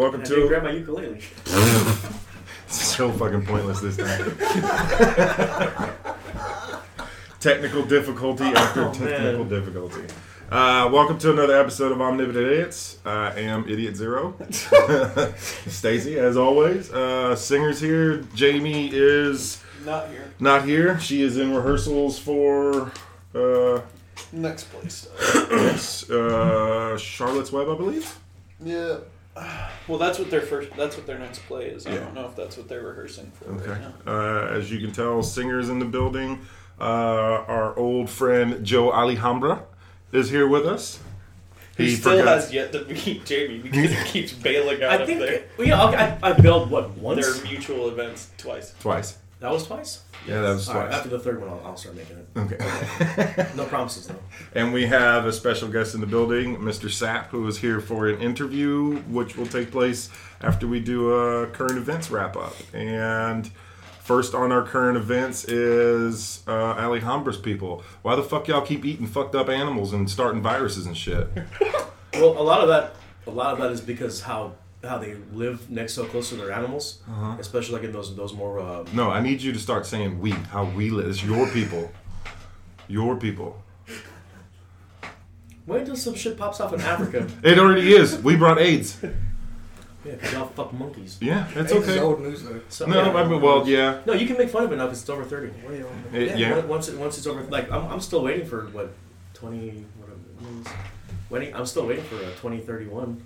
All right, welcome I to. grab my ukulele. so fucking pointless this time. technical difficulty after Oh, technical man. difficulty. Uh, welcome to another episode of Omnipotent Idiots. I am Idiot Zero. Stacy, as always. Uh, singers here. Jamie is Not here. not here. She is in rehearsals for uh, Next place. yes, uh, Charlotte's Web, I believe. Yeah. Well, that's what their first. That's what their next play is. I Yeah. don't know if that's what they're rehearsing for. Okay. Right now. Uh, as you can tell, singers in the building. Uh, our old friend Joe Alhambra is here with us. He, still has yet to meet Jamie because he keeps bailing out I of think. their, Well, Yeah, I, I bailed what once. their mutual events twice. twice. That was twice. Yeah, that was All right, twice. after the third one, I'll, I'll start making it. Okay. No promises though. and we have a special guest in the building, Mr. Sapp, who is here for an interview, which will take place after we do a current events wrap up. And first on our current events is uh, Alhambra's people. Why the fuck y'all keep eating fucked up animals and starting viruses and shit? Well, a lot of that, a lot of that is because how how they live next so close to their animals, Uh-huh. especially like in those those more. Uh, No, I need you to start saying we, how we live. It's your people. Your people. wait until some shit pops off in Africa. It already is. We brought AIDS. yeah, 'cause y'all fuck monkeys. Yeah, it's It's okay. old news though. So, No, yeah. I mean, well, yeah. No, you can make fun of it now because it's over thirty. It- yeah. on- Once it, once it's over, like I'm, I'm still waiting for what twenty. What it means. Waiting, I'm still waiting for a twenty thirty one,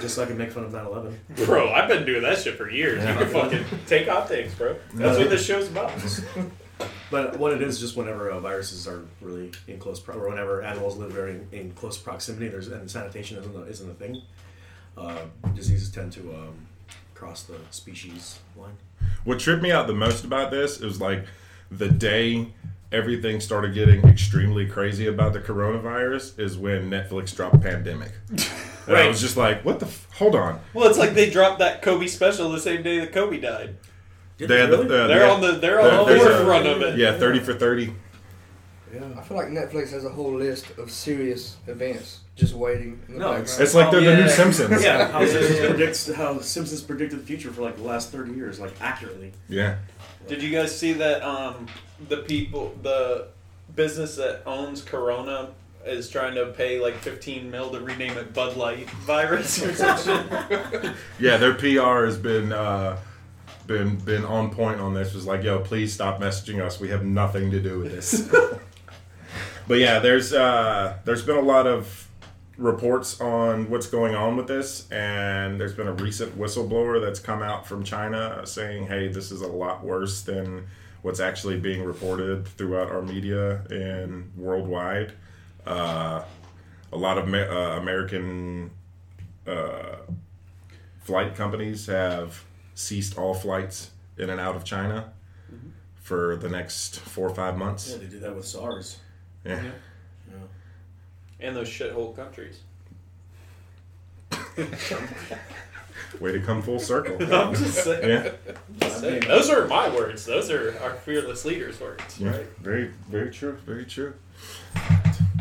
just so I can make fun of 9/11. Bro, I've been doing that shit for years. Yeah. You can fucking take hot takes, bro. That's what this show's about. But what it is, just whenever uh, viruses are really in close, pro- or whenever animals live very in, in close proximity, there's and sanitation isn't a, isn't a thing. Uh, diseases tend to um, cross the species line. What tripped me out the most about this is like the day everything started getting extremely crazy about the coronavirus is when Netflix dropped Pandemic. And I was just like, what the? F- hold on. Well, it's like they dropped that Kobe special the same day that Kobe died. Did They they had the- really? uh, They're yeah. on the they're on the forefront of it. Yeah, thirty for thirty. yeah. I feel like Netflix has a whole list of serious events just waiting in the No, background. It's like they're the new. Simpsons. Yeah, how Simpsons predicts how Simpsons predicted the future for like the last thirty years, like accurately. Yeah. Did you guys see that? Um, the people, the business that owns Corona is trying to pay like 15 mil to rename it Bud Light virus or some shit. Yeah, their PR has been uh, been been on point on this. Was like, yo, please stop messaging us. We have nothing to do with this. but yeah, there's uh, there's been a lot of reports on what's going on with this, and there's been a recent whistleblower that's come out from China saying, hey, this is a lot worse than what's actually being reported throughout our media and worldwide. Uh, a lot of uh, American uh, flight companies have ceased all flights in and out of China for the next four or five months. Yeah, they did that with SARS. Yeah. And those shithole countries. Way to come full circle. I'm just saying. yeah. Just saying. Those are my words. Those are our fearless leaders' words, yeah. right? Very, very true. Very true.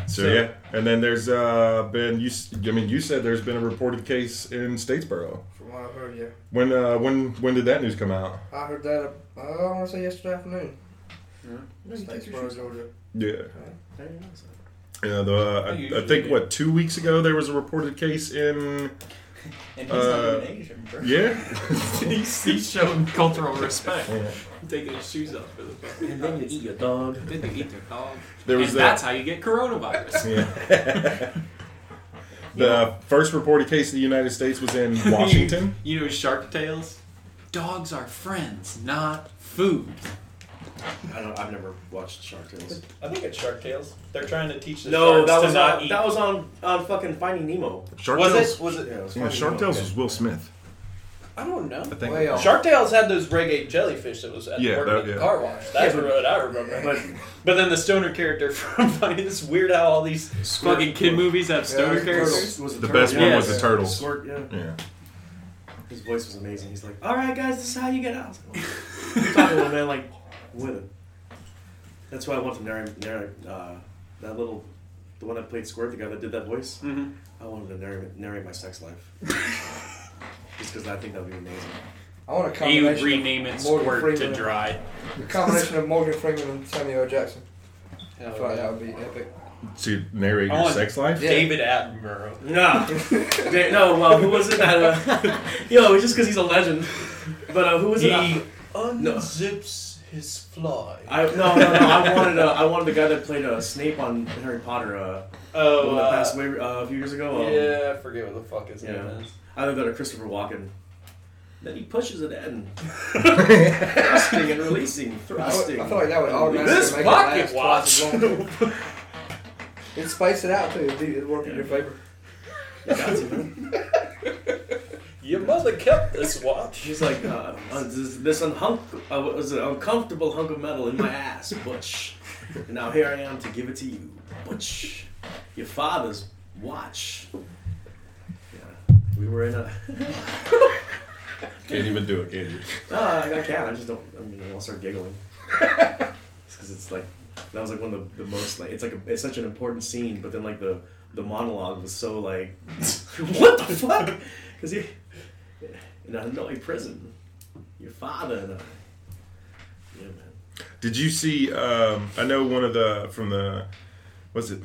So, So- yeah, and then there's uh, been you. I mean, you said there's been a reported case in Statesboro. From what I've heard, yeah. When uh, when when did that news come out? I heard that, uh, I want to say yesterday afternoon. Yeah. Statesboro, Georgia. Yeah. Very nice. Yeah, the, uh, I, I think do. what two weeks ago there was a reported case in And he's Uh, not even Asian, bro. yeah he's, he's showing cultural respect. Yeah. Taking his shoes off for the fucking And then you eat your dog. Then they eat their dog. There was and that- that's how you get coronavirus. Yeah. the first reported case in the United States was in Washington. you know Shark Tales? Dogs are friends, not food. I don't. I've never watched Shark Tales. I think it's Shark Tales. They're trying to teach the No, sharks that to was not on, eat. that was on on fucking Finding Nemo. Shark was Tales. it? Was it? Yeah, it was Yeah, Finding Shark Nemo. Tales Yeah. was Will Smith. I don't know. I think. Way off. Shark Tales had those reggae jellyfish that was at Yeah, working that- at the yeah. car wash. That's Yeah, but- what I remember. But But then the stoner character from Finding this weird how all these Fucking kid movies have stoner Yeah, characters. was The turtle, best one yeah. was the turtle. Squirt, yeah. Yeah. His voice was amazing. He's like, "All right, guys, this is how you get out." I was like, "You're talking to a man like with it." That's why I want to narrate, narrate uh, that little the one that played Squirt, the guy that did that voice. Mhm. I wanted to narrate, narrate my sex life. Just because I think that would be amazing. I want a You combination. rename it Morgan Squirt Freeman to and- Dry. A combination of Morgan Freeman and Samuel L. Jackson. I Hell feel like yeah. that would be epic. To narrate your sex life? Yeah. David Attenborough. Nah, Da- no. Well, who was it that? Uh, yo, it's just because he's a legend. But uh, who was it? He Uh, unzips his fly. I no no no. I wanted uh, I wanted the guy that played uh, Snape on Harry Potter. Uh, the Oh, one that uh, passed away uh, a few years ago. Um, yeah, I forget what the fuck his Yeah. name is. I think that of Christopher Walken. Then he pushes it in, thrusting and releasing, I, would, thrusting. I feel like that would automatically This make pocket it last twice watch. It'd space it out too. It'd, be, it'd in your favor. You got to, man. Your mother kept this watch. She's like uh, uh, this, this unhunk, uh, was it, uncomfortable hunk of metal in my ass, Butch. And now here I am to give it to you, Butch. Your father's watch. Yeah, we were in a. Can't even do it, can you? No, I, I can. I just don't. I mean, I'll start giggling. Because it's like that was like one of the, the most like it's like a, it's such an important scene, but then like the the monologue was so like what the fuck? Because he in a Hanoi prison, your father and I. Yeah, man. Did you see? Um, I know one of the from the, was it?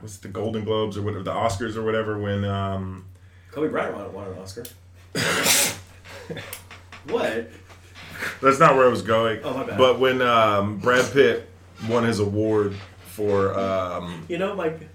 Was it the Golden Globes or whatever the Oscars or whatever when um, Kobe Bryant won, won an Oscar. what? that's not where I was going. Oh, my bad. But when um, Brad Pitt won his award for um, You know, like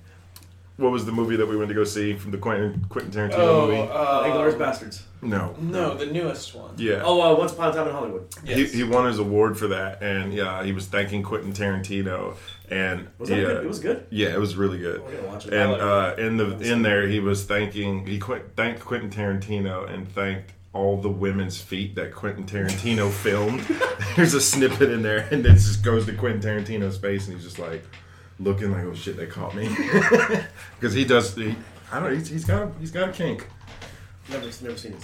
what was the movie that we went to go see from the Quentin Quentin Tarantino Oh, movie? uh, Inglourious Basterds. No. No, the newest one. Yeah. Oh, uh, Once Upon a Time in Hollywood. Yes. He, he won his award for that, and yeah, he was thanking Quentin Tarantino, and Was that yeah, good? It was good. yeah, it was really good. We're watch it. And uh, in the in there, he was thanking he qu- thanked Quentin Tarantino and thanked all the women's feet that Quentin Tarantino filmed. There's a snippet in there, and it just goes to Quentin Tarantino's face, and he's just like looking like, "Oh shit, they caught me," because he does. He, I don't. He's, he's got a, he's got a kink. Never, never seen it.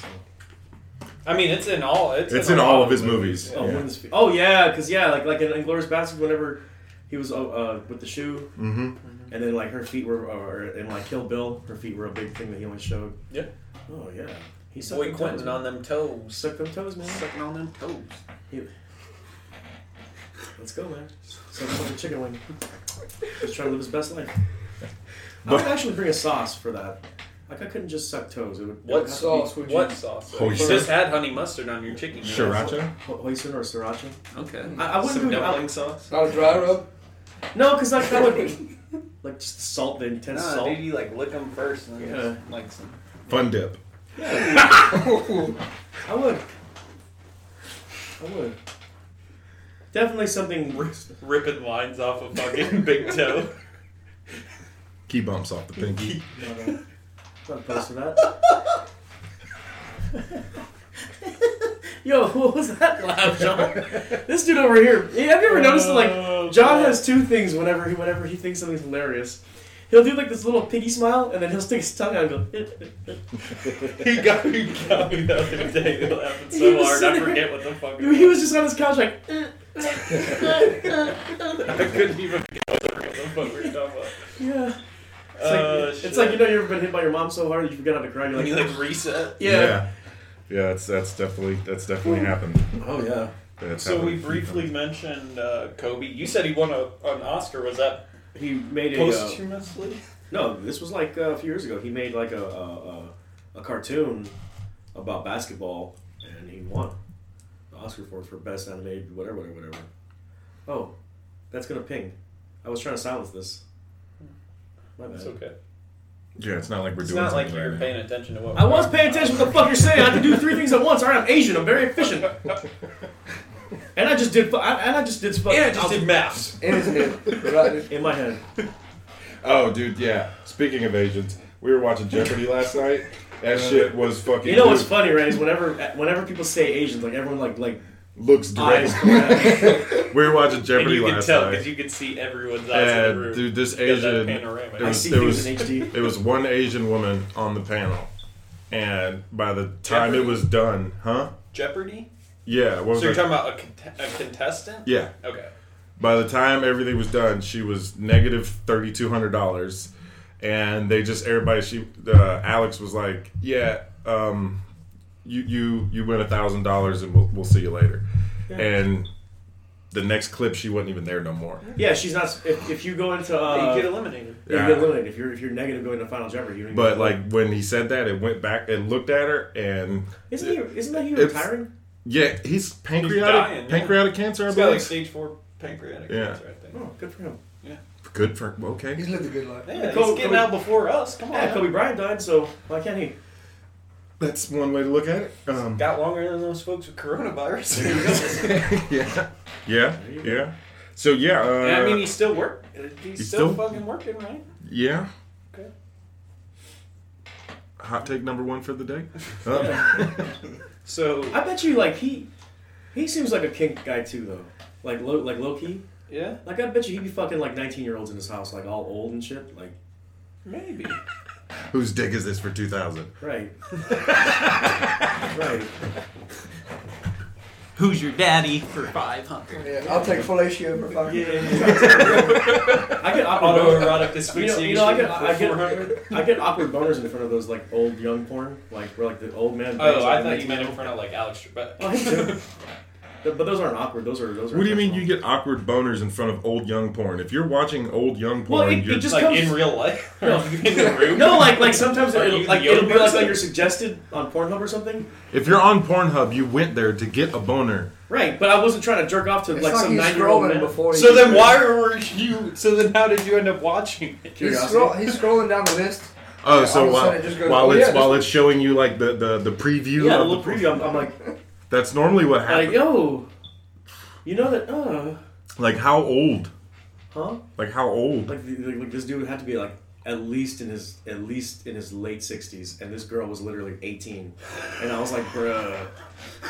I mean, it's in all. It's, It's in, in a lot all of his movies. Oh, Yeah. women's. Oh yeah, because yeah, like like in Inglourious Basterds, whenever he was uh, uh, with the shoe, Mm-hmm. and then like her feet were, or in like Kill Bill, her feet were a big thing that he always showed. Yeah. Oh yeah, he sucked Boy Quentin toes, on them toes. Suck them toes, man. Sucking on them toes. Let's go, man. Suck like a chicken wing. Just trying to live his best life. I But- would actually bring a sauce for that. Like I couldn't just suck toes. It would. it What would have to sauce would you? What sauce? Oh, you sure. just had honey mustard on your chicken. nuggets. Sriracha. be ho- hoisin or sriracha. Okay. I, I wouldn't Some do dumpling I, sauce. Not a dry rub. No, because like that would be like just the salt, the intense Nah, salt. dude, you like lick them first and then Yeah. just like some. Fun dip. I would. I would. Definitely something. ripping lines off of fucking big toe. Key bumps off the pinky. Not opposed to that. Yo, what was that laugh, John? This dude over here. Have you ever noticed that, like John uh, has two things whenever he whenever he thinks something's hilarious. He'll do like this little piggy smile, and then he'll stick his tongue out and go. Eh, eh, eh. he got he got me the other day laughing He so hard I sitting- forget what the fuck. he was just on his couch like. I couldn't even get what the fuck we're talking about. Yeah. It's like, Oh, it's like you know you've ever been hit by your mom so hard that you forget how to cry. You're like, you like reset. yeah. yeah, Yeah, that's that's definitely that's definitely happened. Oh yeah. That's So we briefly mentioned uh, Kobe. You said he won a, an Oscar. Was that He made a. Uh, no, this was like uh, a few years ago. He made like a a, a, a cartoon about basketball, and he won the Oscar for it for best animated whatever whatever whatever. Oh, that's gonna ping. I was trying to silence this. My bad. It's okay. Yeah, it's not like we're It's doing not like something you're right paying attention to what. I was paying attention to what the fuck you're saying. I can do three things at once. All right, I'm Asian. I'm very efficient. And I just did. fu- I- And I just did. fu- And I just did maths. In his head. Right, in my head. Oh, dude, yeah. Speaking of Asians, we were watching Jeopardy last night. That shit was fucking. You know what's good. funny, right? Is whenever whenever people say Asians, like everyone like like Looks eyes. direct. we were watching And Jeopardy you can last tell night. because you can see everyone's eyes in the And room. dude, this Because that Asian, panorama. it I was see there things was in HD. it was one Asian woman on the panel, and by the time it Jeopardy? was done, huh? Jeopardy. Yeah, So you're that? talking about a, cont- a contestant? Yeah, Okay. By the time everything was done, she was negative thirty two hundred dollars, and they just everybody. She uh, Alex was like, "Yeah, um, you you you win a thousand dollars, and we'll we'll see you later." And the next clip, she wasn't even there no more. Yeah, she's not. If, if you go into uh, you get eliminated. you Yeah. get eliminated. If you're if you're negative going to final Jeopardy, you don't But get like when he said that, it went back and looked at her, and isn't he? Isn't that he retiring? Yeah, he's pancreatic dying, yeah. pancreatic cancer. I He's got like stage four pancreatic Yeah. cancer, I think. Oh, good for him. Yeah. Good for okay. He's lived a good life. Yeah, Kobe- he's getting Kobe- out before us. Come on. Yeah, Kobe Bryant died, so why can't he? That's one way to look at it. Um, Got longer than those folks with coronavirus. yeah, yeah, There yeah. So yeah, uh, And I mean, he's still work. He's, He's still, still- fucking working, right? yeah. Okay. Hot take number one for the day. Uh, So I bet you like he he seems like a kink guy too though. Like low like low key. yeah, Like I bet you he'd be fucking like nineteen year olds in his house, like all old and shit. Like maybe. whose dick is this for two thousand? right. right. Who's your daddy for 500? Yeah, I'll take fellatio for 500. Yeah. I get awkward boners. Autoerotic You know, you know, I get, I get, I get awkward boners in front of those like old young porn, like where like the old man. Oh, I thought you meant in front of like Alex Trebek. But but those aren't awkward. Those are those are. What do you mean you get awkward boners in front of old young porn? If you're watching old young porn, Well, it- it you're just- like comes- in real life, No. In the room. No, like like sometimes Are it'll, you like it'll be like, like you're suggested on Pornhub or something. if you're on Pornhub, you went there to get a boner. Right, but I wasn't trying to jerk off to It's like like, some he's nine year old man. before. So then why were you? So then how did you end up watching it? He's, Curiosity. scroll, he's scrolling down the list. Oh, so all of a while, it just goes, while oh, it's yeah, while this- it's showing you like the the, the preview Yeah, a of little the, preview. I'm, I'm like, That's normally what happens. like, yo, you know that? Uh, Like how old? huh? Like how old? Like, like, like this dude had to be like at least in his at least in his late sixties, and this girl was literally eighteen, and I was like, bruh,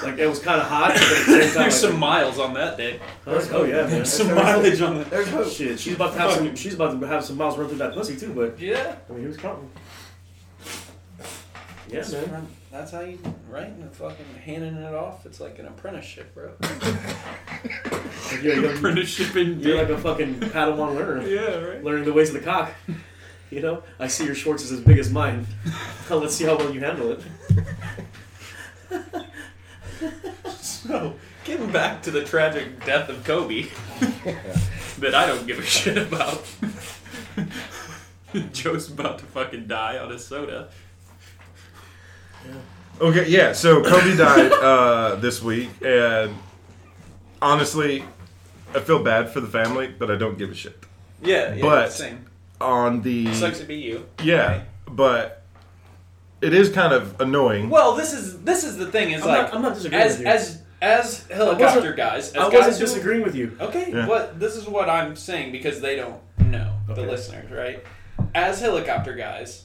like it was kind of hot, but at the same time, There's like, some miles on that day. huh? oh yeah, man. There's some mileage on that. There's hope. Shit, she's about to have some. She's about to have some miles run through that pussy too. But Yeah. I mean, he was counting. Yeah, That's, man. That's how you right and fucking handing it off. It's like an apprenticeship, bro. Like, you're, you're, Apprenticeship in you're like a fucking Padawan learner, yeah, right. learning the ways of the cock. You know, I see your Schwartz is as big as mine. Well, let's see how well you handle it. So, getting back to the tragic death of Kobe, that I don't give a shit about. Joe's about to fucking die on his soda. Okay, yeah. So Kobe died uh, this week, and honestly, I feel bad for the family, but I don't give a shit. Yeah, yeah, But- same. On the Sucks to be you. yeah, Right. but it is kind of annoying. Well, this is this is the thing. Is I'm like not, I'm not disagreeing as with you. as as helicopter guys. As I guys wasn't who- disagreeing with you. Okay, Yeah. but this is what I'm saying because they don't know the listeners, right? As helicopter guys,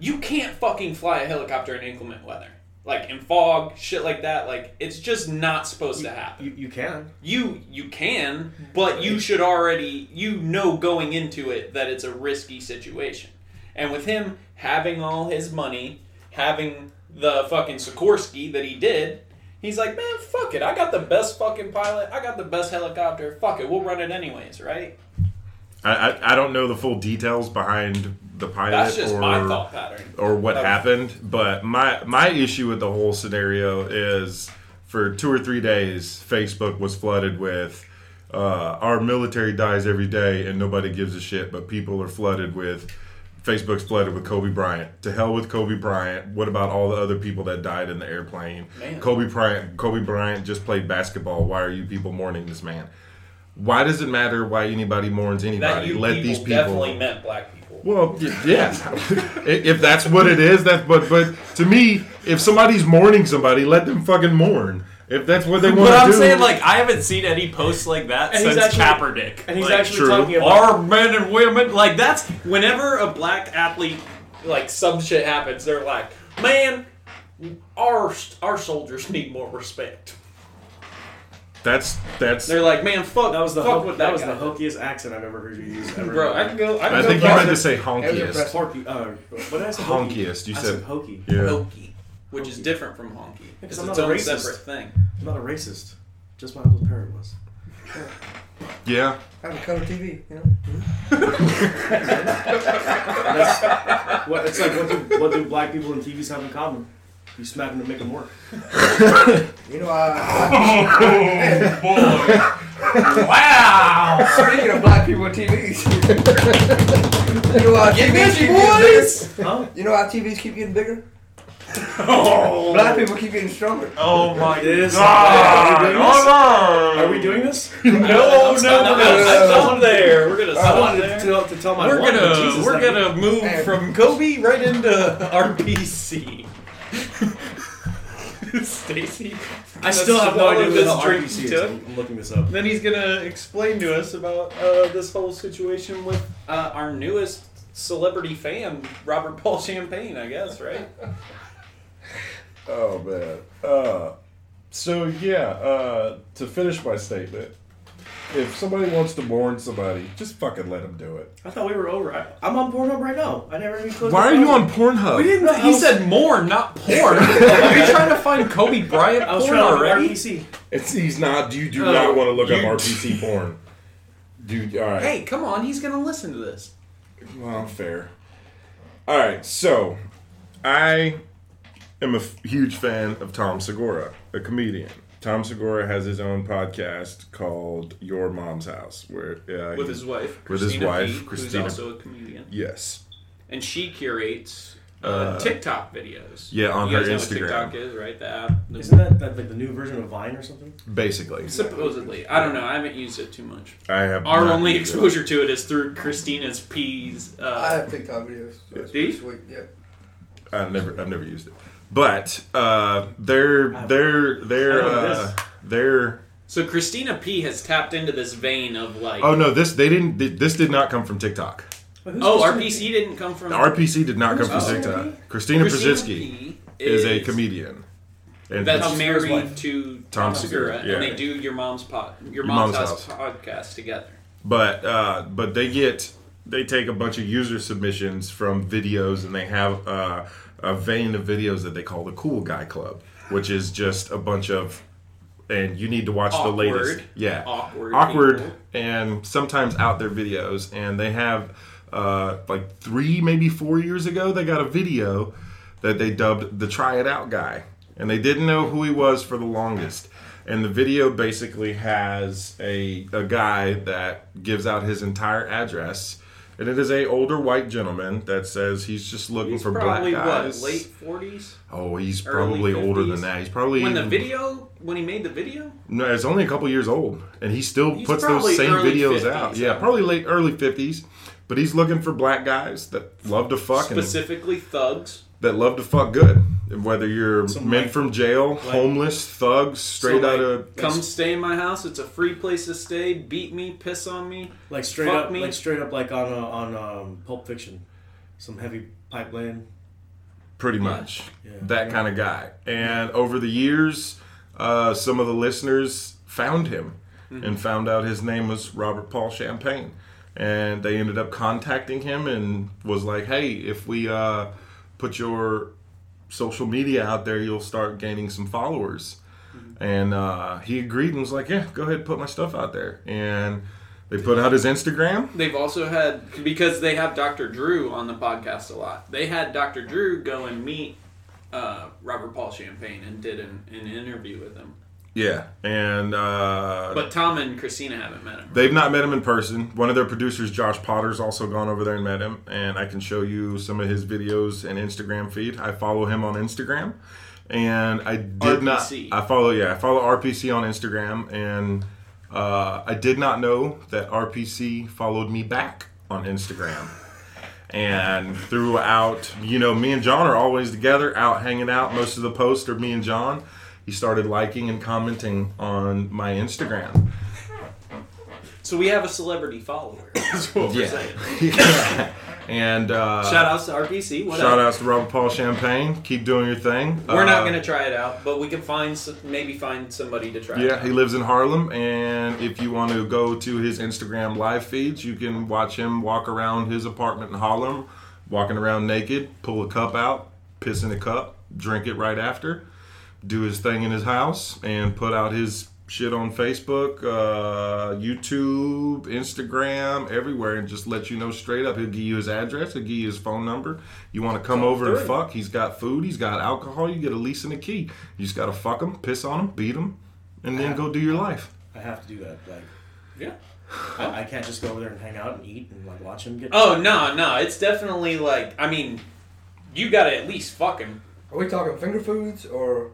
you can't fucking fly a helicopter in inclement weather, like in fog, shit like that. Like it's just not supposed to happen. You, you can. You you can, but you should already you know going into it that it's a risky situation. And with him having all his money, having the fucking Sikorsky that he did, he's like, man, fuck it. I got the best fucking pilot. I got the best helicopter. Fuck it. We'll run it anyways, right? I, I I don't know the full details behind the pilot That's just or my thought pattern. or what Of- happened, but my my issue with the whole scenario is for two or three days, Facebook was flooded with uh, our military dies every day and nobody gives a shit, but people are flooded with Facebook's flooded with Kobe Bryant. To hell with Kobe Bryant. What about all the other people that died in the airplane? Man. Kobe Bryant Kobe Bryant just played basketball. Why are you people mourning this man? Why does it matter why anybody mourns anybody? Let these people definitely meant black people. Well, y- yeah. if that's what it is, that. But but to me, if somebody's mourning somebody, let them fucking mourn. If that's what they want to do. But I'm saying, like, I haven't seen any posts like that And he's since actually- Kaepernick. And he's Like, actually true. talking about. our men and women, like, that's whenever a black athlete, Like some shit happens, they're like, man, our our soldiers need more respect. That's that's. They're like, man, fuck, That was the fuck ho- what that that was guy the did." hokeyest accent I've ever heard you use. Ever. Bro, I can go. I, can I go think you back meant to to say Every honkiest. press- Uh, what did I say? Honkiest. You I said. said hokey. Yeah. Hokey, which is different from honky. It's I'm its a own racist. separate thing. I'm not a racist. Just my Uncle Perry was. Yeah. I have a color TV, you know. That's, what, it's like what do, what do black people and TVs have in common? You smack them to make them work. You know, uh, oh, I, Wow! speaking of black people and TVs, you know how Get TVs this, keep getting boys! Huh? You know how TVs keep getting bigger? Oh, Black people keep getting stronger. oh my This- god! Are we doing this? No, no, no, no, no. stop there. We're gonna I stop wanted there. to, to tell my We're wife, gonna Jesus, we're gonna move Man. from Kobe right into RPC. Stacy, I still have no idea this what the drink RPC he is. took. I'm looking this up. Then he's gonna explain to us about uh, this whole situation with uh, our newest celebrity fan, Robert Paul Champagne. I guess, right? Oh man. Uh, so yeah. Uh, to finish my statement, if somebody wants to mourn somebody, just fucking let them do it. I thought we were over. I, I'm on Pornhub right now. I never even closed. Why are you on Pornhub? We didn't. I He was- said more, not porn. Are you trying to find Kobe Bryant I was porn trying to look at already? RPC. It's he's not. You do Oh, not want to look up RPC porn. Dude, all right. Hey, come on! He's gonna listen to this. Well, fair. All right, so I am a f- huge fan of Tom Segura, a comedian. Tom Segura has his own podcast called Your Mom's House, where uh, With he- his wife, with his Christina wife, P, Christina- who's also a comedian, yes, and she curates uh, Uh, TikTok videos. yeah, on you her guys know what Instagram. TikTok is right? The app. The- Isn't that, that like the new version of Vine or something? basically. Supposedly, I don't know. I haven't used it too much. I have Our only used it. exposure to it is through Christina's P's. I Uh, have TikTok videos. So it's Do you? sweet. Yeah. I've never, I've never used it, but uh, they're they're they're I know what it uh, they're. so Christina P has tapped into this vein of like, Oh no, this they didn't. This did not come from TikTok. Oh, Christina RPC didn't come from The RPC did not come from Christina TikTok. Christina Christina Pazsitzky P is a comedian. And That's Tom married to Tom Tom Segura, Segura, yeah. and they do your mom's pod, your, Your mom's, Mom's house, House. podcast together. but uh, but they get they take a bunch of user submissions from videos and they have uh, a vein of videos that they call the Cool Guy Club, which is just a bunch of and you need to watch the latest. Yeah. Awkward awkward people. and sometimes out there videos. And they have uh, like three maybe four years ago they got a video that they dubbed the try it out guy. And they didn't know who he was for the longest. And the video basically has a, a guy that gives out his entire address and it is a older white gentleman that says he's just looking He's for black guys what, late forties? oh he's probably older than that he's probably When the video, when he made the video, no, it's only a couple years old, and he still He's puts those same videos 50s, out. Yeah, probably late early fifties. But he's looking for black guys that love to fuck and specifically thugs. that love to fuck good. Whether you're Some men like- from jail, homeless, thugs, straight So, out like, of come stay in my house. It's a free place to stay. Beat me, piss on me. Like straight Fuck up, me. like straight up, like on uh, on um, Pulp Fiction, some heavy pipeline. pretty much Yeah. that kind of guy. And over the years, uh, some of the listeners found him and found out his name was Robert Paul Champagne. And they ended up contacting him and was like, "Hey, if we uh, put your social media out there, you'll start gaining some followers." And uh, he agreed and was like, "Yeah, go ahead, put my stuff out there." And they put out his Instagram. They've also had because they have Dr. Drew on the podcast a lot. They had Dr. Drew go and meet uh, Robert Paul Champagne and did an, an interview with him. Yeah, and uh, But Tom and Christina haven't met him. They've not met him in person. One of their producers, Josh Potter's, also gone over there and met him, and I can show you some of his videos and Instagram feed. I follow him on Instagram, and I did RPC. not. I follow, yeah, I follow RPC on Instagram, and uh, I did not know that RPC followed me back on Instagram. And throughout, you know, me and John are always together, out hanging out. Most of the posts are me and John. He started liking and commenting on my Instagram. So we have a celebrity follower. That's what we're saying. Yeah. and uh, Shout outs to RPC. What shout up? outs to Robert Paul Champagne. Keep doing your thing. We're not Uh, gonna try it out, but we can find s- maybe find somebody to try. it Yeah, he lives in Harlem, and if you want to go to his Instagram live feeds, you can watch him walk around his apartment in Harlem, walking around naked, pull a cup out, piss in a cup, drink it right after, do his thing in his house, and put out his shit on Facebook, uh, YouTube, Instagram, everywhere, and just let you know straight up. He'll give you his address, he'll give you his phone number. You want to come over and through. fuck? He's got food, he's got alcohol. You get a lease and a key. You just got to fuck him, piss on him, beat him, and then go do your life. I have to do that. Like, Yeah. I, I can't just go over there and hang out and eat and like watch him get. Oh no, no, it's definitely like I mean, you gotta at least fuck him. Are we talking finger foods or?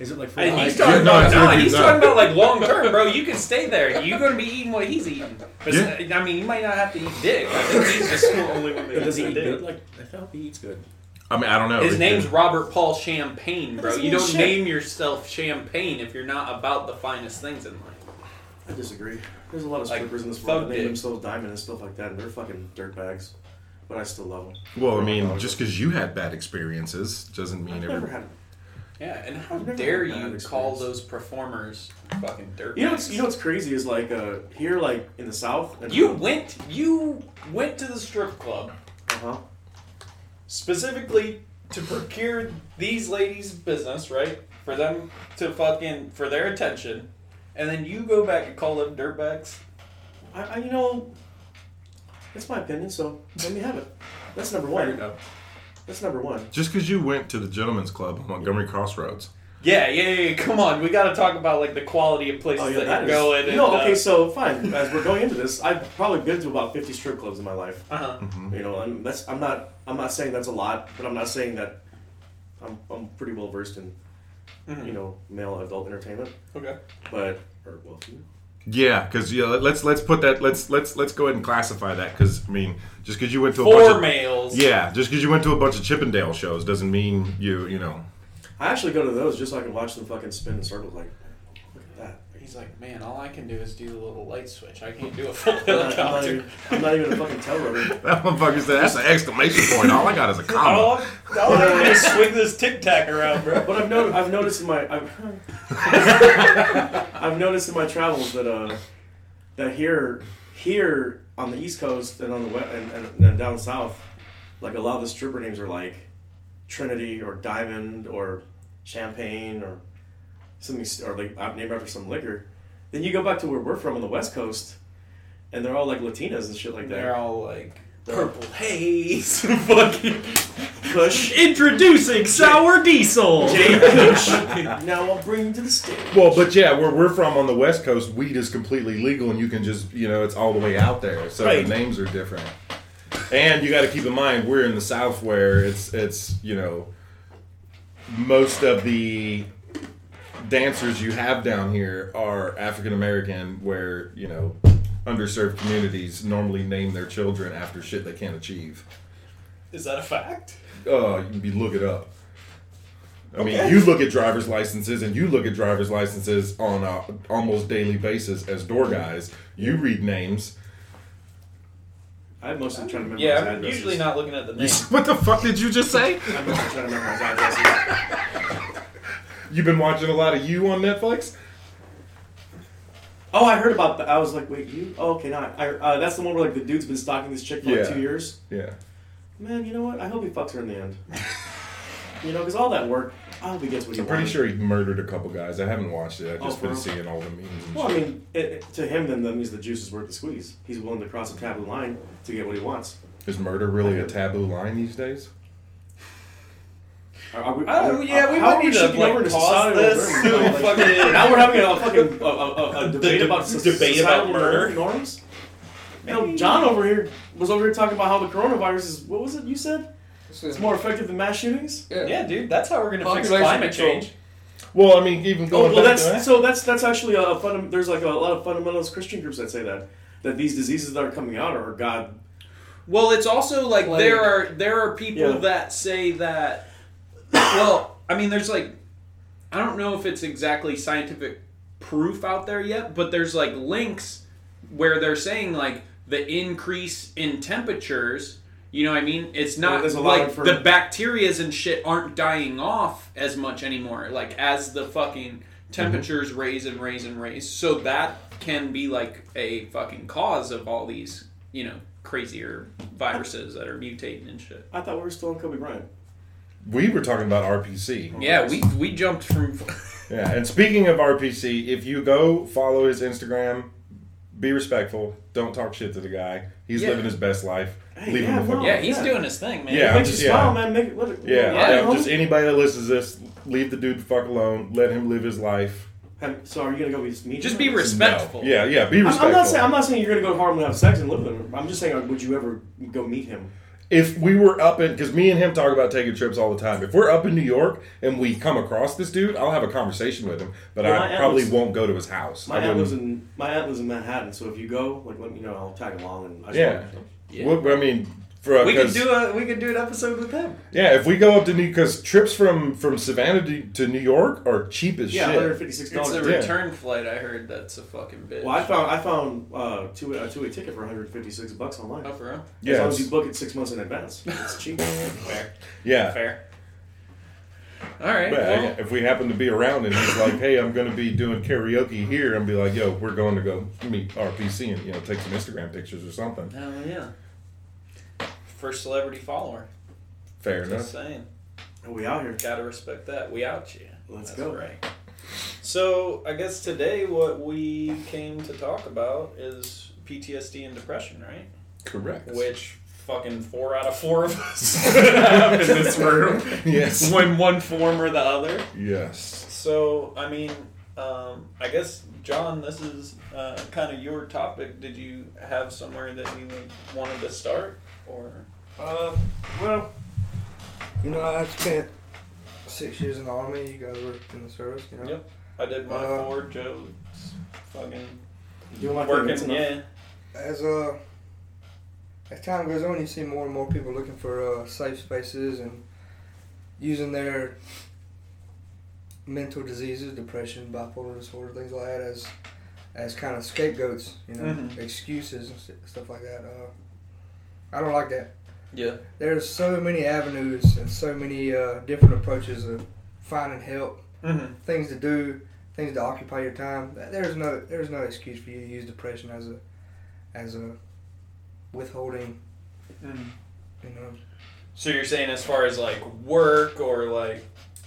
Is it like? full And he's talking no, about no, gonna he's talking about like long term, bro. You can stay there. You're gonna be eating what he's eating. But Yeah. Uh, I mean, you might not have to eat dick. I think he's just the only one that Does he eat dick. good? Like I hope he eats good. I mean, I don't know. His It- name's Robert Paul Champagne, bro. You don't shit. name yourself Champagne if you're not about the finest things in life. I disagree. There's a lot of Like, strippers in this world that name dick. themselves Diamond and stuff like that, and they're fucking dirtbags. But I still love them. Well, I mean, just because you had bad experiences doesn't mean I've never every. had. Yeah, and how dare had a bad you call those performers fucking dirt? You know what's you know what's crazy is like uh here like in the south. And You went you went to the strip club Uh huh. specifically to procure these ladies' business, right? For them to fucking for their attention, and then you go back and call them dirtbags. I, I you know. It's my opinion, so let me have it. That's number one. Enough. That's number one. Just because you went to the Gentlemen's Club on Montgomery Crossroads. Yeah, yeah, yeah, yeah. Come on, we got to talk about like the quality of places Oh yeah, that that you is. go in. and, no, uh, okay, so fine. As we're going into this, I've probably been to about fifty strip clubs in my life. uh-huh. You know, and that's I'm not I'm not saying that's a lot, but I'm not saying that I'm I'm pretty well versed in Mhm. you know male adult entertainment, Okay. but or well, female. Yeah, because yeah, let- let's let's put that let's let's let's go ahead and classify that because I mean, just because you went to a Four bunch of males. yeah, just because you went to a bunch of Chippendale shows doesn't mean you you know. I actually go to those just so I can watch them fucking spin in circles. Like, look at that. He's like, man, all I can do is do the little light switch. I can't do a full I'm I'm not helicopter. even, I'm not even a fucking tail rotor. That motherfucker said that's an exclamation point. All I got is a comma. All, all I can do is swing this tic tac around, bro. But I've noticed I've noticed in my I've, I've noticed in my travels that uh that here here on the East Coast and on the west and, and, and down south, like a lot of the stripper names are like Trinity or Diamond or Champagne or something or like uh, named after some liquor. Then you go back to where we're from on the West Coast, and they're all like Latinas and shit like that. They're all like purple haze, fucking Kush. introducing sour diesel. Jay Kush. now I'll bring you to the stage. Well, but yeah, where we're from on the West Coast, weed is completely legal, and you can just you know it's all the way out there. So Right. the names are different. And you got to keep in mind we're in the South where it's it's you know most of the dancers you have down here are African American, where you know underserved communities normally name their children after shit they can't achieve. Is that a fact? Oh, you can look it up. I mean, you look at driver's licenses and you look at driver's licenses on a almost daily basis as door guys. You read names. I'm mostly trying to memorize Yeah, I'm addresses. usually not looking at the names. what the fuck did you just say? I'm mostly trying to memorize addresses. You've been watching a lot of you on Netflix? Oh, I heard about that. I was like, wait, you? Oh, okay, now I, uh, that's the one where like the dude's been stalking this chick for Yeah. like two years. Yeah. Man, you know what? I hope he fucks her in the end. you know, because all that work, I hope he gets what he I'm pretty sure he murdered a couple guys. I haven't watched it. I've Oh, just for been real? seeing all the memes. And Well, I shit. mean, it, it- to him, then that means the juice is worth the squeeze. He's willing to cross a taboo line to get what he wants. Is murder really a taboo line these days? Are, are we, Oh are- yeah, we how might are need to shifting over like pause this. learning? to Like, fucking- now we're having a fucking a, a, a, a debate de- about debate about murder. norms. You know, John over here was over here talking about how the coronavirus is. What was it you said? It's more effective than mass shootings. Yeah. Yeah, dude, that's how we're gonna fix climate control. change. Well, I mean, even Oh, going well, back that's to that. so that's that's actually a, funda- There's like a lot of fundamentalist Christian groups that say that that these diseases that are coming out are God. Well, it's also like Plague. there are there are people Yeah. that say that. Well, I mean, there's like, I don't know if it's exactly scientific proof out there yet, but there's like links where they're saying like the increase in temperatures. You know what I mean? It's not there's a lot like for- the bacterias and shit aren't dying off as much anymore. Like as the fucking temperatures mm-hmm. raise and raise and raise, so that can be like a fucking cause of all these, you know, crazier viruses that are mutating and shit. I thought we were still on Kobe Bryant. We were talking about RPC. Yeah, we we jumped from Yeah, and speaking of RPC, if you go follow his Instagram, be respectful. Don't talk shit to the guy. He's Yeah. living his best life. Hey, Leave yeah, him the fuck. no. Yeah, he's Yeah. doing his thing, man. Yeah, It I'm makes just- you yeah. smile, man. Make it, let it, Yeah, Yeah. yeah, just anybody that listens to this, leave the dude the fuck alone. Let him live his life. Have- So are you gonna go meet? meet Just him? be respectful. No. Yeah, yeah, be I'm, respectful. I'm not saying I'm not saying you're gonna go to Harlem and have sex and live with him. I'm just saying, would you ever go meet him? If we were up in, because me and him talk about taking trips all the time. If we're up in New York and we come across this dude, I'll have a conversation with him, but Well, I aunt probably lives- won't go to his house. My I aunt wouldn't- lives in my aunt lives in Manhattan, so if you go, like, let me know. I'll tag along and I just Yeah. want- Yeah. Well, I mean, for We could 'cause- do a we could do an episode with them. Yeah, if we go up to New, because trips from from Savannah to, to New York are cheap as shit. yeah, shit. 156 It's dollars. a Yeah. return flight. I heard that's a fucking bitch. Well, I found I found uh, two a two way ticket for 156 bucks online. Oh, for real? as Yeah, long as you book it six months in advance, it's cheap. Fair. yeah. Fair. All right. But well, if we happen to be around and he's like, "Hey, I'm going to be doing karaoke here," and be like, "Yo, we're going to go meet RPC and you know take some Instagram pictures or something." hell yeah. First celebrity follower. Fair Just enough. saying. we out here. Gotta respect that. We out you. Let's That's go. Right. So I guess today what we came to talk about is PTSD and depression, right? Correct. Which fucking four out of four of us have in this room. yes. One one form or the other. Yes. So I mean, um, I guess John, this is uh, kind of your topic. Did you have somewhere that you wanted to start, or Uh, well, you know, I spent six years in the army. You guys were in the service, you know. Yep. I did my Uh, four. Joe's fucking Doing my working. Yeah. As uh, as time goes on, you see more and more people looking for uh, safe spaces and using their mental diseases, depression, bipolar disorder, things like that, as as kind of scapegoats, you know, Mhm. excuses and st- stuff like that. Uh, I don't like that. Yeah. There's so many avenues and so many uh, different approaches of finding help, Mm-hmm. things to do, things to occupy your time. There's no there's no excuse for you to use depression as a as a withholding, Mm-hmm. you know. So you're saying as far as like work or like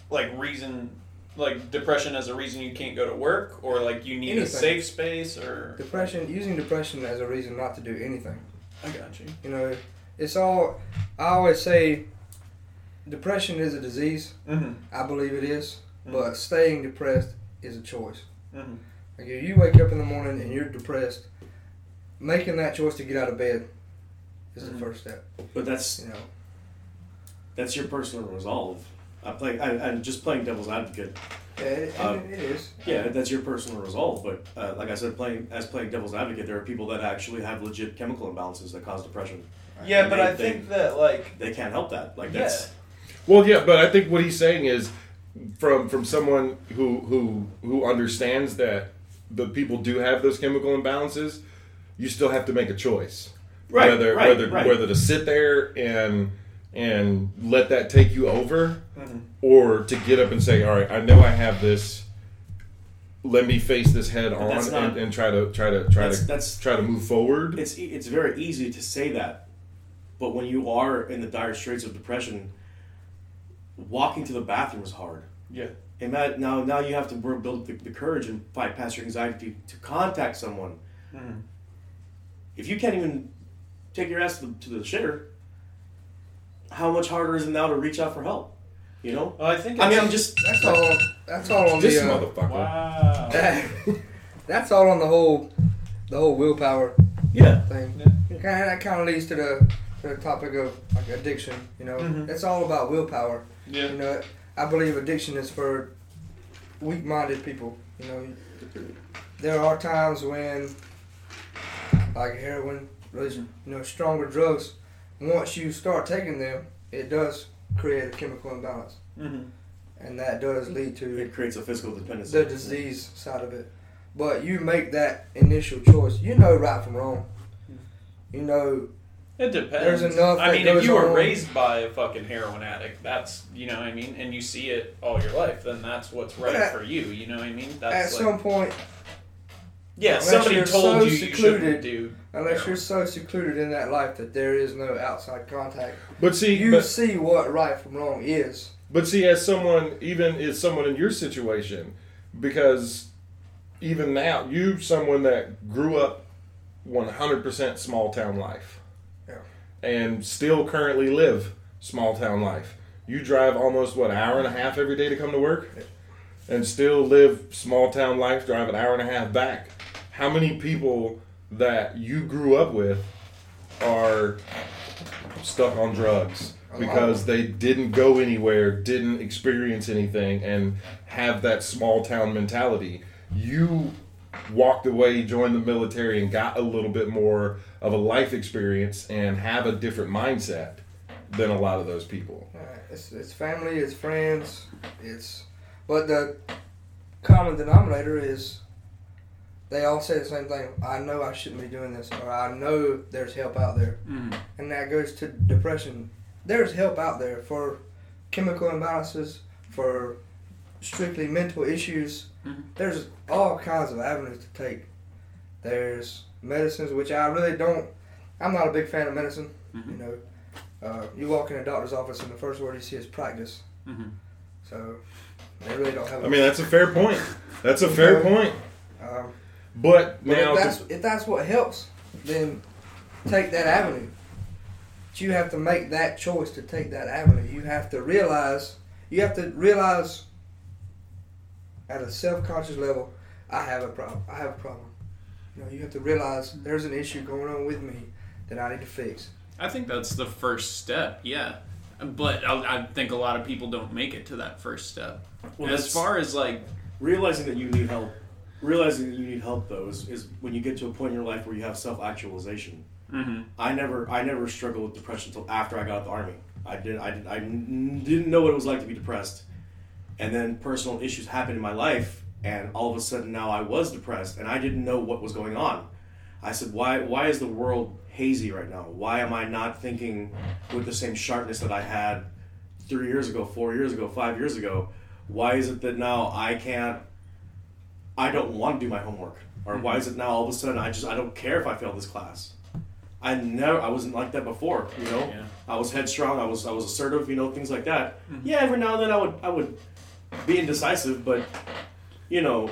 like reason like depression as a reason you can't go to work or like you need a safe space or Depression, using depression as a reason not to do anything. I got you. You know, it's all. I always say, depression is a disease. Mm-hmm. I believe it is, but staying depressed is a choice. Mm-hmm. Like if you wake up in the morning and you're depressed, making that choice to get out of bed is the first step. But that's You know, that's your personal resolve. I play. I, I'm just playing devil's advocate. yeah, it, Uh, it is. Yeah, that's your personal resolve. But uh, like I said, playing as playing devil's advocate, there are people that actually have legit chemical imbalances that cause depression. Yeah, And but they- I they- think that like They can't help that. Like yeah. that's Well, yeah, but I think what he's saying is from from someone who who who understands that the people do have those chemical imbalances. You still have to make a choice, Right, whether right, whether right. whether to sit there and and let that take you over, Mhm. or to get up and say, "All right, I know I have this. Let me face this head But on not- and, and try to try to try that's to that's try to move forward." it's e- it's very easy to say that, but when you are in the dire straits of depression, walking to the bathroom is hard. Yeah. And that, now now you have to build the, the courage and fight past your anxiety to contact someone. Mhm. If you can't even take your ass to the, to the shitter, how much harder is it now to reach out for help? You know. Well, I think I mean, I'm just That's all. That's all on this the. Uh, motherfucker. wow. that's all on the whole, the whole willpower yeah. thing. Yeah. Kind of, that kind of leads to the to the topic of like addiction. You know, Mhm. it's all about willpower. Yeah. You know, I believe addiction is for weak-minded people. You know, there are times when, like heroin, those you know stronger drugs, once you start taking them, it does create a chemical imbalance, Mm-hmm. and that does lead to It creates a physical dependency. the disease side of it. But you make that initial choice. You know right from wrong. You know It depends. There's enough I mean, if you were on. raised by a fucking heroin addict, that's you know what I mean, and you see it all your life, then that's what's right at- for you. You know what I mean? at like, some point, yeah. unless Somebody you're told so you you shouldn't secluded, do. unless Yeah. you're so secluded in that life that there is no outside contact, But see, you but, see what right from wrong is. But see, as someone, even as someone in your situation, because even now, you someone that grew up 100% small town life, Yeah. And still currently live small town life. You drive almost what an hour and a half every day to come to work, and still live small town life. Drive an hour and a half back. How many people that you grew up with are stuck on drugs because they didn't go anywhere, didn't experience anything, and have that small town mentality? You walked away, joined the military, and got a little bit more of a life experience and have a different mindset than a lot of those people. It's, it's family, it's friends, it's. But the common denominator is they all say the same thing. I know I shouldn't be doing this, or I know there's help out there. Mhm. And that goes to depression. There's help out there for chemical imbalances, for strictly mental issues. Mhm. There's all kinds of avenues to take. There's medicines, which I really don't. I'm not a big fan of medicine. Mhm. You know, uh, you walk in a doctor's office and the first word you see is practice. Mhm. So they really don't have. I mean, that's a fair point. That's a fair point. um, But but now, if that's if that's what helps, then take that avenue. But you have to make that choice to take that avenue. You have to realize. You have to realize. At a self-conscious level, I have a problem. I have a problem. You know, you have to realize there's an issue going on with me that I need to fix. I think that's the first step, yeah. But I, I think a lot of people don't make it to that first step. Well, as far as like, realizing that you need help realizing that you need help though is, is when you get to a point in your life where you have self-actualization hmm i never i never struggled with depression until after i got out of the army i did i, did, I n- didn't know what it was like to be depressed and then personal issues happened in my life and all of a sudden now i was depressed and i didn't know what was going on i said why why is the world hazy right now why am i not thinking with the same sharpness that i had three years ago four years ago five years ago why is it that now I can't I don't want to do my homework? Or why is it now all of a sudden I just I don't care if I fail this class? I never I wasn't like that before, you know? Yeah. I was headstrong, I was I was assertive, you know, things like that. Mm-hmm. Yeah, every now and then I would I would be indecisive, but you know,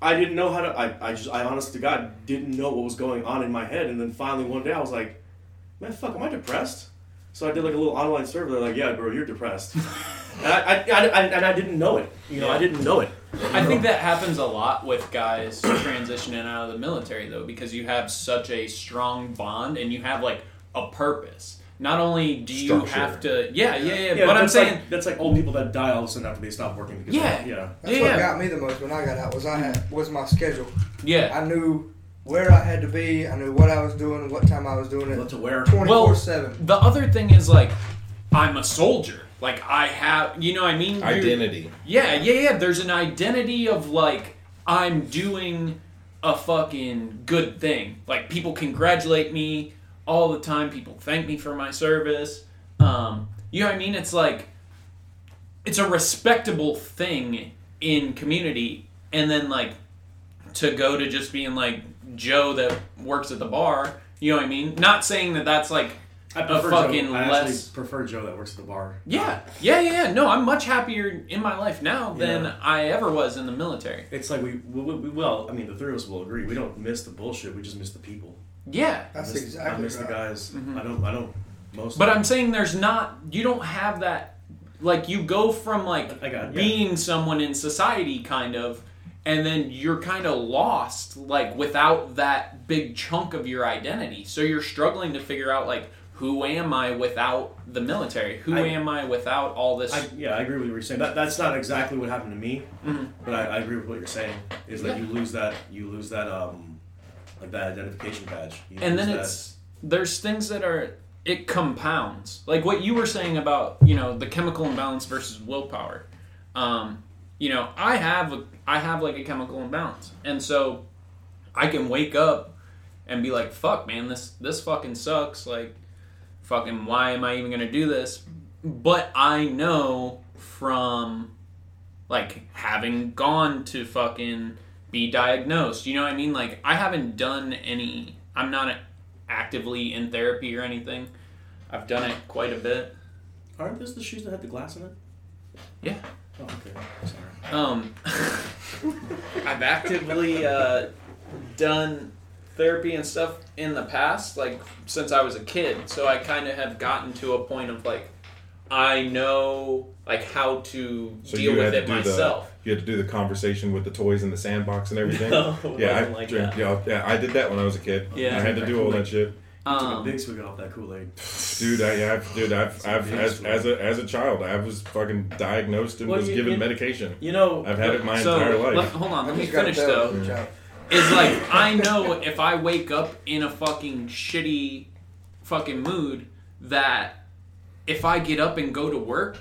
I didn't know how to I, I just I honest to God didn't know what was going on in my head and then finally one day I was like, Man, fuck, am I depressed? So I did like a little online survey. They're like, "Yeah, bro, you're depressed," and I, I, I, I, and I didn't know it. You know, I didn't know it. I think that happens a lot with guys transitioning out of the military, though, because you have such a strong bond and you have like a purpose. Not only do you Structure. have to, yeah, yeah, yeah. Yeah, but I'm saying, like, that's like old people that die all of a sudden after they stop working. Because Yeah. yeah. That's Yeah, what yeah. got me the most when I got out was I had was my schedule. yeah, I knew where I had to be. I knew what I was doing, what time I was doing it. What to wear? Twenty four seven. the other thing is like, I'm a soldier. Like I have, you know, what I mean, You- identity. Yeah, yeah, yeah. There's an identity of like I'm doing a fucking good thing. Like people congratulate me all the time. People thank me for my service. Um, you know what I mean? It's like it's a respectable thing in community, and then like to go to just being like Joe that works at the bar. You know what I mean? Not saying that that's like I a prefer fucking Joe. I less. actually prefer Joe that works at the bar. Yeah, yeah, yeah, yeah. No, I'm much happier in my life now than Yeah. I ever was in the military. It's like we, we, we well, I mean, the three of us will agree. We don't miss the bullshit. We just miss the people. Yeah, That's I miss, exactly I miss right. the guys. Mhm. I don't. I don't. Most. but I'm saying there's not. You don't have that. Like you go from like I got it, yeah. being someone in society, kind of, and then you're kind of lost, like without that big chunk of your identity. So you're struggling to figure out like who am I without the military? Who I- am I without all this? I, yeah, I agree with what you're saying. That, that's not exactly what happened to me, Mhm. but I, I agree with what you're saying. Is that Yeah. you lose that you lose that um like that identification badge. You and then that- it's there's things that are it compounds. Like what you were saying about you know the chemical imbalance versus willpower. Um, you know i have a i have like a chemical imbalance. And so i can wake up and be like fuck man this this fucking sucks. Like fucking why am i even gonna do this? But i know from like having gone to fucking be diagnosed. You know what I mean? Like I haven't done any. I'm not actively in therapy or anything. I've done it quite a bit. aren't those the shoes that had the glass in it? Yeah. Oh, okay. Sorry. Um, I've actively uh, done therapy and stuff in the past, like since I was a kid. So I kind of have gotten to a point of like I know like how to So deal with it do myself. The you had to do the conversation with the toys in the sandbox and everything. No, yeah, I, like yeah, that. yeah, yeah, I did that when I was a kid. Yeah. I had to do all that shit. Took a Um, big swig off that Kool Aid. Dude, I, I've, dude, I've, I've, as, as a, as a child, I was fucking diagnosed and Well, was you- given you- medication. You know, I've had it my so entire life. let- hold on, let me finish tell though. you, child. is like I know if I wake up in a fucking shitty fucking mood that if I get up and go to work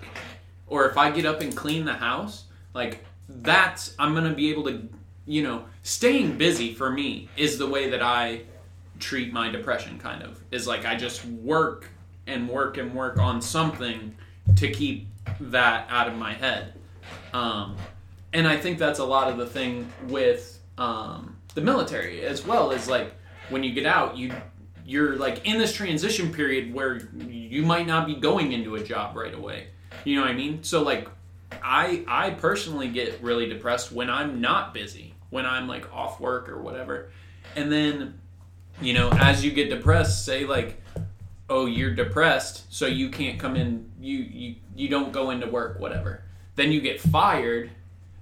or if I get up and clean the house, like that's I'm gonna be able to you know, staying busy for me is the way that I treat my depression kind of. Is like I just work and work and work on something to keep that out of my head. Um, and I think that's a lot of the thing with um, the military as well. Is like when you get out, you you're like in this transition period where you might not be going into a job right away. You know what I mean? So like, I I personally get really depressed when I'm not busy, when I'm like off work or whatever, and then you know as you get depressed, say like. Oh, you're depressed, so you can't come in. You you you don't go into work, whatever. Then you get fired,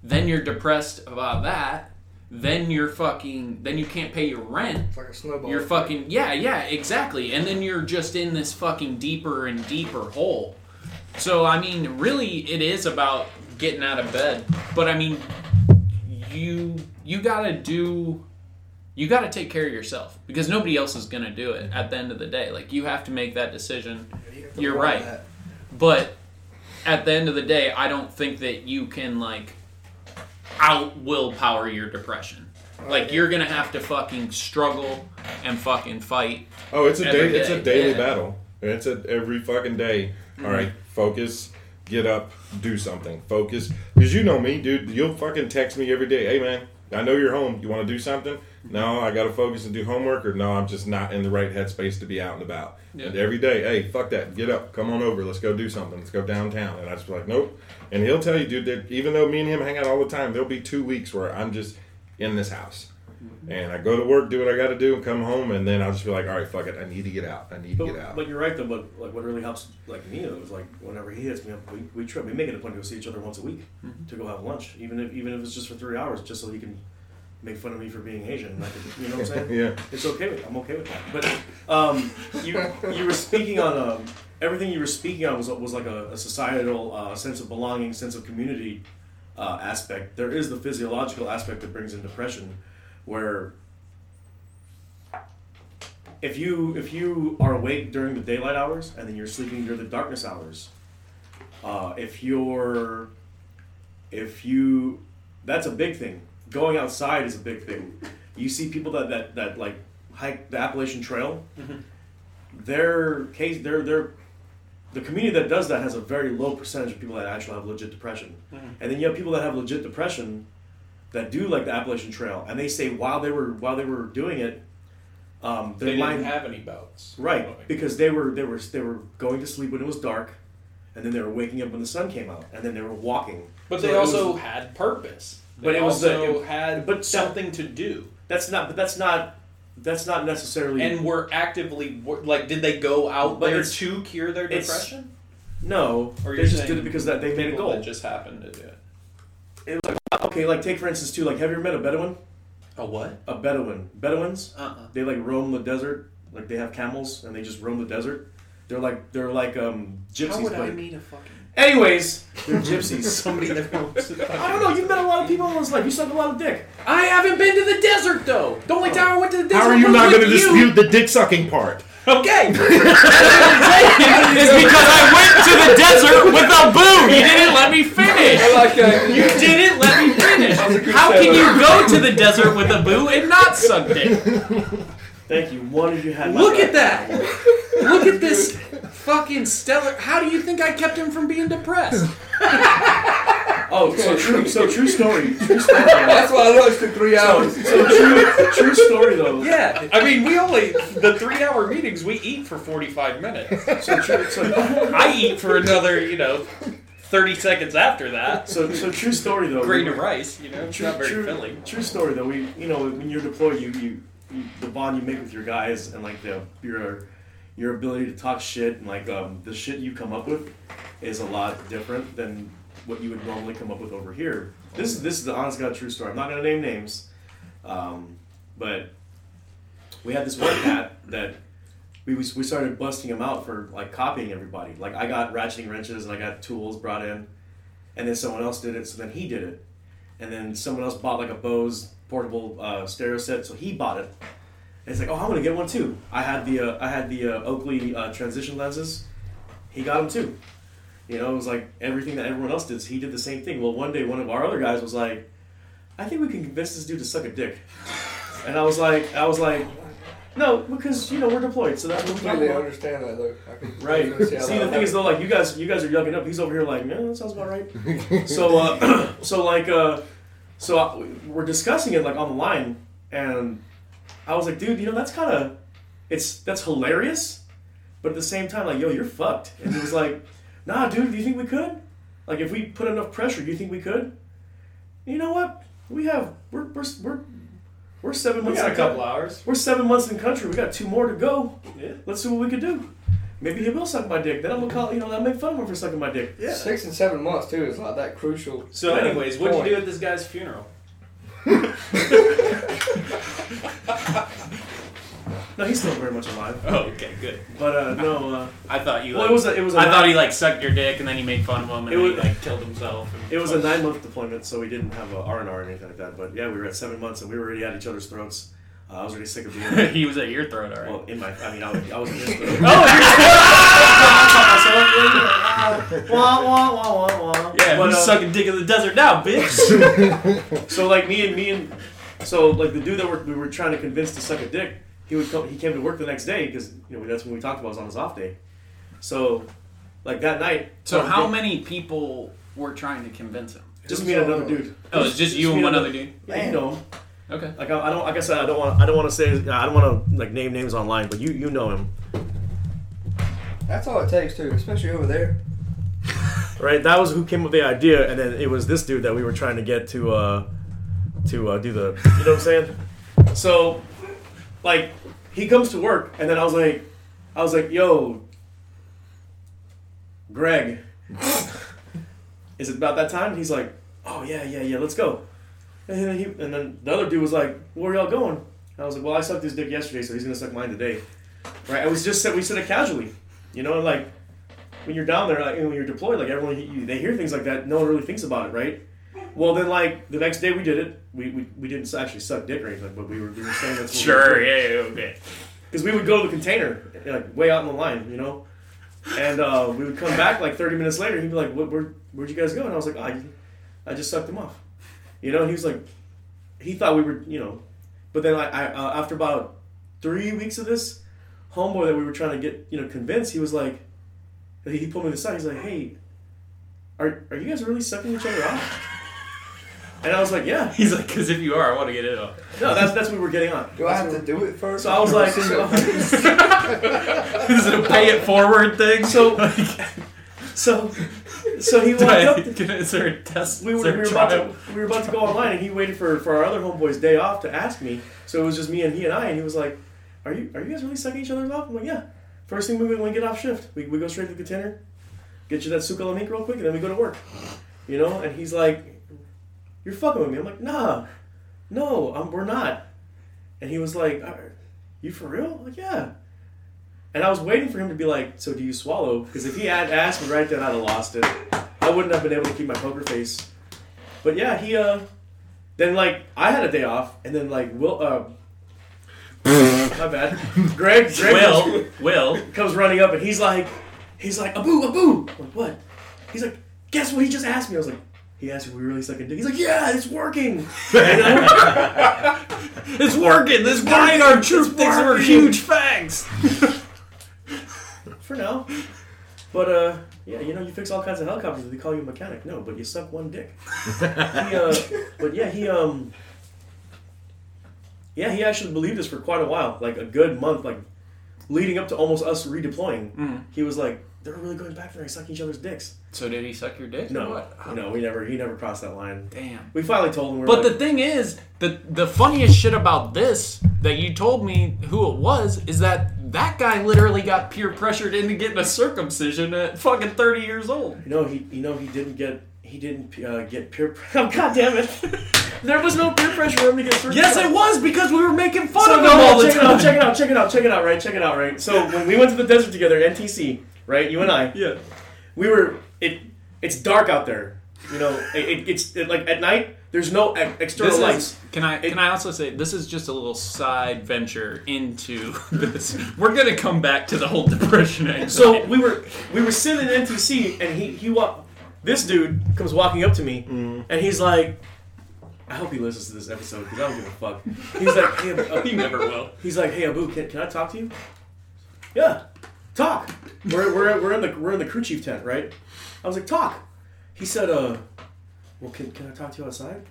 then you're depressed about that then you're fucking then you can't pay your rent It's like a snowball. you're fucking yeah yeah exactly and then you're just in this fucking deeper and deeper hole so i mean really it is about getting out of bed but i mean you you gotta do you gotta take care of yourself because nobody else is gonna do it at the end of the day like you have to make that decision You You're right. that. but at the end of the day, I don't think that you can like out willpower your depression. Like you're gonna have to fucking struggle and fucking fight. Oh, it's a Every day. It's a daily yeah. battle. It's a every fucking day. All right, focus. Get up. Do something. Focus. Because you know me, dude. You'll fucking text me every day. Hey, man. I know you're home. You want to do something? No, I got to focus and do homework. Or no, I'm just not in the right headspace to be out and about. Yeah. And every day, hey, fuck that. Get up. Come on over. Let's go do something. Let's go downtown. And I just be like, nope. And he'll tell you, dude, that even though me and him hang out all the time, there'll be two weeks where I'm just in this house. And I go to work, do what I got to do, and come home, and then I'll just be like, all right, fuck it, I need to get out. I need to But, get out. but you're right though. But like, what really helps, like me, is like whenever he hits me up, we, we trip. We make it a point to go see each other once a week to go have lunch, even if even if it's just for three hours, just so he can make fun of me for being Asian. Can, you know what I'm saying? yeah. It's okay. With, I'm okay with that. But um, you you were speaking on um, everything you were speaking on was was like a, a societal uh, sense of belonging, sense of community uh, aspect. There is the physiological aspect that brings in depression, where if you if you are awake during the daylight hours and then you're sleeping during the darkness hours, uh, if you're if you that's a big thing. Going outside is a big thing. You see people that that, that like hike the Appalachian Trail. Their case, their their the community that does that has a very low percentage of people that actually have legit depression. And then you have people that have legit depression that do like the Appalachian Trail, and they say while they were while they were doing it, um, They mind didn't have any bouts. Right, because they were they were they were going to sleep when it was dark, and then they were waking up when the sun came out, and then they were walking. But So they it was- also had purpose. They But it was also it- had but that- something to do. that's not but that's not that's not necessarily And were actively like, did they go out But there to cure their depression? no. Or they just did it because that they made a goal. that just happened to do it. It was like, okay, like take for instance too. Like, have you ever met a Bedouin? A what? A Bedouin. Bedouins. Uh uh They like roam the desert. Like they have camels and they just roam the desert. They're like they're like um gypsies. How would I but- meet a fucking Anyways, they're gypsies. somebody that knows? I don't know. You've met a lot of people in this life. You suck a lot of dick. I haven't been to the desert though. The only time I went to the desert. How are you not going to dispute the dick sucking part? Okay. It's because I went to the desert with a boo. You didn't let me finish. I like that. You didn't let me How can you go to the desert with a boo and not suck dick? Thank you. One of you had. my Look at that. Look at this fucking stellar. How do you think I kept him from being depressed? Oh, so true. So true story. True story. That's why I know it took three So, hours. so true, true story though. Yeah. I mean, we only the three hour meetings we eat for forty five minutes. So true. So, I eat for another, you know, 30 seconds after that. So, so true story though. Grain we- of rice, you know, True, not very true, filling. true story though. We, you know, when you're deployed, you, you, you, the bond you make with your guys and like the your, your ability to talk shit and like um, the shit you come up with is a lot different than what you would normally come up with over here. This is this is the honest god true story. I'm not gonna name names, um, but we had this one cat that we we started busting him out for like copying everybody. Like I got ratcheting wrenches and I got tools brought in, and then someone else did it, so then he did it, and then someone else bought like a Bose portable uh, stereo set, so he bought it. And it's like, oh, I'm gonna get one too. I had the uh, I had the uh, Oakley uh, transition lenses. He got them too. You know, it was like everything that everyone else did. So he did the same thing. Well, one day one of our other guys was like, I think we can convince this dude to suck a dick. And I was like, I was like, no, because you know we're deployed, so that's what we're completely understand that. I can Right. See, the thing is though, like you guys, you guys are yucking up. He's over here like, yeah, that sounds about right. so, uh, so like, uh, so uh, we're discussing it like on the line, and I was like, dude, you know that's kind of, it's that's hilarious, but at the same time, like, yo, you're fucked. And he was like, nah, dude, do you think we could? Like, if we put enough pressure, do you think we could? You know what? We have we're we're we're, we're seven We months. got a couple coun- hours. We're seven months in country. We got two more to go. Yeah. Let's see what we could do. Maybe he will suck my dick. Then I'm gonna call you know I'll make fun of him for sucking my dick. Yeah. Six and seven months too is like that crucial. So, anyways, what'd you do at this guy's funeral? No, he's still very much alive. Oh, okay, good. But uh, no, uh, I thought you. well, Like, it was a, it was a I nine, thought he like sucked your dick and then he made fun of him and It was- he like killed himself. It was a nine month deployment, so we didn't have a R and R or anything like that. But yeah, we were at seven months and we were already at each other's throats. Uh, I was already sick of being. he was at your throat, alright. well, in my, I mean, I was, I was in his throat. oh, wah, wah, wah, wah, wah. yeah, but, who's uh, sucking dick in the desert now, bitch? So like me and me and so like the dude that we're, we were trying to convince to suck a dick, he would come. He came to work the next day because you know that's when we talked about was on his off day. So like that night. So um, how they- many people were trying to convince him? Just me and another dude. Oh, it's just you and one another- other dude. Yeah, you know. Okay. Like I, I don't. Like I said, I don't want. I don't want to say. I don't want to like name names online, but you you know him, That's all it takes too, especially over there. right? That was who came up with the idea, and then it was this dude that we were trying to get to uh to uh, do the. You know what I'm saying? So, like, he comes to work, and then I was like, I was like, yo, Greg, is it about that time? And he's like, oh yeah, yeah, yeah, let's go. And then he, and then the other dude was like, where y'all going? And I was like, well, I sucked his dick yesterday, so he's gonna suck mine today. Right? I was just said we said it casually, you know, like when you're down there, like when you're deployed, like everyone you, they hear things like that, no one really thinks about it, right? Well, then like the next day we did it. We, we, we didn't actually suck dick or anything, but we were, we were saying that's what sure, yeah, yeah, okay. because we would go to the container like way out in the line, you know, and uh, we would come back like 30 minutes later. He'd be like, what, "Where where'd you guys go?" And I was like, "I, I just sucked him off," you know. He was like, he thought we were, you know, but then I, I uh, after about three weeks of this, homeboy that we were trying to get, you know, convinced, he was like, he he pulled me aside. He's like, "Hey, are are you guys really sucking each other off?" And I was like, "Yeah." He's like, because if you are, I want to get it off. No, that's that's what we were getting on. Do I have to do it first? So I was like, Is it a pay it forward thing? So- so, so he do walked I- up. is there a test? we were, we, were about to, we were about to go online, and he waited for, for our other homeboy's day off to ask me. So it was just me and he and I, and he was like, "Are you are you guys really sucking each other off?" I'm like, "Yeah." First thing we when we get off shift, we, we go straight to the container, get you that suka lamink real quick, and then we go to work. You know, and he's like, "You're fucking with me." I'm like, "Nah, no, um, we're not." And he was like, "You for real?" I'm like, "Yeah." And I was waiting for him to be like, "So do you swallow?" Because if he had asked me right then, I'd have lost it. I wouldn't have been able to keep my poker face. But yeah, he uh, then like I had a day off, and then like Will uh, my bad, Greg, Greg Will, Will. comes running up, and he's like, he's like, Abu, Abu. I'm like what? He's like, guess what? He just asked me. I was like. He asked if we really sucking dick. He's like, "Yeah, it's working." It's working. This guy in our troop thinks we're huge fags. for now. But uh, yeah, you know, you fix all kinds of helicopters. They call you a mechanic. No, but you suck one dick. he, uh, but yeah, he um, yeah, he actually believed us for quite a while, like a good month, like leading up to almost us redeploying. Mm. He was like, they were really going back there and sucking each other's dicks. So did he suck your dick? No, no, we never. He never crossed that line. Damn. We finally told him. We were But like, the thing is, the the funniest shit about this that you told me who it was is that that guy literally got peer pressured into getting a circumcision at fucking thirty years old. you know, he, you know, he didn't get, he didn't uh, get peer. Oh, God damn it! there was no peer pressure for him to get circumcised. Yes, it was because we were making fun So of no, him all no, the check it time. out, check it out, check it out, check it out, right? Check it out, right? So when we went to the desert together, NTC, right? You and I, Yeah. we were. It, it's dark out there. You know, it, it, it's it, like at night. There's no external This lights. is, can I can I also say this is just a little side venture into this. We're gonna come back to the whole depression. So we were we were sitting in NTC, and he he walk. This dude comes walking up to me, and he's like, "I hope he listens to this episode because I don't give a fuck." He's like, "Hey, uh, he never will. he's like, hey Abu, can, can I talk to you?" Yeah, talk. We're, we're, we're in the we're in the crew chief tent, right? I was like, talk. He said, uh, well, can, can I talk to you outside?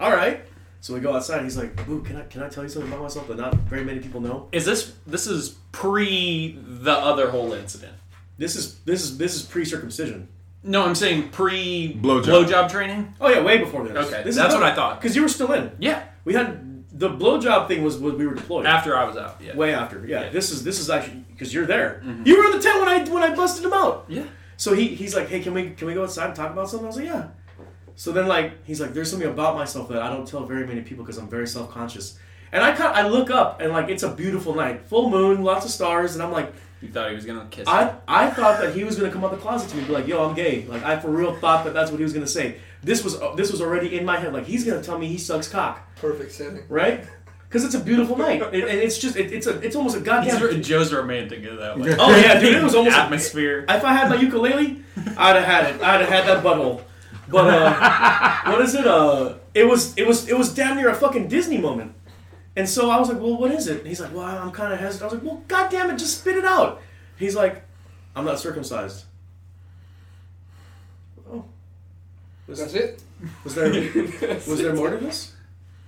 All right. So we go outside. He's like, Abu, can I can I tell you something about myself that not very many people know? Is this this is pre the other whole incident? This is this is this is pre circumcision. No, I'm saying pre Blowjob. blowjob training. Oh yeah, way before this. Okay, this that's what I thought. Because you were still in. Yeah, We had the blowjob thing was when we were deployed. after I was out. Yeah. Way after. Yeah. Yeah. This is this is actually because you're there. Mm-hmm. You were in the tent when I when I busted him out. Yeah. So he he's like, hey, can we can we go outside and talk about something? I was like, yeah. So then like he's like, there's something about myself that I don't tell very many people because I'm very self conscious. And I kind I look up and like it's a beautiful night, full moon, lots of stars, and I'm like, You thought he was gonna kiss. I I thought that he was gonna come out the closet to me and be like, yo, I'm gay. Like I for real thought that that's what he was gonna say. This was uh, this was already in my head. Like he's gonna tell me he sucks cock, Perfect setting. right? Because it's a beautiful night, and, and it's just it, it's a it's almost a He's goddamn. r- Joe's romantic in that way. Oh yeah, dude, it was almost atmosphere. If I had my ukulele, I'd have had it. I'd have had that butthole. But uh, what is it? Uh, it was it was it was damn near a fucking Disney moment. And so I was like, well, what is it? And he's like, well, I'm kind of hesitant. I was like, well, god damn it, just spit it out. He's like, I'm not circumcised. Oh, was, That's it. was there was there more to this?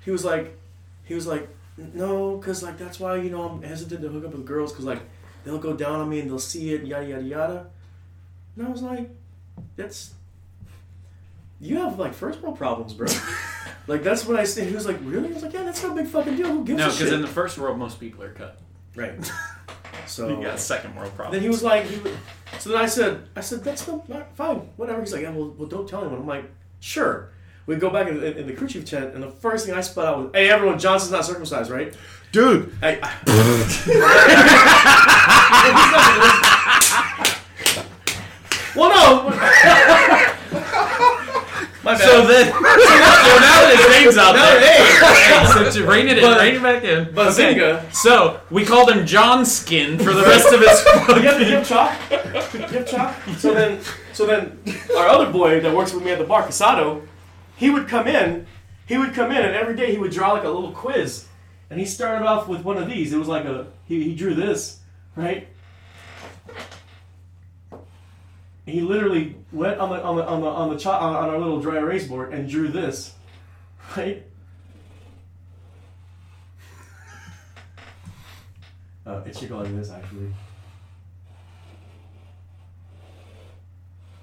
He was like, he was like, no, cause like that's why you know I'm hesitant to hook up with girls, cause like they'll go down on me and they'll see it, yada yada yada. And I was like, that's you have like first world problems, bro. like that's what I said. He was like, really? I was like, yeah, that's no big fucking deal. Who gives No, a because in the first world, most people are cut. right. So You got a second world problem. then he was like, he, was- so then I said, I said, that's no, not fine, whatever. He's like, yeah, well, well, don't tell anyone. I'm like, sure. We go back in, in, in the crew chief tent, and the first thing I sput out was, hey, everyone, Johnson's not circumcised, right? Dude, Hey, well, no. My bad. So then, so now that his name's out Now, there, hey. hey, so to rein it in, But- rein it back in. Bazinga. So we called him John Skin for the rest of his. you have, you have chalk? You have chalk? So then, so then, our other boy that works with me at the bar, Casado, he would come in. He would come in, and every day he would draw like a little quiz. And he started off with one of these. It was like a he, he drew this, right? He literally went on the on the on the on the chalk, on, on our little dry erase board and drew this, right? Uh, it should go like this, actually.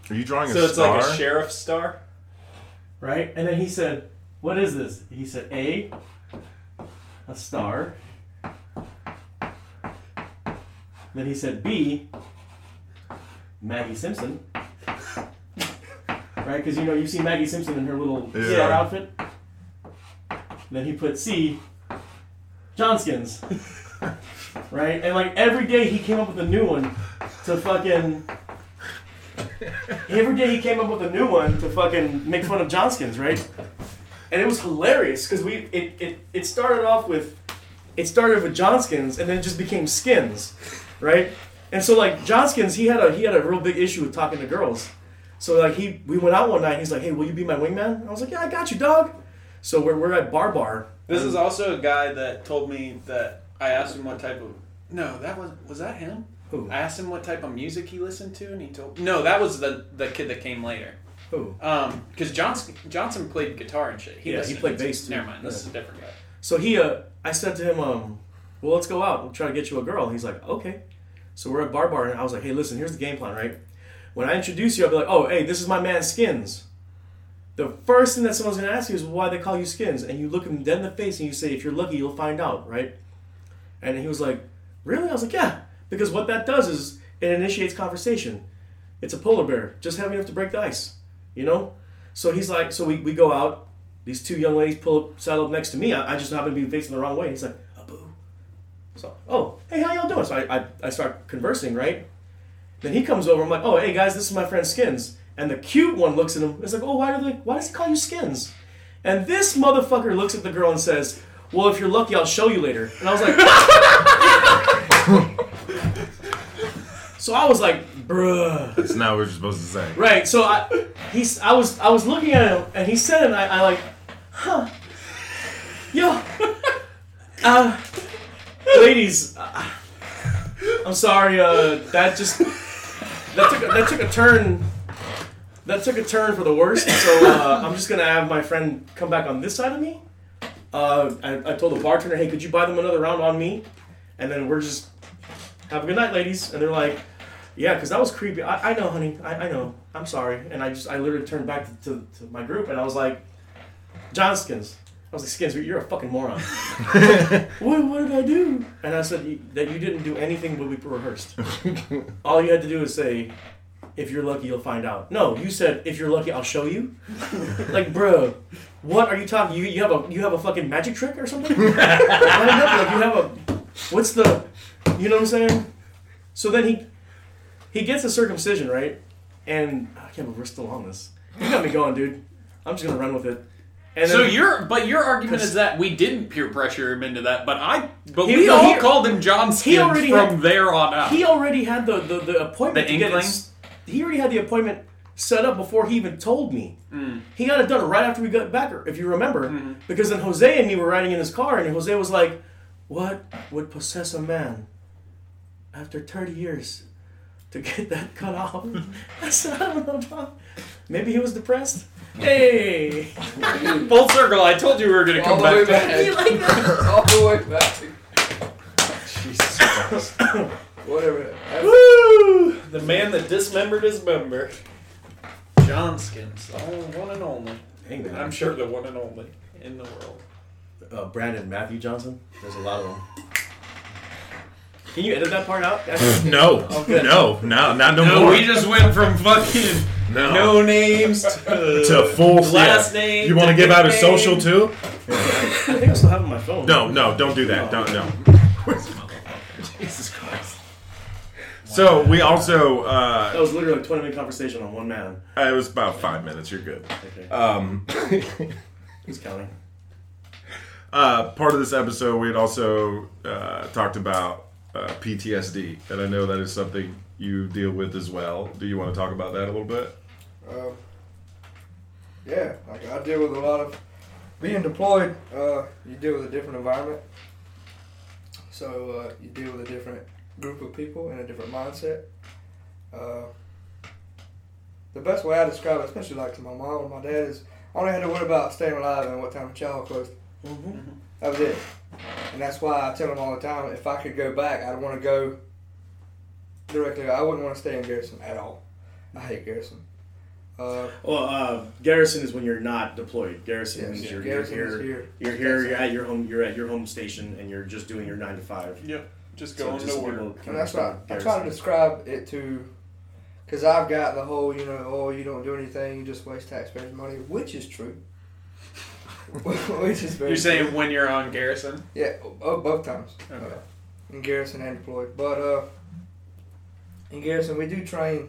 are you drawing a star? So it's like a sheriff star. right? And then he said, "What is this?" He said, "A, a star." Then he said, "B, Maggie Simpson." right? Because you know you see Maggie Simpson in her little Yeah. star outfit. Then he put C, Johnskins. right? And like every day he came up with a new one to fucking. Every day he came up with a new one to fucking make fun of Johnskins, right? And it was hilarious because we it, it it started off with it started with Johnskins and then it just became skins, right? And so like Johnskins, he had a he had a real big issue with talking to girls. So like he we went out one night and he's like, Hey, will you be my wingman? I was like, Yeah, I got you, dog. So we're, we're at Bar Bar. This is also a guy that told me that I asked him what type of. No, that was was that him. Who? I asked him what type of music he listened to, and he told. No, that was the the kid that came later. Who? Um, because Johnson Johnson played guitar and shit. He Yeah, he played bass, too. Never mind, this Yeah. is a different guy. So he, uh, I said to him, um, well, let's go out. We'll try to get you a girl. He's like, okay. So we're at Bar Bar, and I was like, hey, listen, here's the game plan, right? When I introduce you, I'll be like, oh, hey, this is my man Skins. The first thing that someone's gonna ask you is why they call you Skins, and you look him dead in the face and you say, if you're lucky, you'll find out, right? And he was like, really? I was like, yeah, because what that does is it initiates conversation. It's a polar bear, just heavy enough to break the ice, you know? So he's like, so we, we go out, these two young ladies pull up, saddle up next to me. I, I just happen to be facing the wrong way. He's like. So, oh, hey, how y'all doing? So I, I, I start conversing, right? Then he comes over. I'm like, oh, hey guys, this is my friend Skins. And the cute one looks at him. It's like, oh, why do they? Why does he call you Skins? And this motherfucker looks at the girl and says, well, if you're lucky, I'll show you later. And I was like, so I was like, bruh. That's not what you're supposed to say. Right. So I, he's, I was, I was looking at him, and he said, it, and I, I like, huh, yo, uh, ladies, uh, I'm sorry. Uh, that just that took that took a turn. That took a turn for the worst. So uh, I'm just gonna have my friend come back on this side of me. Uh, I, I told the bartender, hey, could you buy them another round on me? And then we're just have a good night, ladies. And they're like, yeah, because that was creepy. I, I know, honey. I, I know. I'm sorry. And I just, I literally turned back to, to, to my group and I was like, John Skins. I was like, Skins, you're a fucking moron. what, what did I do? And I said, that you didn't do anything but we rehearsed. All you had to do is say, if you're lucky, you'll find out. No, you said, if you're lucky, I'll show you. like, bro, what are you talking? You, you have a you have a fucking magic trick or something? Line up, like, you have a what's the you know what I'm saying? So then he he gets a circumcision, right? And I can't believe we're still on this. You got me going, dude. I'm just gonna run with it. And So then- your but your argument is that we didn't peer pressure him into that, but I but He- we all he- called him John Skins from had- there on out. he already had the the, the appointment. The to get inkling? his- he already had the appointment set up before he even told me. Mm. He got it done right after we got back, if you remember. Because then Jose and me were riding in his car, and Jose was like, "What would possess a man after thirty years to get that cut off?" I said, "I don't know, John. Maybe he was depressed." Hey, Full circle. I told you we were going to All come the way back. back. you like that? All the way back. Jesus Christ. Whatever. That's- Woo! The man that dismembered his member. John Skins, the only one and only. Hey, man. I'm sure the one and only in the world. uh, Brandon Matthew Johnson. There's a lot of them. Can you edit that part out? That's- No, good. no, no, not no, No, more. we just went from fucking no. No names to, to full last yeah. name. You want to to give out his nickname. social too? I think I still have it on my phone. No, no, don't do that. Don't no. Jesus Christ. So we also That uh, was literally a 20 minute conversation on one man. it was about five minutes. You're good. Okay. Um, He's counting. uh, part of this episode, we had also uh, talked about uh, PTSD, and I know that is something you deal with as well. Do you want to talk about that a little bit? Uh, yeah, like I deal with a lot of being deployed. Uh, you deal with a different environment, so uh, you deal with a different group of people in a different mindset. Uh, the best way I describe it, especially like to my mom and my dad, is I only had to worry about staying alive and what time the chow closed. Mm-hmm. That was it. And that's why I tell them all the time, if I could go back, I'd want to go directly. I wouldn't want to stay in Garrison at all. I hate Garrison. Uh, Well, uh, garrison is when you're not deployed. Garrison Yes, means you're, Garrison you're here. here. You're here. You're at your home. You're at your home station, and you're just doing your nine to five. Yep. Just So going just to so work. people can And that's why understand I try to describe it to, because I've got the whole, you know, oh, you don't do anything, you just waste taxpayers' money, which is true. which is very You're saying true. when you're on garrison? Yeah, oh, both times. Okay. Uh, in Garrison and deployed. But uh, in Garrison, we do train.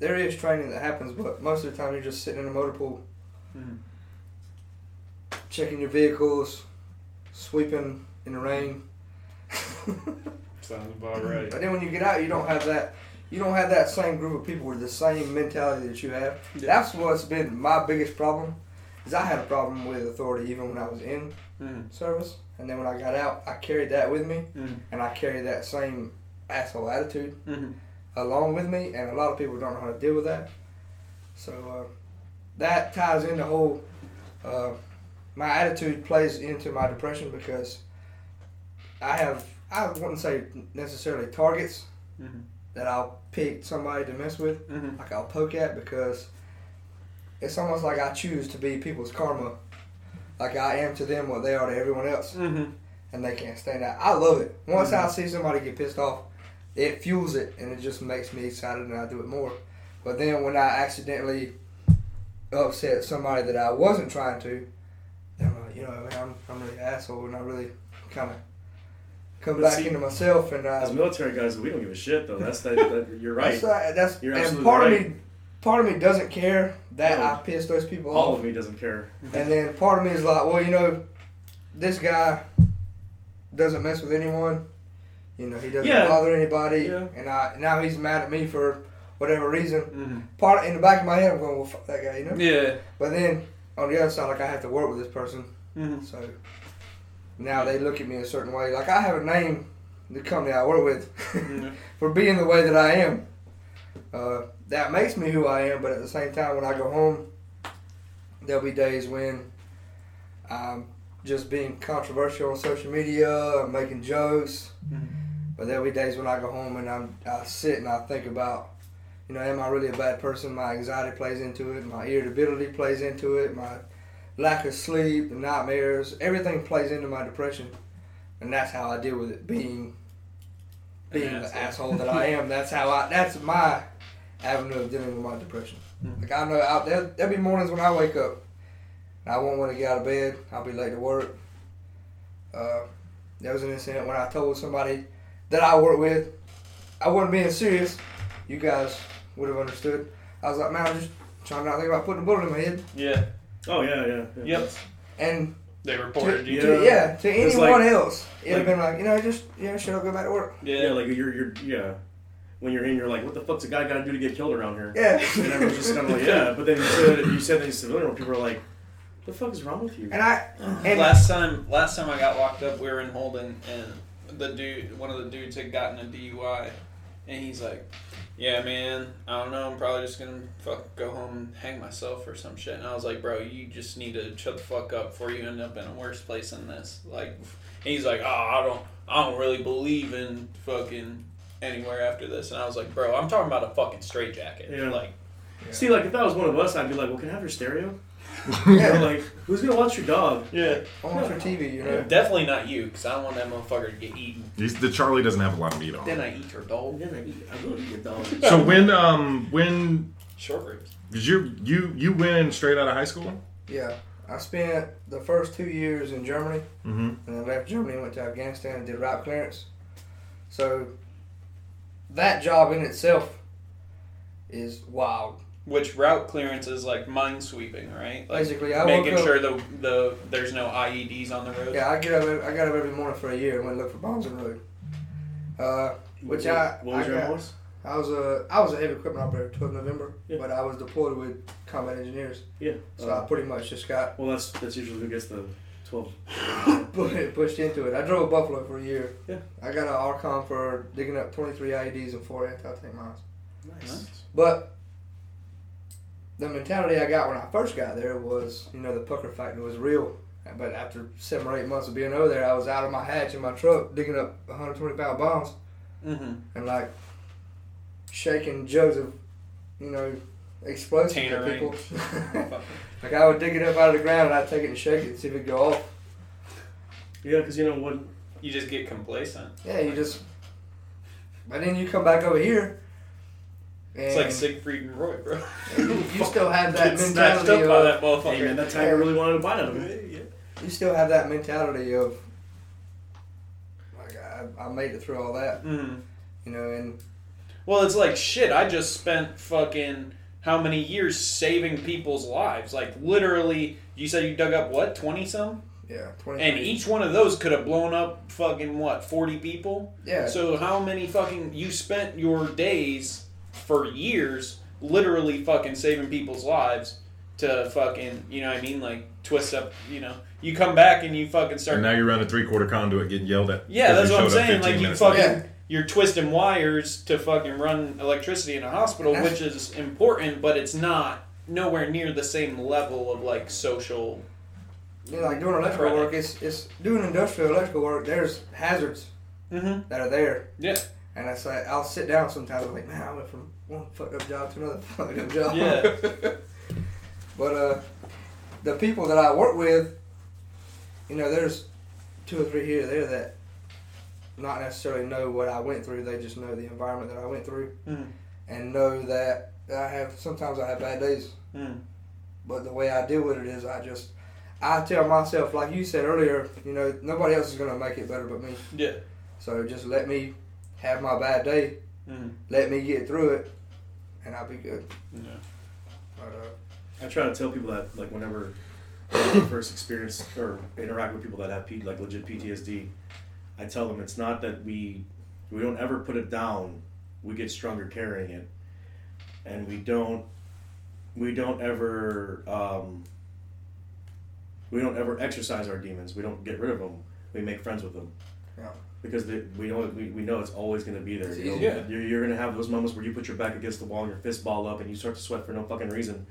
There is training that happens, but most of the time you're just sitting in a motor pool, Mhm. checking your vehicles, sweeping in the rain. Sounds about right. But then when you get out, you don't have that. You don't have that same group of people with the same mentality that you have. Yeah. That's what's been my biggest problem. Is I had a problem with authority even when I was in Mhm. service, and then when I got out, I carried that with me, Mhm. and I carried that same asshole attitude Mhm. along with me, and a lot of people don't know how to deal with that. So uh, that ties into the whole. Uh, my attitude plays into my depression because I have I wouldn't say necessarily targets Mhm. that I'll pick somebody to mess with, Mhm. like I'll poke at because it's almost like I choose to be people's karma, like I am to them what they are to everyone else, Mhm. and they can't stand that. I love it. Once I see somebody get pissed off, it fuels it, and it just makes me excited, and I do it more. But then when I accidentally upset somebody that I wasn't trying to, then I'm like, you know, man, I'm I'm really an asshole, and I really kind of come But back see, into myself, and uh, As military guys, we don't give a shit though. That's that. that you're right. That's, uh, that's You're and absolutely part of right. me, part of me doesn't care that No. I pissed those people All off, All of me doesn't care. and then part of me is like, well, you know, this guy doesn't mess with anyone. You know, he doesn't Yeah. bother anybody, Yeah. and I now he's mad at me for whatever reason. Mhm. Part in the back of my head, I'm going, well, fuck that guy, you know. Yeah. But then on the other side, like I have to work with this person, Mhm. so now they look at me a certain way. Like I have a name, the company I work with, Mhm. for being the way that I am. Uh, that makes me who I am, but at the same time, when I go home, there'll be days when I'm just being controversial on social media, I'm making jokes. Mhm. But there'll be days when I go home and I'm, I sit and I think about, you know, am I really a bad person? My anxiety plays into it, my irritability plays into it, my lack of sleep, the nightmares, everything plays into my depression. And that's how I deal with it, being being the asshole that I am. That's how I. That's my avenue of dealing with my depression. Mhm. Like I know out there, there'll be mornings when I wake up, and I won't want to get out of bed. I'll be late to work. Uh, there was an incident when I told somebody that I work with, I wasn't being serious. You guys would have understood. I was like, man, I'm just trying not to think about putting a bullet in my head. Yeah. Oh yeah, yeah. yeah. Yep. And They reported to, you. Yeah. to, yeah, to anyone like- else, it'd have been like, you know, just yeah, shut up, go back to work. Yeah, Yeah. like you're you're yeah. When you're in, you're like, what the fuck's a guy got to do to get killed around here? Yeah. And everyone's just kind of like, yeah. But then you said you said that he's civilian. People are like, what the fuck is wrong with you? And I uh-huh. and last time, last time I got locked up, we were in Holden, and the dude, one of the dudes had gotten a DUI, and he's like, "Yeah, man, I don't know. I'm probably just gonna fuck go home and hang myself or some shit." And I was like, "Bro, you just need to shut the fuck up before you end up in a worse place than this." Like, and he's like, "Oh, I don't, I don't really believe in fucking anywhere after this." And I was like, "Bro, I'm talking about a fucking straitjacket. Yeah. Like, See, like if that was one of us, I'd be like, well, can I have your stereo? Yeah, like who's gonna watch your dog? yeah, on for TV, you know. definitely not you, because I don't want that motherfucker to get eaten. He's, the Charlie doesn't have a lot of meat on. Then I eat your dog. Yeah, I eat- I will eat your dog. So when um when Short ribs. did you you you went straight out of high school? Yeah, I spent the first two years in Germany, Mm-hmm. and then left Germany and went to Afghanistan and did route clearance. So that job in itself is wild. Which route clearance is like mine sweeping, right? Like Basically, I woke making up. sure the the there's no IEDs on the road. Yeah, I get up. I got up every morning for a year and went look for bombs on the road. Uh, Which I- What was I your got- voice? I was a I was a heavy equipment operator 12 November, Yeah. but I was deployed with combat engineers, Yeah. so Uh, I pretty much just got well, that's that's usually who gets the twelve. pu- pushed into it. I drove Buffalo for a year. Yeah. I got an ARCOM for digging up 23 IEDs and four anti-tank mines. Nice. But the mentality I got when I first got there was, you know, the pucker factor was real. But after seven or eight months of being over there, I was out of my hatch in my truck digging up 120 pound bombs Mm-hmm. and like shaking jugs of, you know, explosives at people. like I would dig it up out of the ground and I'd take it and shake it and see if it'd go off. Yeah, because you know what? You just get complacent. Yeah, you just. But then you come back over here. And It's like Siegfried and Roy, bro. you, you still have that Get snatched mentality up by of, that motherfucker. Hey man, that tiger really wanted to bite out of him. you still have that mentality of like I, I made it through all that, Mm-hmm. you know, and Well, it's like shit. I just spent fucking how many years saving people's lives? Like literally, you said you dug up what twenty some, yeah, twenty. and each one of those could have blown up fucking what forty people. yeah, So how many fucking you spent your days for years literally fucking saving people's lives to fucking you know what I mean like twist up you know you come back and you fucking start And now you're running three quarter conduit getting yelled at. yeah that's what I'm saying like you fucking late. Yeah. You're twisting wires to fucking run electricity in a hospital which is important but it's not nowhere near the same level of like social know, like doing electrical Right. work. It's it's doing industrial electrical work. There's hazards Mm-hmm. that are there. Yeah. And I say I'll sit down sometimes. I'm like, man, I went from one fucked up job to another fucked up job. Yeah. But uh, the people that I work with, you know, there's two or three here there that not necessarily know what I went through. They just know the environment that I went through Mm. and know that I have sometimes I have bad days. Mm. But the way I deal with it is I just I tell myself, like you said earlier, you know, nobody else is gonna make it better but me. Yeah. So just let me have my bad day, Mm. let me get through it, and I'll be good. Yeah. But, uh, I try to tell people that like whenever I first experience or interact with people that have P, like legit PTSD, I tell them it's not that we we don't ever put it down. We get stronger carrying it, and we don't we don't ever um, we don't ever exercise our demons. We don't get rid of them. We make friends with them. Yeah. Because they, we know we, we know it's always going to be there. You know. Yeah. you're, you're going to have those moments where you put your back against the wall and your fist ball up and you start to sweat for no fucking reason.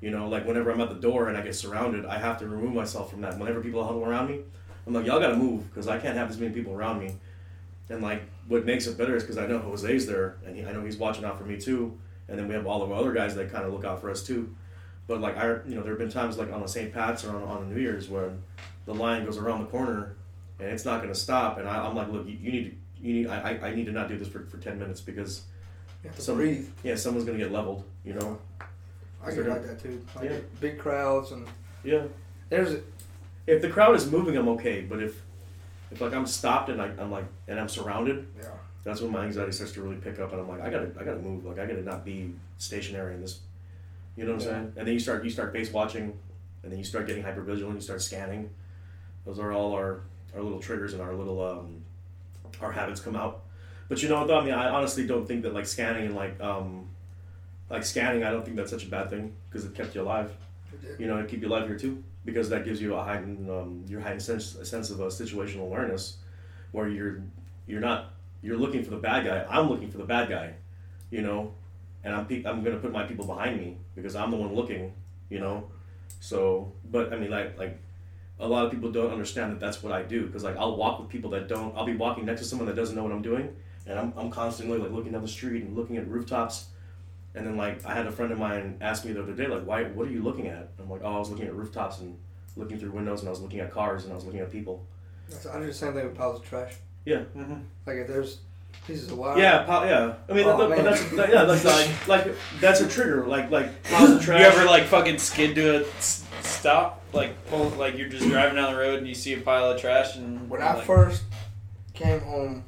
You know, like whenever I'm at the door and I get surrounded, I have to remove myself from that. Whenever people huddle around me, I'm like, y'all gotta move because I can't have this many people around me. And like, what makes it better is because I know Jose's there and he, I know he's watching out for me too. And then we have all of our other guys that kind of look out for us too. But like, I, you know, there have been times like on the St. Pat's or on, on the New Year's where the line goes around the corner and it's not gonna stop. And I, I'm like, look, you, you need, to, you need, I, I I need to not do this for, for ten minutes because to Some- breathe. yeah, someone's gonna get leveled. You know. I get like that too. Like Yeah. big crowds and Yeah. there's if the crowd is moving, I'm okay. But if if like I'm stopped and I, I'm like and I'm surrounded, yeah. that's when my anxiety starts to really pick up, and I'm like, I gotta I gotta move. Like I gotta not be stationary in this. You know what I'm saying? And then you start you start face watching, and then you start getting hyper vigilant. You start scanning. Those are all our our little triggers and our little um, our habits come out. But you know what though? I mean, I honestly don't think that like scanning and like um, like scanning, I don't think that's such a bad thing because it kept you alive you know, it keep you alive here too, because that gives you a heightened, um, your heightened sense, a sense of a situational awareness, where you're, you're not, you're looking for the bad guy. I'm looking for the bad guy, you know, and I'm, pe- I'm gonna put my people behind me because I'm the one looking, you know, so, but I mean, like, like, a lot of people don't understand that that's what I do because like I'll walk with people that don't. I'll be walking next to someone that doesn't know what I'm doing, and I'm, I'm constantly like looking down the street and looking at rooftops and then like I had a friend of mine ask me the other day, like, why what are you looking at? I'm like, oh I was looking at rooftops and looking through windows and I was looking at cars and I was looking at people. That's, I do the same thing with piles of trash. Yeah. Mm-hmm. Like if there's pieces of wire. Yeah, po- yeah. I mean Oh, that- that's that, yeah, like, like like that's a trigger. Like like piles of trash. You ever like fucking skid to a stop? Like pull, like you're just driving down the road and you see a pile of trash and When you're I like, first came home,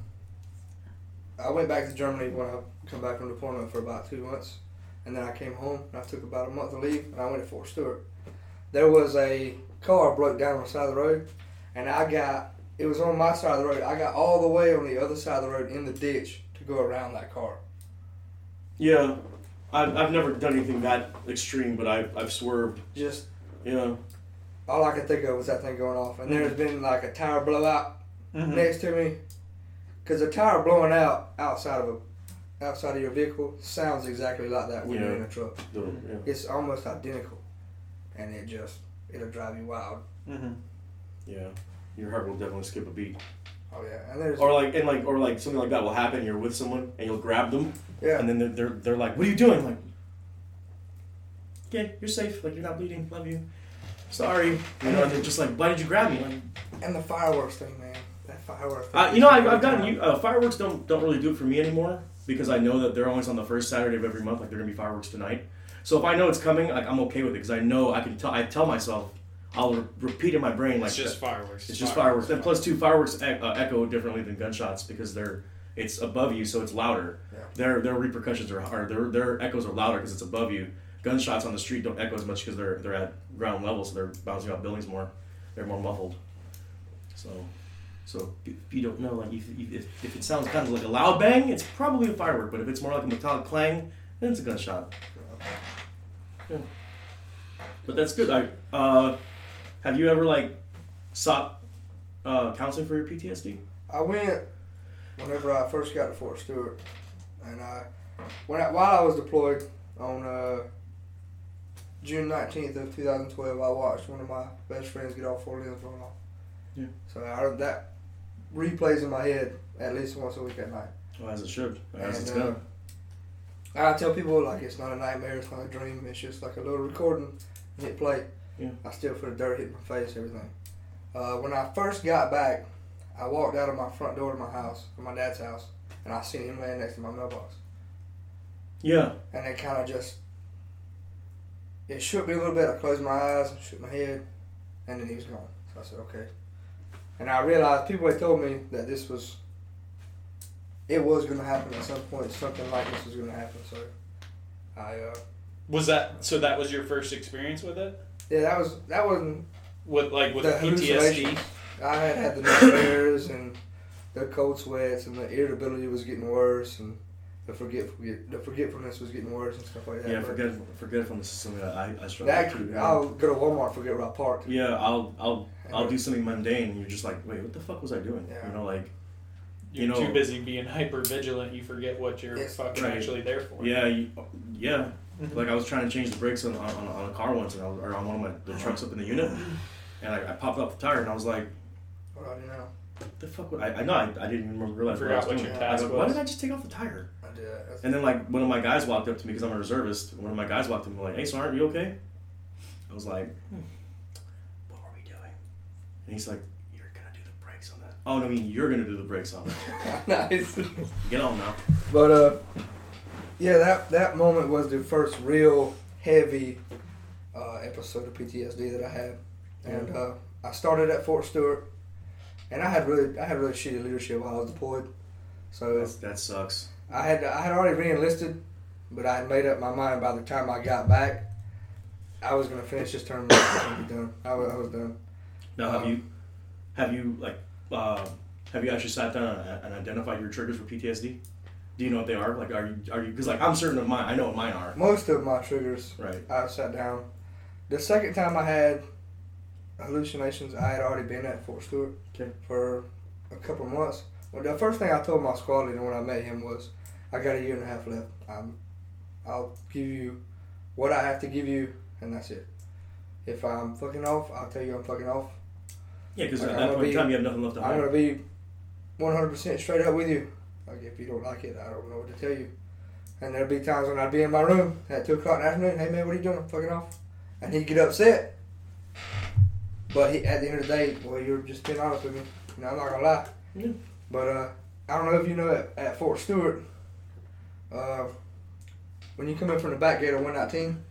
I went back to Germany when I come back from deployment for about two months, and then I came home and I took about a month of leave and I went to Fort Stewart. There was a car broke down on the side of the road, and I got it was on my side of the road. I got all the way on the other side of the road in the ditch to go around that car. Yeah. I've, I've never done anything that extreme, but I've, I've swerved. Just Yeah. all I could think of was that thing going off, and there's been like a tire blowout Mhm. next to me, because a tire blowing out outside of a outside of your vehicle sounds exactly like that when you're in a truck. Yeah. It's almost identical, and it just it'll drive you wild. Mhm. Yeah. Your heart will definitely skip a beat. Oh yeah, and there's Or like and like or like something like that will happen. You're with someone and you'll grab them yeah, and then they're, they're, they're like, "What are you doing?" I'm like, "Okay, you're safe. Like you're not bleeding. Love you. Sorry." You know, and they're just like, "Why did you grab me?" Like, and the fireworks thing, man. That fireworks. Thing uh, you know, I've, I've gotten you. Uh, fireworks don't don't really do it for me anymore because I know that they're always on the first Saturday of every month. Like they're gonna be fireworks tonight. So if I know it's coming, like I'm okay with it because I know I can tell. I tell myself, I'll re- repeat in my brain like It's just that- fireworks. It's just fireworks. And plus, two fireworks e- uh, echo differently than gunshots because they're it's above you, so it's louder. Yeah. Their their repercussions are hard. Their their echoes are louder because it's above you. Gunshots on the street don't echo as much because they're they're at ground level, so they're bouncing off buildings more. They're more muffled. So, so if you don't know, like if, if, if it sounds kind of like a loud bang, it's probably a firework. But if it's more like a metallic clang, then it's a gunshot. Yeah. But that's good. I uh, have you ever like sought uh, counseling for your PTSD? I went whenever I first got to Fort Stewart, and I when I, while I was deployed on uh, June nineteenth of two thousand twelve, I watched one of my best friends get all four limbs blown off. Yeah. So I heard that replays in my head at least once a week at night. Well, as it should. As it's And, uh, gonna. I tell people like it's not a nightmare, it's not a dream. It's just like a little recording. Hit play. Yeah. I still feel the dirt hit my face, everything. Uh, when I first got back, I walked out of my front door to my house, to my dad's house, and I seen him laying next to my mailbox. Yeah. And it kind of just it shook me a little bit. I closed my eyes, shook my head, and then he was gone. So I said, okay. And I realized people had told me that this was it was going to happen at some point. Something like this was going to happen. So I uh, Was that so? That was your first experience with it? yeah, that was that wasn't With like with The PTSD? I had had the nightmares and the cold sweats and the irritability was getting worse and the forget, forget the forgetfulness was getting worse and stuff like that. Yeah, forget forgetfulness is something that I, I struggle That, with too. yeah. I'll go to Walmart, forget where I parked. Yeah, I'll I'll I'll do something mundane and you're just like, wait, what the fuck was I doing? Yeah. You know, like You're You know- too busy being hyper vigilant. You forget what you're Yes. fucking Right. actually there for. yeah, you, yeah. Mhm. Like I was trying to change the brakes on, on, on a car once, and I was, or on one of my the trucks up in the unit, and I, I popped off the tire, and I was like, What do I do now? The fuck?" would- I I know I, I didn't even realize Forgot what I what was your doing. task I go, Why was. did I just take off the tire? I that. And then like one of my guys walked up to me because I'm a reservist. One of my guys walked up to me like, "Hey, Smart, you okay?" I was like, hmm, "What were we doing?" And he's like, "You're gonna do the brakes on that." Oh no, I mean you're gonna do the brakes on it. nice. Get on now. But uh, yeah, that that moment was the first real heavy uh, episode of PTSD that I had, and uh, I started at Fort Stewart, and I had really I had really shitty leadership while I was deployed, so That's, that sucks. I had I had already reenlisted, but I had made up my mind by the time I got back, I was gonna finish this term and be done. I was, I was done. Now have Um, you have you like uh, have you actually sat down and, and identified your triggers for PTSD? Do you know what they are? Like, are you are you because like I'm certain of mine. I know what mine are. Most of my triggers Right. I sat down. The second time I had hallucinations, I had already been at Fort Stewart Okay. for a couple months. Well, the first thing I told my squad leader when I met him was, "I got a year and a half left. I'm, I'll give you what I have to give you, and that's it. If I'm fucking off, I'll tell you I'm fucking off. Yeah, because Like, at that point in time, you have nothing left to hide. I'm gonna be 100% straight up with you. Like if you don't like it, I don't know what to tell you. And there'll be times when I'd be in my room at two o'clock in the afternoon. Hey man, what are you doing? I'm fucking off. And he'd get upset. But he, at the end of the day, well, you're just being honest with me. You know, I'm not gonna lie. Yeah. But uh, I don't know if you know at, at Fort Stewart, uh, when you come in from the back gate of 119,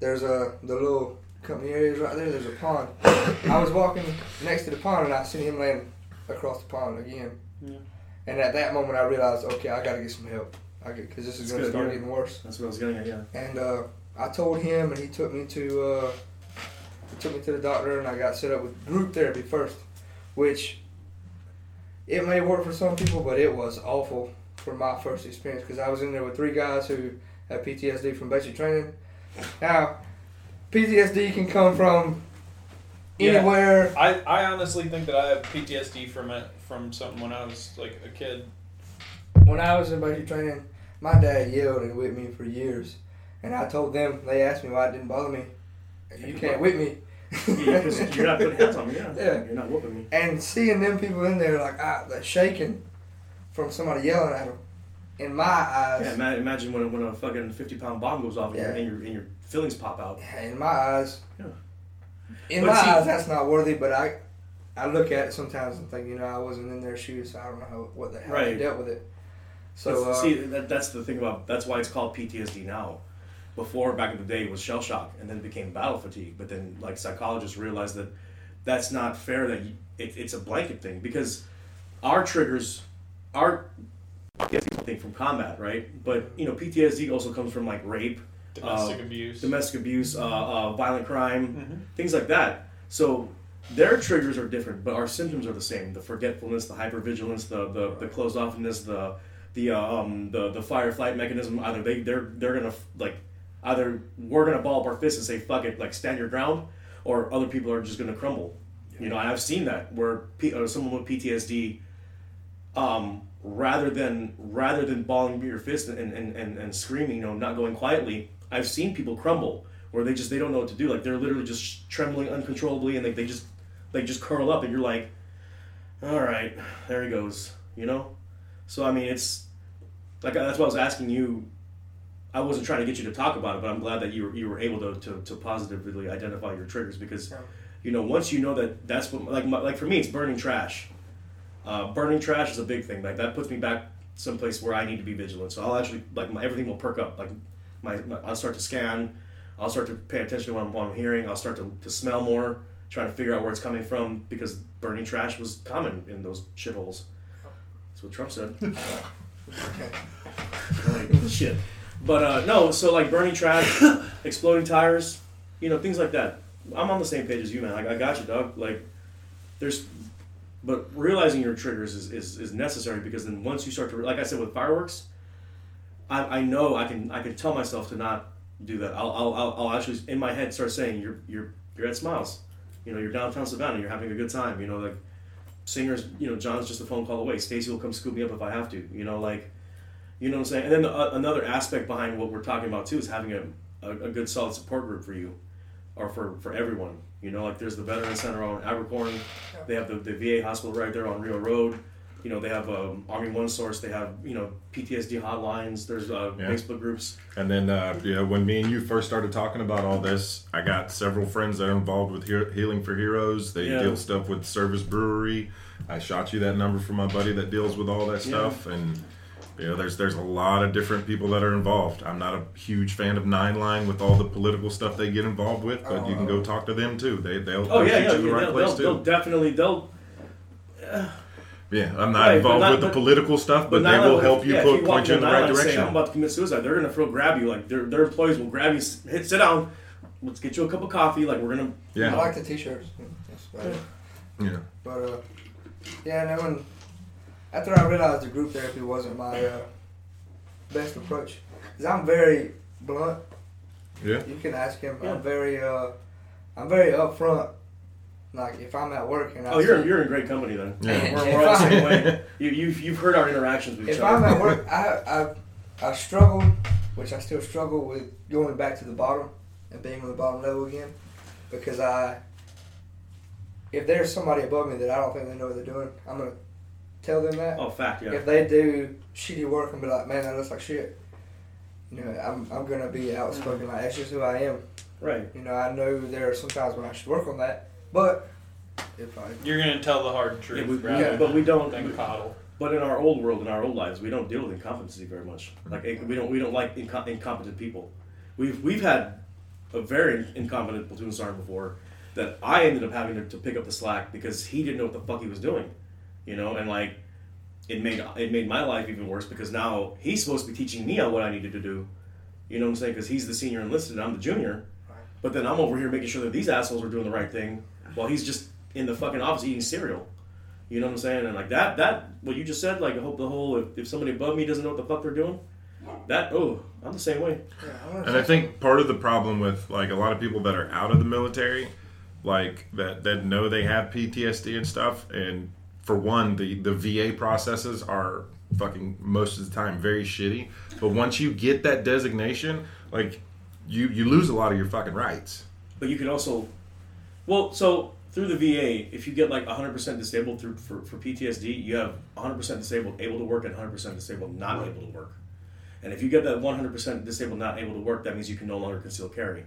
there's a the little company areas right there. There's a pond. I was walking next to the pond and I seen him laying across the pond again. Yeah. And at that moment, I realized, okay, I gotta get some help. I because this is gonna start yeah. getting worse. That's what I was getting at. Yeah. And uh, I told him, and he took me to uh, he took me to the doctor, and I got set up with group therapy first, which it may work for some people, but it was awful for my first experience because I was in there with three guys who had PTSD from basic training. Now, PTSD can come from Yeah. anywhere. I, I honestly think that I have PTSD from it from something when I was like a kid. When I was in basic training, my dad yelled and whipped me for years, and I told them. They asked me why it didn't bother me. You can't whip me. Because you're not putting hands on me. Yeah. Yeah. You're not whooping me. and seeing them people in there like ah, that shaking from somebody yelling at them, in my eyes, Yeah. ima- Imagine when a, when a fucking 50 pound bomb goes off and, your, Yeah. and your and your feelings pop out. in my eyes, Yeah. in But my see- eyes, that's not worthy. But I, I look at it sometimes and think, you know, I wasn't in their shoes, so I don't know how what the they Right. dealt with it. So So uh, see, that, that's the thing about that's why it's called PTSD now. Before back in the day it was shell shock, and then it became battle fatigue. But then like psychologists realized that that's not fair. That you, it, it's a blanket thing because our triggers, our PTSD from combat, right? But you know PTSD also comes from like rape, Domestic Uh, abuse. domestic abuse, uh, uh, violent crime, Mhm. things like that. So their triggers are different, but our symptoms are the same: the forgetfulness, the hypervigilance, the the, the closed offness, the the uh, um the the fire flight mechanism. Either they they're they're gonna like either we're gonna ball up our fists and say fuck it, like stand your ground, or other people are just gonna crumble. You know, I've seen that where P, uh, someone with PTSD, um, rather than rather than balling up your fist and, and, and, and screaming, you know, not going quietly, I've seen people crumble where they just they don't know what to do. Like they're literally just trembling uncontrollably and they, they just they just curl up and you're like, all right, there he goes. You know, so I mean, it's like that's why I was asking you. I wasn't trying to get you to talk about it, but I'm glad that you were, you were able to, to, to positively identify your triggers because, Yeah. you know, once you know that that's what like my, like for me, it's burning trash. Uh, burning trash is a big thing. Like that puts me back someplace where I need to be vigilant. So I'll actually like my, everything will perk up. Like my, my I'll start to scan. I'll start to pay attention to what I'm, what I'm hearing. I'll start to, to smell more, trying to figure out where it's coming from because burning trash was common in those shitholes. That's what Trump said. like, shit. But uh, no, so like burning trash, exploding tires, you know, things like that. I'm on the same page as you, man. Like, I got you, dog. Like, there's, but realizing your triggers is, is, is necessary because then once you start to, like I said with fireworks, I, I know I can I can tell myself to not do that. I'll, I'll, I'll, I'll actually in my head start saying you're you're you're at Smiles, you know, you're downtown Savannah, you're having a good time, you know, like singers, you know, John's just a phone call away. Stacy will come scoop me up if I have to, you know, like, you know what I'm saying. And then the, uh, another aspect behind what we're talking about too is having a, a, a good solid support group for you, or for for everyone. You know, like there's the Veteran Center on Abercorn, they have the, the VA hospital right there on Rio Road. You know, they have um, Army One Source. They have you know PTSD hotlines. There's uh, Yeah. Facebook groups. And then, uh, you know, when me and you first started talking about all this, I got several friends that are involved with He- Healing for Heroes. They Yeah. deal stuff with Service Brewery. I shot you that number from my buddy that deals with all that Yeah. stuff. And, you know, there's there's a lot of different people that are involved. I'm not a huge fan of Nine Line with all the political stuff they get involved with, but you can go talk to them too. They they'll Oh push yeah, you yeah, to the right They'll, place they'll, too. they'll definitely they'll. yeah, I'm not Right, involved not- with the but- political stuff, but, they will like- help you yeah, if put, walk point you in the right aisle and say, direction. I'm about to commit suicide. They're gonna throw grab you. Like their their employees will grab you. Hit sit down. Let's get you a cup of coffee. Like we're gonna. yeah, I like the t-shirts. That's about it. yeah. But uh, yeah, and then when after I realized the group therapy wasn't my uh, best approach, because I'm very blunt. Yeah. You can ask him. Yeah. I'm very uh, I'm very upfront. Like if I'm at work and I Oh, you're see- you're in great company then. Yeah. We're, we're all the same way. You you've, you've heard our interactions with each if other. I'm at work, I I I struggle, which I still struggle with going back to the bottom and being on the bottom level again, because I. If there's somebody above me that I don't think they know what they're doing, I'm gonna tell them that. oh, fact, yeah. If they do shitty work and be like, man, that looks like shit. You know, I'm, I'm gonna be outspoken. Like that's just who I am. Right. You know, I know there are some times when I should work on that, but if I You're gonna tell the hard truth, Yeah, we, rather yeah, but we don't. than coddle. But in our old world, in our old lives, we don't deal with incompetency very much. Like eh, we don't we don't like inco- incompetent people. We've we've had a very incompetent platoon sergeant before that I ended up having to, to pick up the slack because he didn't know what the fuck he was doing, you know, and like it made it made my life even worse because now he's supposed to be teaching me on what I needed to do, you know what I'm saying? Because he's the senior enlisted and I'm the junior, but then I'm over here making sure that these assholes are doing the right thing while he's just in the fucking office eating cereal. You know what I'm saying? And like that, that what you just said, like I hope the whole if, if somebody above me doesn't know what the fuck they're doing, that oh, I'm the same way. yeah, I And I think part of the problem with like a lot of people that are out of the military, like that that know they have PTSD and stuff, and for one, the the VA processes are fucking most of the time very shitty. But once you get that designation, like you you lose a lot of your fucking rights. But you can also, well, so through the VA, if you get like 100% disabled through for, for PTSD, you have 100% disabled able to work and 100% disabled not able to work. And if you get that 100% disabled not able to work, that means you can no longer conceal carry,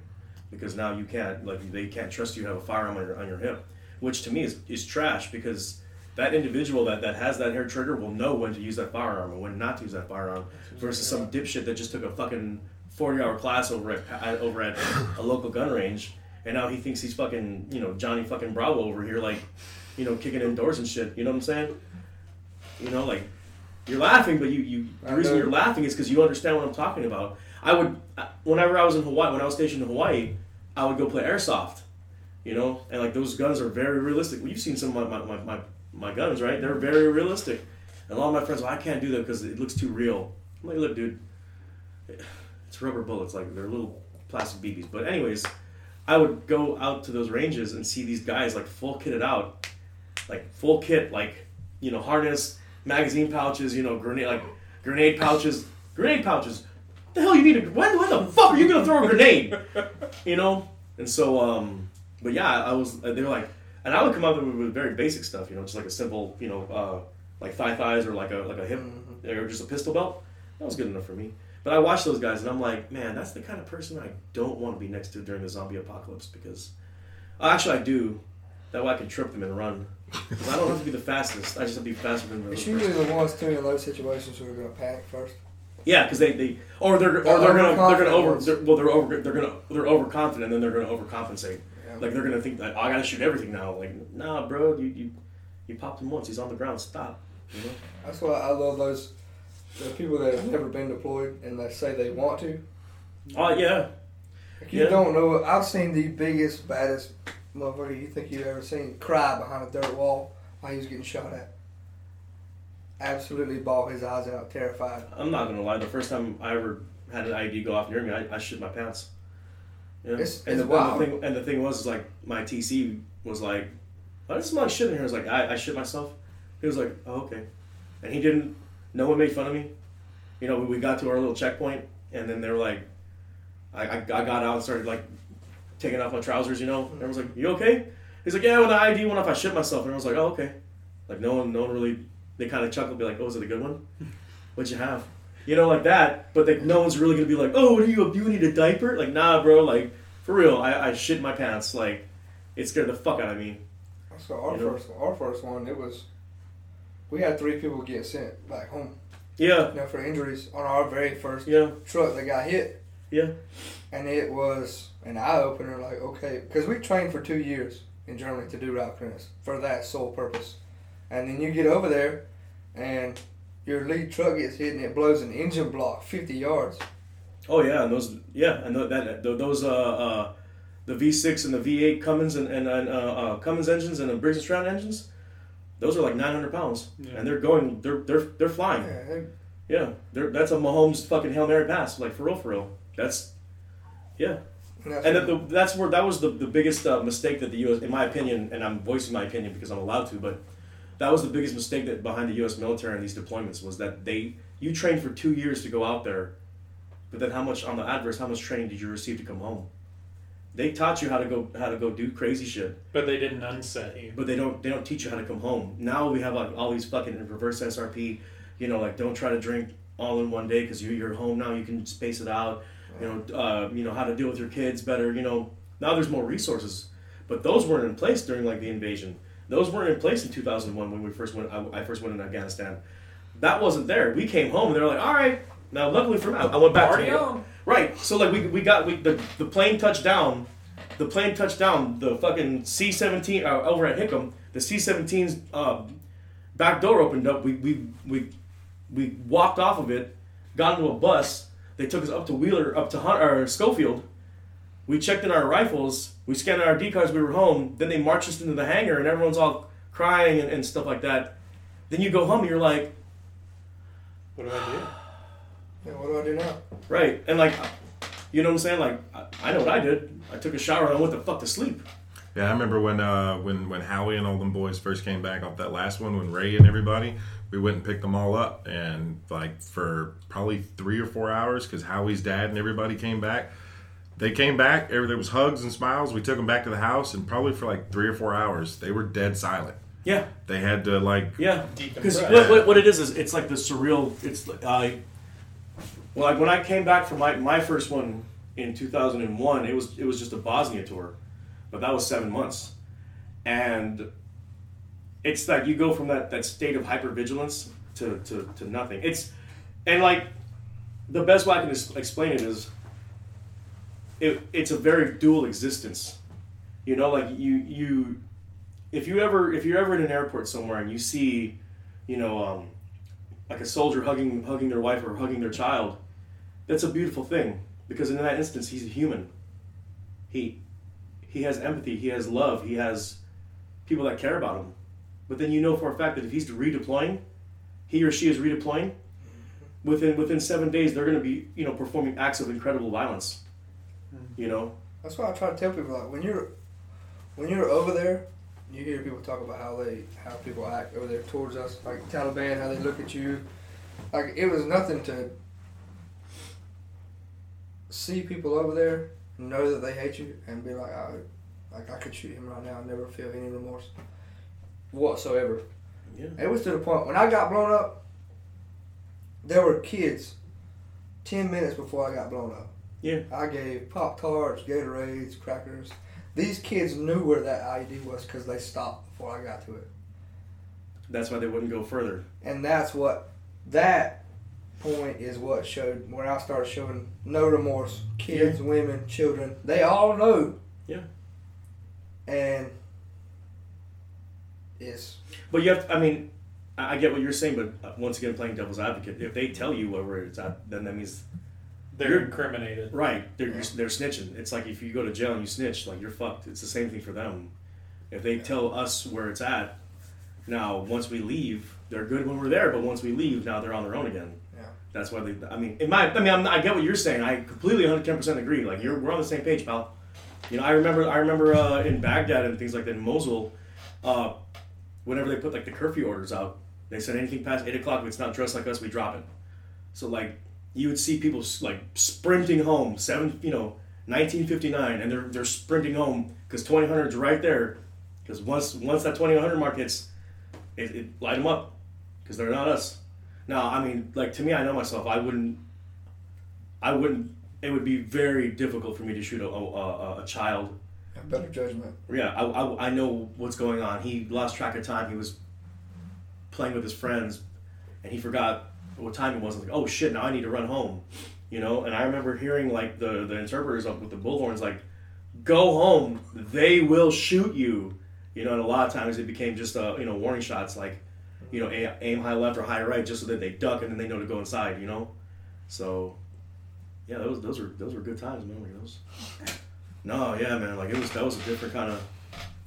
because now you can't like they can't trust you to have a firearm on your on your hip, which to me is, is trash because that individual that, that has that hair trigger will know when to use that firearm and when not to use that firearm versus some dipshit that just took a fucking 40 hour class over at at- over at a local gun range and now he thinks he's fucking you know Johnny fucking Bravo over here like you know kicking indoors and shit. You know what I'm saying? You know like you're laughing but you you the reason you're laughing is because you understand what I'm talking about. I would whenever I was in Hawaii when I was stationed in Hawaii I would go play airsoft you know? And like those guns are very realistic. Well, you've seen some of my, my, my, my, my guns right? They're very realistic. And a lot of my friends well I can't do that because it looks too real. I'm like look dude it's rubber bullets. Like they're little plastic BBs but anyways I would go out to those ranges and see these guys like full kitted out, like full kit, like you know harness, magazine pouches, you know grenade like grenade pouches, grenade pouches. The hell you need a when when the fuck are you gonna throw a grenade? You know, and so um, but yeah, I was they were like and I would come up with, with very basic stuff, you know, just like a simple, you know, uh, like thigh thighs or like a like a hip Mhm. or just a pistol belt. That was good enough for me. But I watch those guys and I'm like, man, that's the kind of person I don't want to be next to during the zombie apocalypse because, actually, I do. That way I can trip them and run. 'Cause I don't have to be the fastest. I just have to be faster than the It's usually the ones too in those situations who are gonna panic first. Yeah, because they, they or they're or The they're gonna they're gonna over they're, well they're over they're gonna they're overconfident and then they're gonna overcompensate. Like they're gonna think that oh, I gotta shoot everything now. Like nah, bro, you you you popped him once. He's on the ground. Stop. You know. That's why I love those the people that have never been deployed and they say they want to. Oh yeah. Like, you Yeah. don't know. I've seen the biggest, baddest motherfucker you think you've ever seen cry behind a dirt wall while he was getting shot at. Absolutely bawled his eyes out, terrified. I'm not gonna lie. The first time I ever had an ID go off near me, I, I shit my pants. It's- and, it's the, and the thing and the thing was like my TC was like, I just smell like shit in here. I was like, I, I shit myself. He was like, oh okay, and he didn't. No one made fun of me. You know, we, we got to our little checkpoint, and then they were like, I, I, I got out and started like taking off my trousers. You know, everyone's like, you okay? He's like, yeah, when the ID went off, I shit myself, and everyone's like, oh okay. Like no one, no one really. They kind of chuckled, be like, oh, is it a good one? What'd you have? You know, like that. But like, no one's really gonna be like, oh, what are you? You need a diaper? Like, nah, bro. Like, for real, I, I shit my pants. Like, it scared the fuck out of me. So our You know? first, our first one, it was. We had three people get sent back home, Yeah, you know, for injuries on our very first yeah, truck that got hit. yeah. And it was an eye opener, like, okay, because we trained for two years in Germany to do route clearance for that sole purpose. And then you get over there, and your lead truck gets hit and it blows an engine block 50 yards. Oh yeah, and those yeah, and tho- that tho- those uh, uh the V6 and the V8 Cummins and, and, and uh, uh, Cummins engines and the Briggs and Stratton engines, those are like 900 pounds, Yeah. and they're going they're they're they're flying. Yeah, they- Yeah, they're, that's a Mahomes fucking hail mary pass, like for real, for real. That's yeah. and that's And that, the, that's where that was the, the biggest uh, mistake that the U.S. in my opinion, and I'm voicing my opinion because I'm allowed to, but that was the biggest mistake that behind the U.S. military and these deployments was that they you trained for two years to go out there, but then how much on the adverse, how much training did you receive to come home? They taught you how to go how to go do crazy shit, But they didn't unset you. but they don't they don't teach you how to come home. Now we have like all these fucking reverse SRP, you know, like don't try to drink all in one day because you you're home now. You can space it out. You know, uh, you know how to deal with your kids better. You know, now there's more resources, but those weren't in place during like the invasion. Those weren't in place in 2001 when we first went. I, I first went in Afghanistan. That wasn't there. We came home and they were like, all right. Now, luckily for me, I I went back Party to on. Right. So like we, we got we the, the plane touched down, the plane touched down. The fucking C seventeen uh, over at Hickam, the C 17's uh, back door opened up. We we we we walked off of it, got into a bus. They took us up to Wheeler, up to Hunt, or Schofield. We checked in our rifles. We scanned our ID cards. We were home. Then they marched us into the hangar, and everyone's all crying and, and stuff like that. Then you go home, and you're like, What do I do? yeah, what do I do now? Right, and like, you know what I'm saying? Like, I, I know what I did. I took a shower and I went the fuck to sleep. Yeah, I remember when uh, when when Howie and all them boys first came back off that last one, when Ray and everybody, we went and picked them all up, and like for probably three or four hours, because Howie's dad and everybody came back. They came back. Every, there was hugs and smiles. We took them back to the house, and probably for like three or four hours, they were dead silent. Yeah, They had to like yeah. Deep Because what, what, what it is is it's like the surreal. It's uh, well, like when I came back from my, my first one in 2001, it was it was just a Bosnia tour, but that was seven months, and it's like you go from that, that state of hypervigilance to, to, to nothing. It's and like the best way I can explain it is it, it's a very dual existence. You know, like you you if you ever if you're ever in an airport somewhere and you see, you know, um, like a soldier hugging hugging their wife or hugging their child, that's a beautiful thing because in that instance he's a human. He he has empathy, he has love, he has people that care about him. But then you know for a fact that if he's redeploying, he or she is redeploying, within within seven days they're going to be you know performing acts of incredible violence. Mm-hmm. You know, That's why I try to tell people like when you're when you're over there, you hear people talk about how they how people act over there towards us, like Taliban, how they look at you. Like it was nothing to see people over there know that they hate you and be like, I, Like I could shoot him right now and never feel any remorse whatsoever. Yeah. It was to the point when I got blown up. There were kids. Ten minutes before I got blown up. Yeah. I gave pop tarts, Gatorades, crackers. These kids knew where that IED was because they stopped before I got to it, That's why they wouldn't go further. and that's what that point is what showed when I started showing no remorse. Kids, women, children, they all know. Yeah. And it's But you have, to, I mean, I I get what you're saying, but uh, once again, playing devil's advocate, if they tell you where it's at, then that means They're You're- incriminated. right. They're you're, they're snitching. It's like if you go to jail and you snitch, like you're fucked. It's the same thing for them. If they tell us where it's at, now once we leave, they're good when we're there, but once we leave, now they're on their own again. Yeah. That's why they. I mean, in my, I mean, I'm, I get what you're saying. I completely 110 percent agree. Like you're, we're on the same page, pal. You know, I remember, I remember uh, in Baghdad and things like that in Mosul, uh, whenever they put like the curfew orders out, they said anything past eight o'clock, if it's not dressed like us, we drop it. So like you would see people like sprinting home, seven, you know, 1959, and they're they're sprinting home because 2000's right there. Because once once that 2100 mark hits, it, it light them up because they're not us. Now, I mean, like to me, I know myself. I wouldn't. I wouldn't. It would be very difficult for me to shoot a, a, a, child a better judgment. yeah, I, I, I know what's going on. He lost track of time. He was playing with his friends, and he forgot what time it was. I was like, oh shit! Now I need to run home, you know. And I remember hearing like the the interpreters up with the bullhorns like, "Go home. They will shoot you." You know, and a lot of times it became just uh, you know warning shots like, you know, aim, aim high left or high right, just so that they duck and then they know to go inside. You know, so yeah, those those were those were good times, man. Like those. No, yeah, man. Like it was that was a different kind of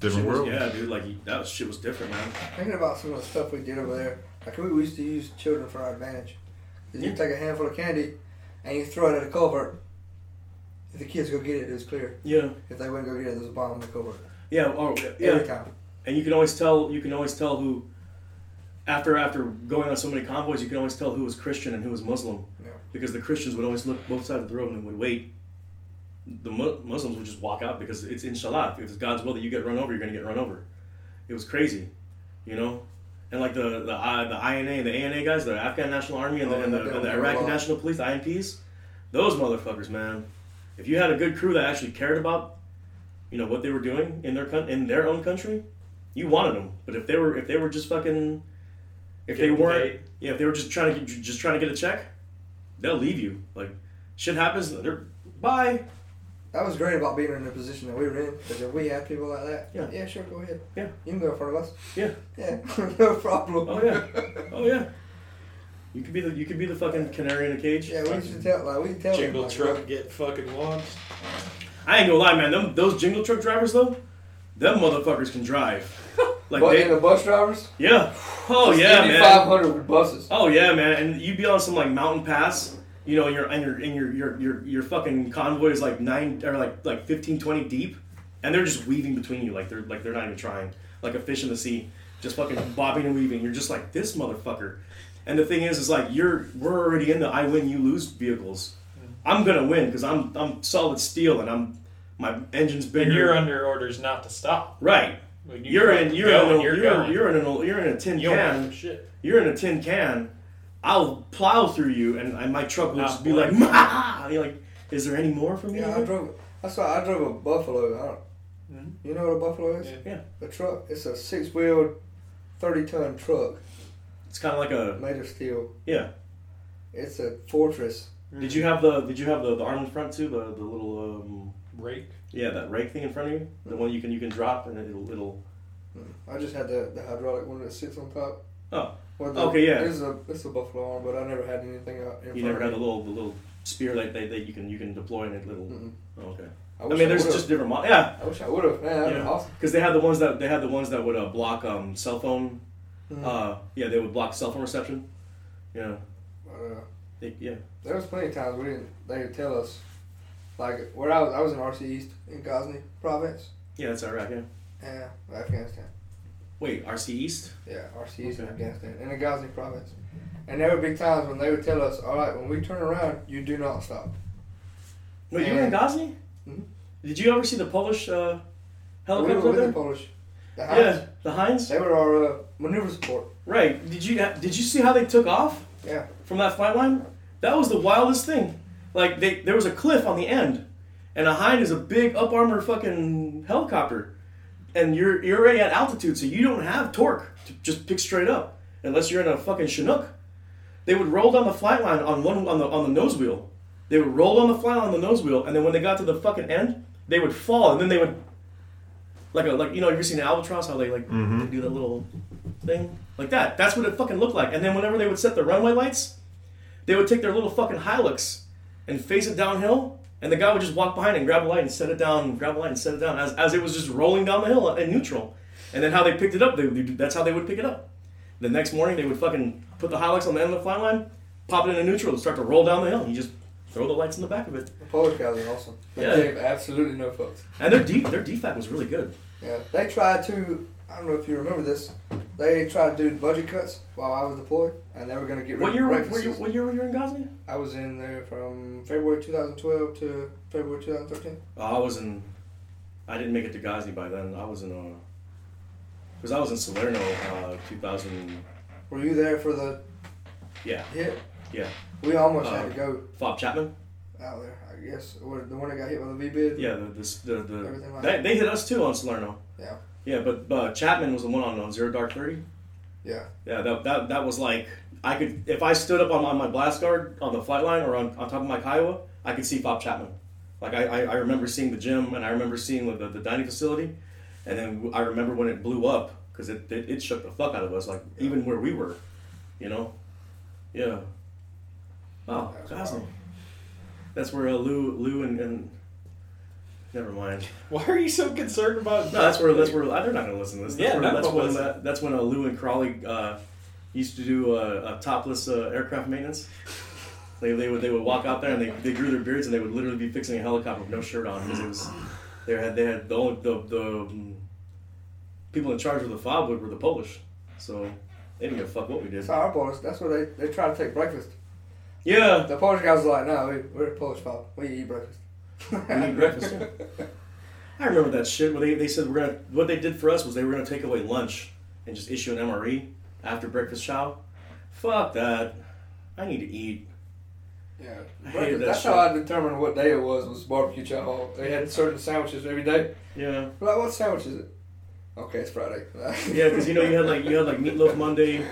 Different Shit was- world. Yeah, dude. Like that was, shit was different, man. Thinking about some of the stuff we did over there, like we, we used to use children for our advantage. you Yeah. take a handful of candy and you throw it at a culvert. If the kids go get it, it was clear. Yeah, If they wouldn't go get it, there's a bomb in the culvert. yeah, Every yeah. time. And you can always tell. You can always tell who. After after going on so many convoys, you can always tell who was Christian and who was Muslim. Yeah. Because the Christians would always look both sides of the road and would wait. The Mu- Muslims would just walk out because it's inshallah. If it's God's will that you get run over, you're gonna get run over. It was crazy, you know. And like the the uh, the INA, the ANA guys, the Afghan National Army, and the, Oh, and the, and the Iraqi know. National Police, the INPs, those motherfuckers, man. If you had a good crew that actually cared about, you know, what they were doing in their coun- in their own country, you wanted them. But if they were if they were just fucking, if they weren't, paid. yeah, if they were just trying to just trying to get a check, they'll leave you. Like shit happens, they're bye. That was great about being in the position that we were in. Because if we had people like that, Yeah. yeah, sure, go ahead. Yeah. You can go in front of us. Yeah. Yeah, no problem. Oh yeah, oh yeah. You could be the you could be the fucking canary in a cage. Yeah, we used to tell like we could tell Jingle them, like, truck get fucking launched. I ain't gonna lie, man. Them those jingle truck drivers though, them motherfuckers can drive. Like but they, in the bus drivers, yeah. Oh yeah, man. 500 buses. Oh yeah, man. And you'd be on some like mountain pass, you know, and your and your and your your your, your fucking convoy is like nine or like like 15, 20 deep, and they're just weaving between you like they're like they're not even trying, like a fish in the sea, just fucking bobbing and weaving. You're just like this motherfucker. And the thing is, is like you're we're already in the I win you lose vehicles. Mm-hmm. I'm gonna win because I'm I'm solid steel and I'm my engine's bigger. And you're under orders not to stop. right. When you You're in you're in a, you're you're, you're in a you're in a tin you don't can you're in a tin can, I'll plow through you, and, and my truck will just be like, "Ma!" You're like, is there any more for me? Yeah, I drove. That's why I drove a Buffalo. I don't, Mhm. You know what a Buffalo is? Yeah. Yeah. A truck. It's a six-wheeled, thirty-ton truck It's kind of like a made of steel. yeah. It's a fortress. Did you have the Did you have the, the arm in front too? The the little um rake? yeah that rake thing in front of you, the one you can you can drop and it'll it'll I just had the, the hydraulic one that sits on top. Oh. Well, the, Okay, yeah. It's a it's a Buffalo arm, but I never had anything out in you never had the little the little spear that, that, that you can you can deploy in it little. Mm-mm. Oh, okay. I, I mean, there's would've. just different mo- yeah I wish I would have. Man, that'd Yeah. been awesome. because they had the ones that they had the ones that would uh, block um cell phone Mhm. uh yeah they would block cell phone reception. Yeah. Uh, They, yeah. there was plenty of times we didn't. They would tell us, like where I was. I was in RC East in Ghazni province. Yeah, that's Iraq. Yeah. Yeah, Afghanistan. Wait, RC East? Yeah, RC East in Afghanistan in the Ghazni province. And there would be times when they would tell us, "All right, when we turn around, you do not stop." No, you were in Ghazni? Mhm. Did you ever see the Polish uh, We were helicopter with the there? Polish. The Hinds. Yeah, the Hinds. They were our uh, maneuver support. Right. Did you did you see how they took off Yeah. from that flight line? That was the wildest thing. Like they there was a cliff on the end, and a Hind is a big up armored fucking helicopter, and you're you're already at altitude, so you don't have torque to just pick straight up unless you're in a fucking Chinook. They would roll down the flight line on one on the on the nose wheel. They would roll down the flight line on the nose wheel, and then when they got to the fucking end, they would fall, and then they would like a like you know you've seen the albatross how they like mm-hmm. they do that little thing like that. That's what it fucking looked like. And then whenever they would set the runway lights, they would take their little fucking Hilux and face it downhill, and the guy would just walk behind and grab a light and set it down, grab a light and set it down as, as it was just rolling down the hill in neutral. And then how they picked it up, they, that's how they would pick it up. The next morning, they would fucking put the Hilux on the end of the flight line, pop it into neutral, and start to roll down the hill. You just throw the lights in the back of it. The Polish guys are awesome. They Yeah. absolutely no fucks. And their D, their DFAC was really good. Yeah. They tried to. I don't know if you remember this. They tried to do budget cuts while I was deployed, and they were going to get rid What of year were breakfasts. you? What year were you in Ghazni? I was in there from February 2012 to February 2013. Oh, I was in. I didn't make it to Ghazni by then. I was in. Uh, because I was in Salerno, uh, 2000. Were you there for the Yeah, hit? Yeah. We almost Uh, had to go FOB Chapman. out there. I guess the one that got hit with a VBIED. Yeah, the the the, the Everything like they, that. they hit us too on Salerno. Yeah. Yeah, but uh, Chapman was the one on, on Zero Dark Thirty. Yeah. Yeah, that, that that was like I could if I stood up on, on my blast guard on the flight line or on, on top of my Kiowa, I could see FOB Chapman. Like I, I, I remember seeing the gym and I remember seeing the, the dining facility, and then I remember when it blew up because it, it it shook the fuck out of us. Like even where we were, you know. Yeah. Wow, That's wild. That's where uh, Lou Lou and, and never mind. Why are you so concerned about? No, that's where that's where they're not gonna listen to this. That's Yeah, where, none that's of them when listen. uh, that's when uh, Lou and Crawley uh, used to do uh, a topless uh, aircraft maintenance. They, they would they would walk out there and they, they grew their beards and they would literally be fixing a helicopter with no shirt on because it was they had they had the only the the um, people in charge of the fob were the Polish, so they didn't give a fuck what we did. So our Polish, that's where they they tried to take breakfast. Yeah, The Polish guys was like, no, we, we're a Polish fob. We eat breakfast. We eat breakfast, yeah. I remember that shit where they, they said we're gonna what they did for us was they were gonna take away lunch and just issue an MRE after breakfast chow. Fuck that. I need to eat. Yeah, I hated breakfast. that That's shit. how I determined what day it was. Was barbecue chow. They had certain sandwiches every day. Yeah. Like, what sandwich is it? Okay, it's Friday. Yeah, because you know you had like you had like meatloaf Monday,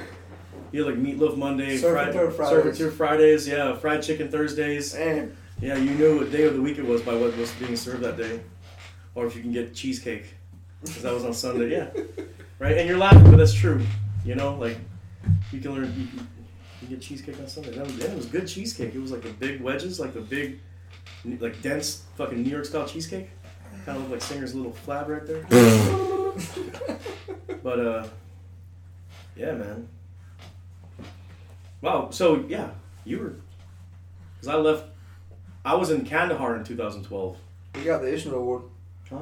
you had like meatloaf Monday, Servitor fried, Fridays. servitor Fridays, yeah, fried chicken Thursdays. And Yeah, you knew what day of the week it was by what was being served that day, or if you can get cheesecake, because that was on Sunday. Yeah, right. And you're laughing, but that's true. You know, like you can learn. You, can- you get cheesecake on Sunday. That was, yeah, it was good cheesecake. It was like the big wedges, like the big, like dense fucking New York style cheesecake. Kind of looked like Singer's little flab right there. but uh, yeah, man. Wow. So yeah, you were, because I left. I was in Kandahar in 2012. we got the Itschner Award. Huh?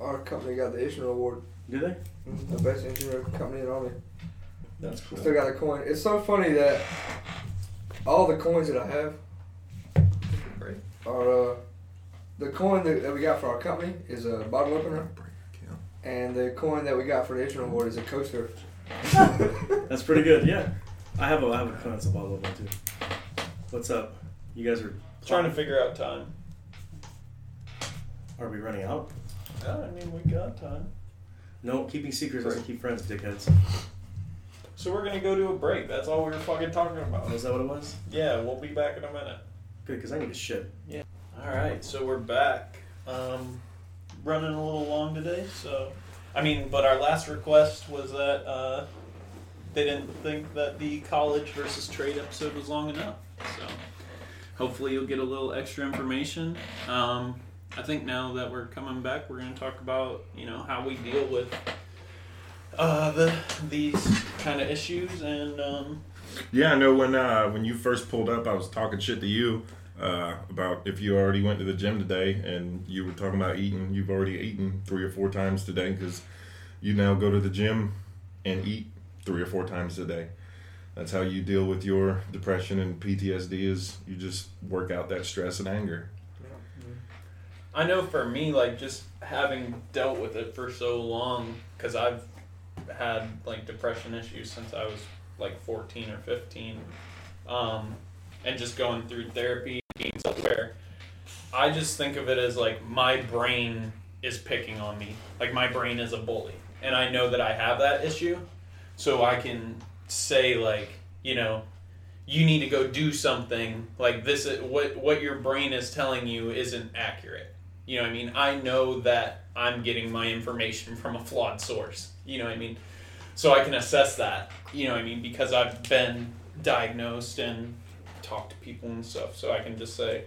Our company got the Itschner Award. Did they? Mhm, The best engineer company in the army. That's cool. Still got a coin. It's so funny that all the coins that I have are uh, the coin that, that we got for our company is a bottle opener, and the coin that we got for the Itschner Award is a coaster. That's pretty good. Yeah. I have a I have a console bottle of one too. What's up? You guys are Trying to figure out time. Are we running out? Yeah, I mean we got time. No, keeping secrets doesn't keep friends, dickheads. So we're gonna go to a break. That's all we were fucking talking about. Is that what it was? Yeah, we'll be back in a minute. Good, because I need a shit. Yeah. All right, so we're back. Um, running a little long today, so I mean, but our last request was that uh, they didn't think that the college versus trade episode was long enough. So hopefully you'll get a little extra information. Um, I think now that we're coming back, we're going to talk about you know how we deal with uh, the these kind of issues and um, Yeah, I know when uh, when you first pulled up, I was talking shit to you uh, about if you already went to the gym today, and you were talking about eating. You've already eaten three or four times today because you now go to the gym and eat three or four times a day. That's how you deal with your depression and PTSD. Is you just work out that stress and anger. I know for me, like just having dealt with it for so long, because I've had like depression issues since I was like 14 or 15, um, and just going through therapy, being self-aware. I just think of it as like my brain is picking on me, like my brain is a bully, and I know that I have that issue, so I can say like, you know, you need to go do something like this is what what your brain is telling you isn't accurate. You know i mean? I know that i'm getting my information from a flawed source. You know i mean? So i can assess that. You know i mean? Because i've been diagnosed and talked to people and stuff so i can just say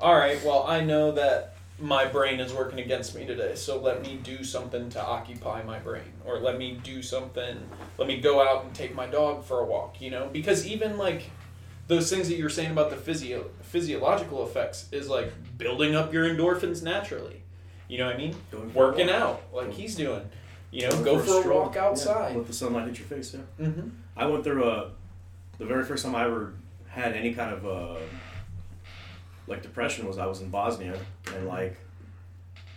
all right well i know that my brain is working against me today so let me do something to occupy my brain or let me do something let me go out and take my dog for a walk you know because even like those things that you're saying about the physio physiological effects is like building up your endorphins naturally. You know what I mean? Working out like he's doing. You know, go for a stroll. walk outside. Yeah, let the sunlight hit your face. Yeah. Mm-hmm. I went through a the very first time I ever had any kind of uh, like depression was I was in Bosnia and like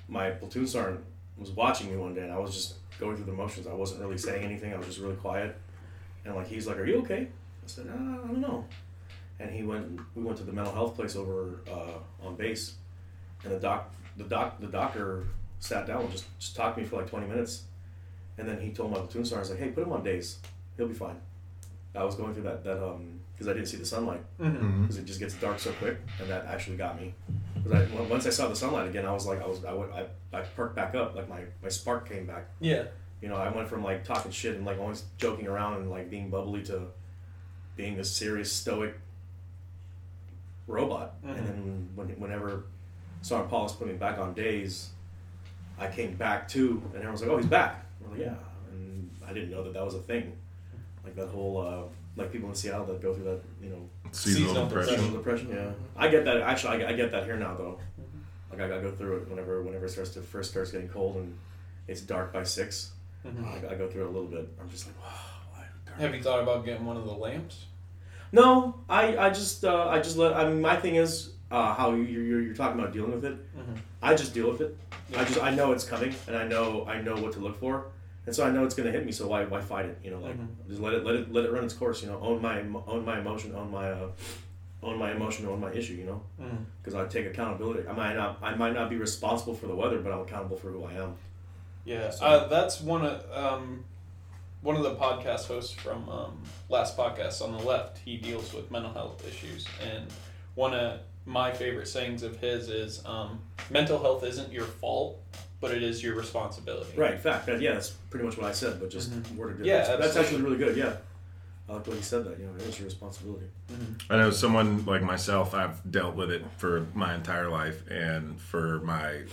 my platoon sergeant was watching me one day and I was just going through the motions. I wasn't really saying anything. I was just really quiet. And like he's like, "Are you okay?" I said, "Uh, "I don't know." And he went. We went to the mental health place over uh, on base, and the doc, the doc, the doctor sat down and just just talked to me for like twenty minutes, and then he told my platoon sergeant, "Like, hey, put him on days. He'll be fine." I was going through that that um because I didn't see the sunlight Mm-hmm. because it just gets dark so quick, and that actually got me. Because I once I saw the sunlight again, I was like, I was I went I, I perked back up, like my my spark came back. Yeah. You know, I went from like talking shit and like always joking around and like being bubbly to being this serious stoic robot. Mhm. And then when, whenever Sergeant Paulus put me back on days, I came back too, and everyone's like, "Oh, he's back." I'm like, "Yeah," and I didn't know that that was a thing. Like that whole uh, like people in Seattle that go through that, you know, Seasonal, Seasonal depression. seasonal depression. Yeah, I get that. Actually, I, I get that here now though. Like I, I go through it whenever whenever it starts to first starts getting cold and it's dark by 6 Mhm. I, I go through it a little bit. I'm just like, wow. why? Have you thought about getting one of the lamps? No, I, I just uh, I just let. I mean, my thing is uh, how you you're, you're talking about dealing with it. Mhm. I just deal with it. I just I know it's coming, and I know I know what to look for, and so I know it's gonna hit me. So why why fight it? You know, like Mhm. just let it let it let it run its course. You know, own my own my emotion, own my uh, own my emotion, own my issue. You know, Mm. because I take accountability. I might not I might not be responsible for the weather, but I'm accountable for who I am. Yeah, So- uh, that's one of um, one of the podcast hosts from um, last podcast on the left. He deals with mental health issues, and one of my favorite sayings of his is, um, "Mental health isn't your fault, but it is your responsibility." Right, in fact. That, yeah, that's pretty much what I said, but just Mhm. worded Yeah, different. that's actually really good. Yeah, I like the way he said that. You know, it's your responsibility. I know someone like myself, I've dealt with it for my entire life, and for my,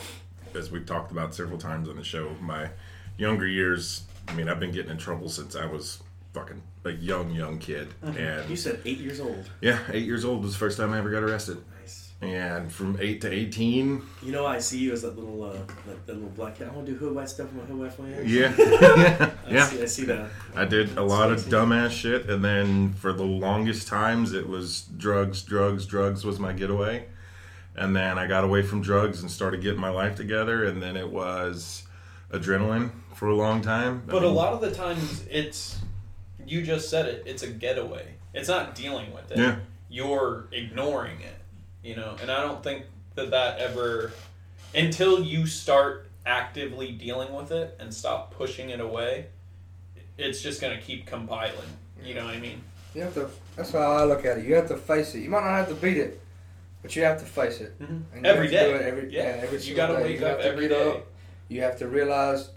as we've talked about several times on the show, my younger years. I mean, I've been getting in trouble since I was fucking a young, young kid, And You said eight years old. yeah, eight years old was the first time I ever got arrested, Nice. And from eight to eighteen, You know, I see you as that little, uh, that, that little black cat. I want to do hood white stuff with my hood white friends. yeah, yeah, I yeah. See, I see that. I did a lot of Spicy. dumbass shit, and then for the longest times, it was drugs, drugs, drugs was my getaway. And then I got away from drugs and started getting my life together, and then it was adrenaline for a long time. I But a lot of the times, it's you just said it. It's a getaway. It's not dealing with it. Yeah. You're ignoring it. You know, and I don't think that that ever until you start actively dealing with it and stop pushing it away. It's just gonna keep compiling. You know what I mean? You have to. That's how I look at it. You have to face it. You might not have to beat it, but you have to face it. Mhm. And you Every to day. every, Yeah. yeah. every You gotta wake up to every day. up. You have to realize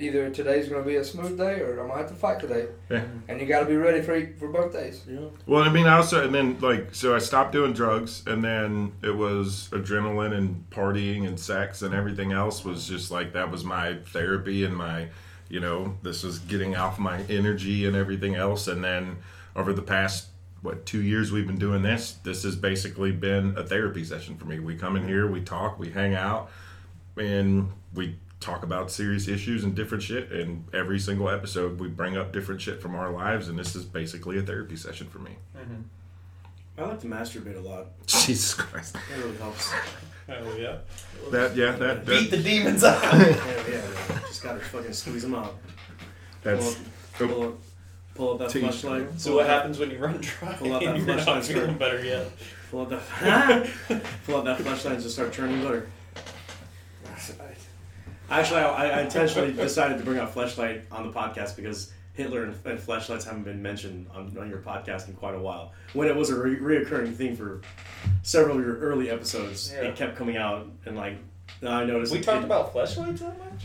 either today's going to be a smooth day or I'm going to have to fight today. Yeah. And you got to be ready for e- for both days. You know, Well, I mean, I also, and then like, so I stopped doing drugs, and then it was adrenaline and partying and sex and everything else was just like that was my therapy and my, you know, this was getting off my energy and everything else. And then over the past what two years we've been doing this, this has basically been a therapy session for me. We come in here, we talk, we hang out, and we talk about serious issues and different shit. And every single episode, we bring up different shit from our lives, and this is basically a therapy session for me. Mm-hmm. I like to masturbate a lot. Jesus Christ. That really helps. Oh yeah. That yeah that, Beat that the demons out. Yeah, yeah, yeah. Just gotta fucking squeeze them out. that's Pull, pull, up- pull up that Tease. flashlight. So what happens when you run dry Pull out that and you're not flashlight feeling skirt. better yet? Pull out that. pull out that flashlight and just start churning butter. Actually, I, I intentionally decided to bring up flashlight on the podcast because Hitler and, and flashlights haven't been mentioned on, on your podcast in quite a while. When it was a re- reoccurring thing for several of your early episodes, Yeah. it kept coming out, and like I noticed. We it- talked it- about flashlights that much.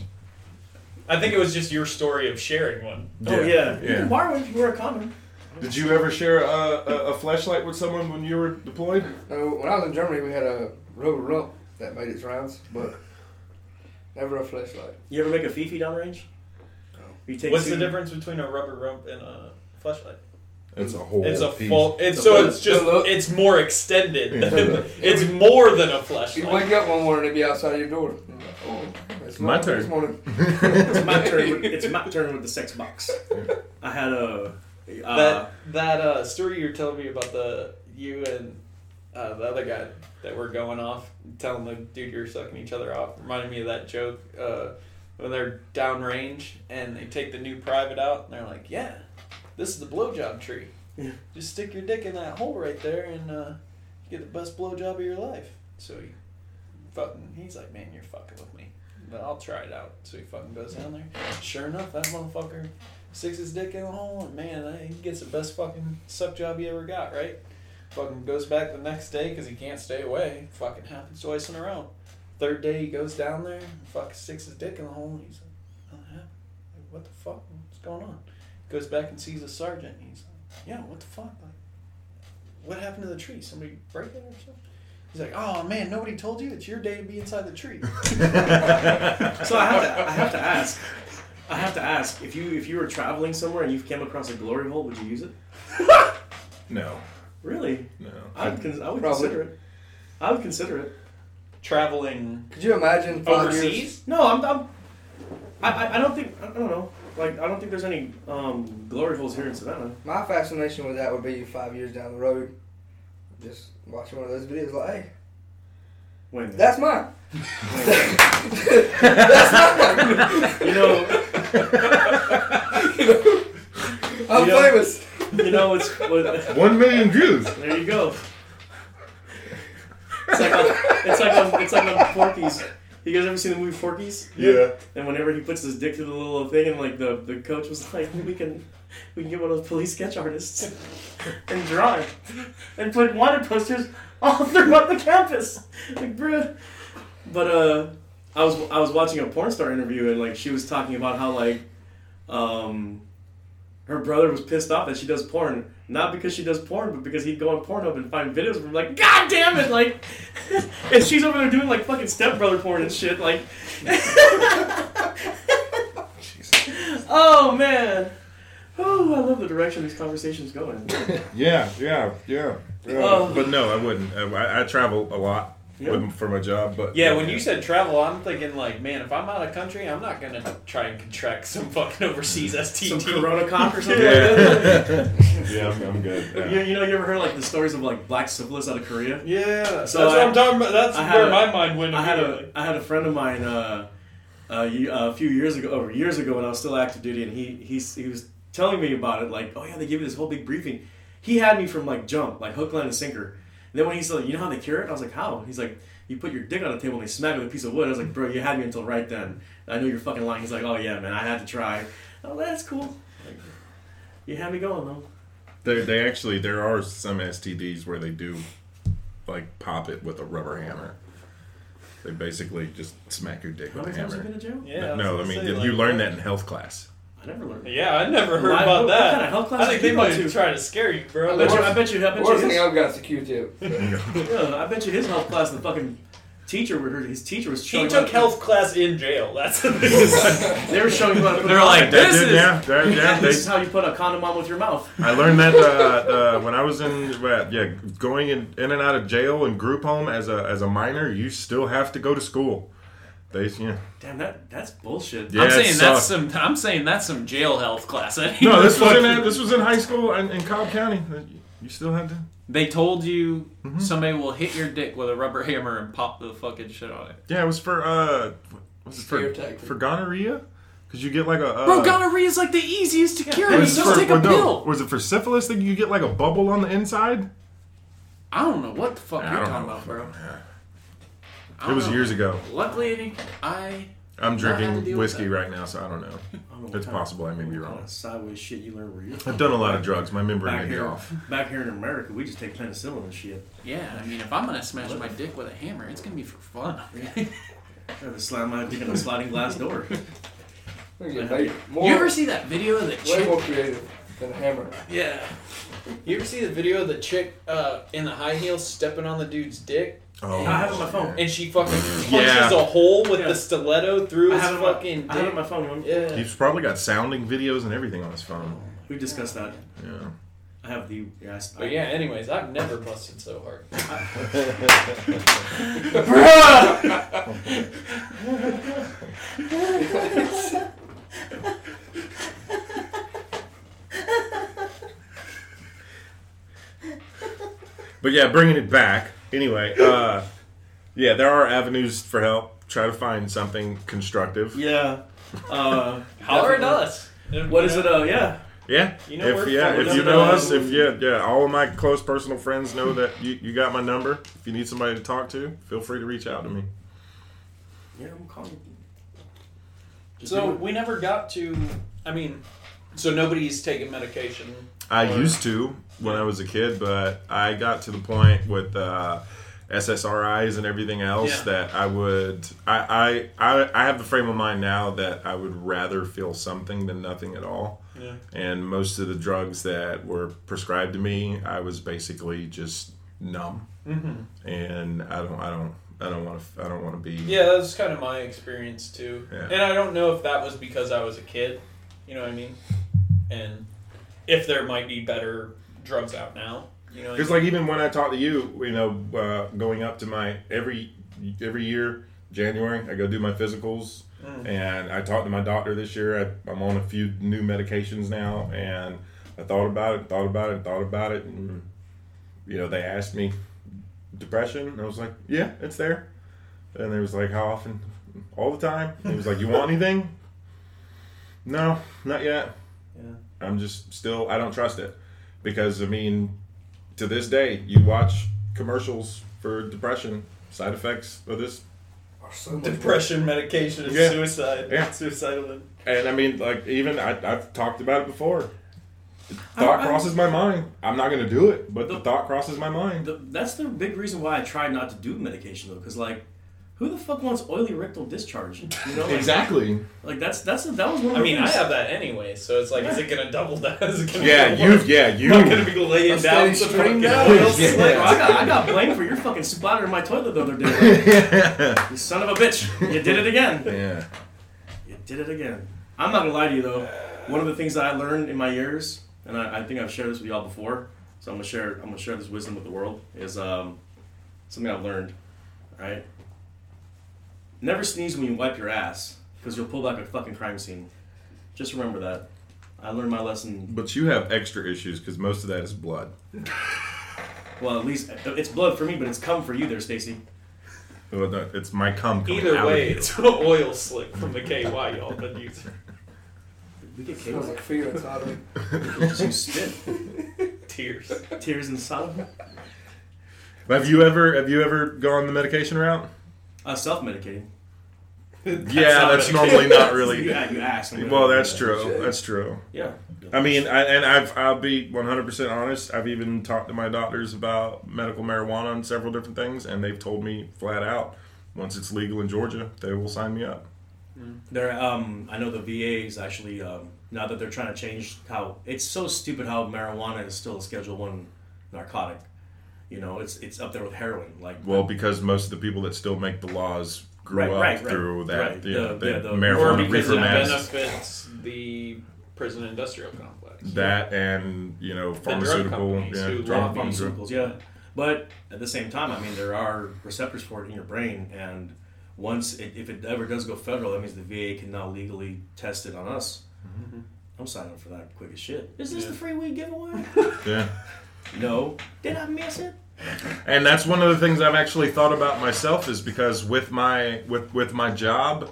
I think it was just your story of sharing one. Oh yeah, yeah. can borrow it you wear a condom. Did you ever share a, a, a flashlight with someone when you were deployed? No, when I was in Germany, we had a rubber rump that made its rounds, but never a flashlight. You ever make a fifi downrange? You take What's two- the difference between a rubber rump and a flashlight? It's a whole It's a piece. full. It's so it's just the look. it's more extended. Yeah. it's more than a flashlight. You flashlight. wake up one morning and be outside your door. Oh, it's My morning, turn. This morning. It's my turn. With, it's my turn with the sex box. I had a. Uh, that that uh, story you were telling me about the you and uh, the other guy that were going off, telling the dude you're sucking each other off, reminded me of that joke uh, when they're downrange and they take the new private out and they're like, "Yeah, this is the blowjob tree. Yeah. Just stick your dick in that hole right there and uh, you get the best blowjob of your life." So he fucking he's like, "Man, you're fucking with me." But I'll try it out. So he fucking goes down there. Sure enough, that motherfucker sticks his dick in the hole, and man, uh, he gets the best fucking suck job he ever got, right? Fucking goes back the next day because he can't stay away. Fucking happens twice in a row. Third day he goes down there, fucking sticks his dick in the hole, and he's like, "What happened? Like, what the fuck? What's going on?" Goes back and sees a sergeant. And he's like, "Yeah, what the fuck? Like, what happened to the tree? Somebody break it or something?" He's like, "Oh man, nobody told you. It's your day to be inside the tree." so I have to. I have to ask. I have to ask if you if you were traveling somewhere and you came across a glory hole, would you use it? No, Really? no. I would. Con- I would Probably. consider it. I would consider it. Traveling Could you imagine five years? overseas. No, I'm. I'm I, I, I don't think. I don't know. Like I don't think there's any um, glory holes here in Savannah. My fascination with that would be five years down the road, just watching one of those videos like, hey, Wait a minute. that's not mine. you know. I'm You know- famous. You know. It's. What, One million views. there you go. It's like on, it's like on, it's like on Porky's. You guys ever seen the movie Porky's? Yeah. And whenever he puts his dick through the little thing, and like the, the coach was like, we can we can get one of those police sketch artists and draw it and put wanted posters all throughout the campus. Like, bruh. But uh, I was I was watching a porn star interview, and like she was talking about how like um her brother was pissed off that she does porn, not because she does porn, but because he'd go on Pornhub and find videos of her like, God damn it, like, and she's over there doing like fucking stepbrother porn and shit, like. oh man, oh I love the direction these conversations going. Yeah, yeah, yeah. yeah. Oh. But no, I wouldn't. I, I travel a lot Yeah. with, for my job. But Yeah, when you said travel, I'm thinking like, man, if I'm out of country, I'm not gonna try and contract some fucking overseas Some STD. Corona cock or something like that. yeah, yeah, I'm, I'm good. You, Yeah. you know, you ever heard like the stories of like black syphilis out of Korea? Yeah, that's So what I- I'm talking about. That's where a- my mind went. I had a immediately. I had a friend of mine uh, uh, a few years ago, or years ago when I was still active duty, and he he's, he was telling me about it. Like, oh yeah, they give you this whole big briefing. He had me from like jump, like hook, line, and sinker. And then when he said, you know how they cure it? I was like, how? He's like, you put your dick on the table and they smack it with a piece of wood. I was like, bro, you had me until right then. I know you're fucking lying. He's like, oh yeah, man, I had to try. Oh, that's cool. Like, you had me going though. They, they actually there are some STDs where they do like pop it with a rubber hammer. They basically just smack your dick How with a many times have you hammer. been to jail? Yeah, was no, I gonna mean say, you like, learn that in health class. I never learned. Yeah, I never heard Why- about what- that. what kind of health class I think did they you go might to? have tried to scare you, bro. I bet you. I bet you. I bet you. Worst his- thing I've got is a Q-tip. Yeah, I bet you his health class, the fucking teacher, were- hurt. his teacher was He took him- health class in jail. That's the thing. They were showing him how to put They're like, condom. This That did- is- yeah, that- yeah, they- this is how you put a condom on with your mouth. I learned that uh, uh, when I was in yeah going in, in and out of jail and group home as a as a minor. You still have to go to school. They yeah. Damn, that that's bullshit. Yeah, I'm saying that's sucked. some. I'm saying that's some jail health class. That ain't No, this was in this was in high school in, in Cobb County. You still had to? They told you Mhm. somebody will hit your dick with a rubber hammer and pop the fucking shit on it. Yeah, it was for uh, was it for Scare for gonorrhea? Because you get like a uh, Bro, gonorrhea is like the easiest to cure. it You was just for- take a no, pill. Was it for syphilis that you get like a bubble on the inside? I don't know what the fuck I you're talking know. about, bro. Yeah. I It was know. years ago. Luckily, any- I I'm Not had to drinking whiskey right now, so I don't know. I don't know It's possible I may be wrong. sideways shit you learn where you're I've done a lot of drugs. My memory back may be off. Back here in America, we just take penicillin and shit. yeah. I mean, if I'm gonna smash my dick with a hammer, it's gonna be for fun. I have to slam my dick in a sliding glass door. We're gonna get more, you ever see that video of the way chick? more creative than a hammer. Yeah. You ever see the video of the chick uh, in the high heels stepping on the dude's dick? Oh, I have it on my phone. And she fucking punches Yeah. a hole with Yeah. the stiletto through I his have it my- fucking I have it dick. on my phone. Yeah. he's probably got sounding videos and everything on his phone. We discussed that. Yeah. I have the yeah. I, But yeah, anyways, I've never busted so hard. But yeah, bringing it back. Anyway, uh, yeah, there are avenues for help. Try to find something constructive. Yeah. Uh, Holler at us. What is it? Uh, yeah. Yeah, You know if where yeah, if you know us, if yeah, yeah, all of my close personal friends know that you, you got my number. If you need somebody to talk to, feel free to reach out to me. Yeah, I'm calling. Just So we never got to. I mean, So nobody's taking medication. I Or- used to when I was a kid, but I got to the point with uh, SSRIs and everything else Yeah. that I would. I, I I I have the frame of mind now that I would rather feel something than nothing at all. Yeah. And most of the drugs that were prescribed to me, I was basically just numb, Mm-hmm. and I don't I don't I don't want to I don't want to be. Yeah, that's kind of my experience too. Yeah. And I don't know if that was because I was a kid. You know what I mean? And if there might be better drugs out now. You know. Because like even when I talk to you, you know, uh, going up to my every every year January, I go do my physicals, Mm. and I talked to my doctor this year. I, I'm on a few new medications now, and I thought about it, thought about it, thought about it, and you know, they asked me depression, and I was like, yeah, it's there. And they was like, how often? All the time. And he was like, you want anything? No, not yet. Yeah. I'm just still I don't trust it because I mean to this day you watch commercials for depression side effects of this Are so much Depression medication is Yeah. suicide. Yeah. Suicidal. and I mean like even I, I've talked about it before The thought I- I- crosses my mind I'm not gonna do it but the The- thought crosses my mind The, that's the big reason why I tried not to do medication though, because like, who the fuck wants oily rectal discharge? You know, like, exactly Like that's that's that was one of I the mean, I have that anyway, so it's like, is it gonna double down? Is it gonna yeah you worse? yeah you I'm gonna be laying A down steady some stream fucking now? oil Yeah. slick. Bro, I got I got blamed for your fucking splatter in my toilet the other day. Like, you son of a bitch! You did it again. yeah You did it again. I'm not gonna lie to you though. One of the things that I learned in my years, and I, I think I've shared this with y'all before, so I'm gonna share. I'm gonna share this wisdom with the world. Is um, something I've learned. Right. Never sneeze when you wipe your ass, because you'll pull back a fucking crime scene. Just remember that. I learned my lesson. but you have extra issues because most of that is blood Well, at least it's blood for me, but it's cum for you, there, Stacy. Well, no, it's my cum coming Either out way, of you. it's oil slick from the KY y'all been using. We get Smells chaos. like fear inside of. Just you spit. Tears. Tears inside of me. have you ever have you ever gone the medication route Uh, self-medicating. yeah that's normally not really. yeah, you ask. I'm well gonna- that's true that's true Yeah. I mean, I, and I've I'll be 100% honest. I've even talked to my doctors about medical marijuana and several different things, and they've told me flat out, once it's legal in Georgia, they will sign me up. There, um, I know the VA is actually um, now that they're trying to change how it's so stupid how marijuana is still a Schedule One narcotic. You know, it's it's up there with heroin. Like, Well, because most of the people that still make the laws grew Right, up right, right, through that right. you know, The- the yeah, the- Or marijuana because reefer it mass, benefits the prison industrial complex. that and you know drug pharmaceutical, companies yeah, who drug companies. pharmaceuticals, yeah. But at the same time, I mean, there are receptors for it in your brain, and once it, if it ever does go federal, that means the VA can now legally test it on us. Mm-hmm. I'm signing up for that quick as shit. Is this Yeah. the free weed giveaway? Yeah. No. Did I miss it? and that's one of the things I've actually thought about myself is because with my with with my job,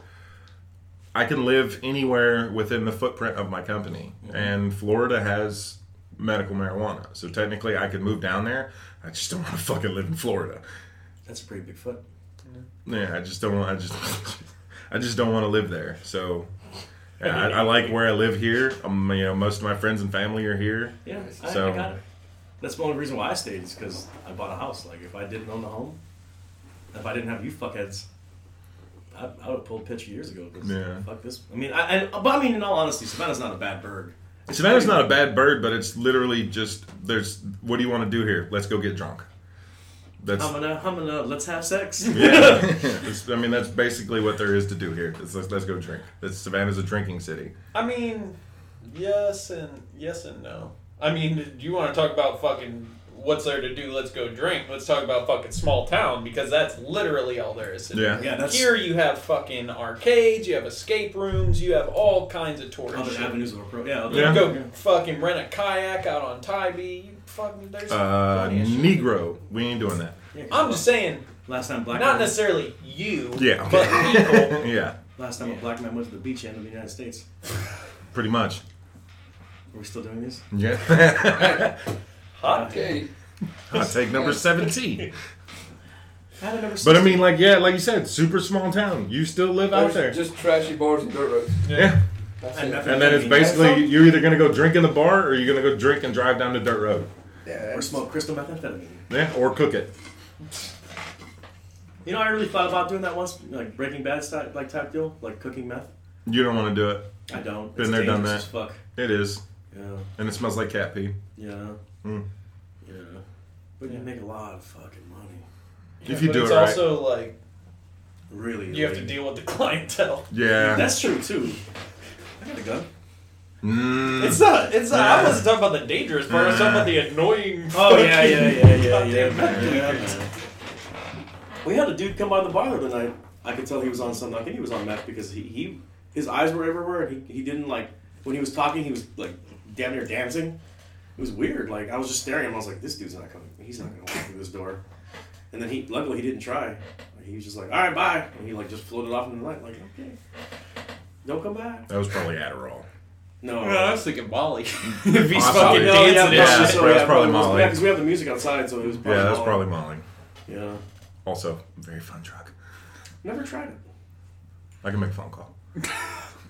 I can live anywhere within the footprint of my company, and Florida has medical marijuana, so technically I could move down there. I just don't want to fucking live in Florida. That's a pretty big foot. Yeah, I just don't want. I just I just don't want to live there. So. Yeah, I, I like where I live here. Um, you know, most of my friends and family are here. Yeah, I, So- I got it. That's the only reason why I stayed is because I bought a house. Like, if I didn't own the home, if I didn't have you fuckheads, I, I would have pulled pitch years ago. 'cause Yeah. Fuck this. I mean, I, I, but I mean, in all honesty, Savannah's not a bad bird. It's Savannah's pretty- not a bad bird, but it's literally just there's. What do you want to do here? Let's go get drunk. That's I'm gonna, I'm gonna, let's have sex. yeah. I mean, that's basically what there is to do here. It's, let's, let's go drink. That's Savannah's a drinking city. I mean, yes and yes and no. I mean, do you want to talk about fucking what's there to do? Let's go drink. Let's talk about fucking small town because that's literally all there is. Yeah. Yeah, that's Here you have fucking arcades, you have escape rooms, you have all kinds of tourist other shit. avenues of approach. Yeah, other, You Yeah. can go fucking rent a kayak out on Tybee. You fucking there's Uh, plenty of shit. Negro. We ain't doing that. Yeah, I'm just saying, last time black not man, necessarily you, Yeah. but people. yeah. last time a black man went to the beach end of the United States. Pretty much. Are we still doing this? Yeah. Hot take. Hot take number seventeen. I had a number But I mean, like, yeah, like you said, super small town. You still live out there. Just trashy bars and dirt roads. Yeah. That's And it. And then it's basically you're either gonna go drink in the bar or you're gonna go drink and drive down the dirt road. Yeah, or smoke crystal methamphetamine. Yeah. Or cook it. You know, I really thought about doing that once, like Breaking Bad style, like type deal, like cooking meth. You don't want to do it. I don't. Been It's there, done that. As fuck. It is, Yeah, and it smells like cat pee. yeah, Mm. yeah. But you make a lot of fucking money. If you but do it's it right. It's also like Really, you have to deal with the clientele. Yeah. That's true too. I got a gun. Mm. It's not. It's not. I wasn't talking about the dangerous part. I was talking about the annoying. Oh yeah, fucking yeah, yeah, yeah, yeah, yeah, We had a dude come by the bar the other night. I could tell he was on something. I think he was on meth because he, he his eyes were everywhere and he, he didn't like when he was talking. He was like damn near dancing. It was weird. Like I was just staring at him. I was like, this dude's not coming. He's not gonna walk through this door. And then he luckily he didn't try. He was just like, all right, bye. And he like just floated off in the night. Like okay, don't come back. That was probably Adderall. No. no I was thinking Molly. if he's Possibly. fucking No, dancing, yeah, and yeah. shit. that's probably Molly. Yeah, because we have the music outside, so it was probably Yeah, that's Molly. probably Molly. Yeah. Also, very fun drug. Never tried it. I can make a phone call.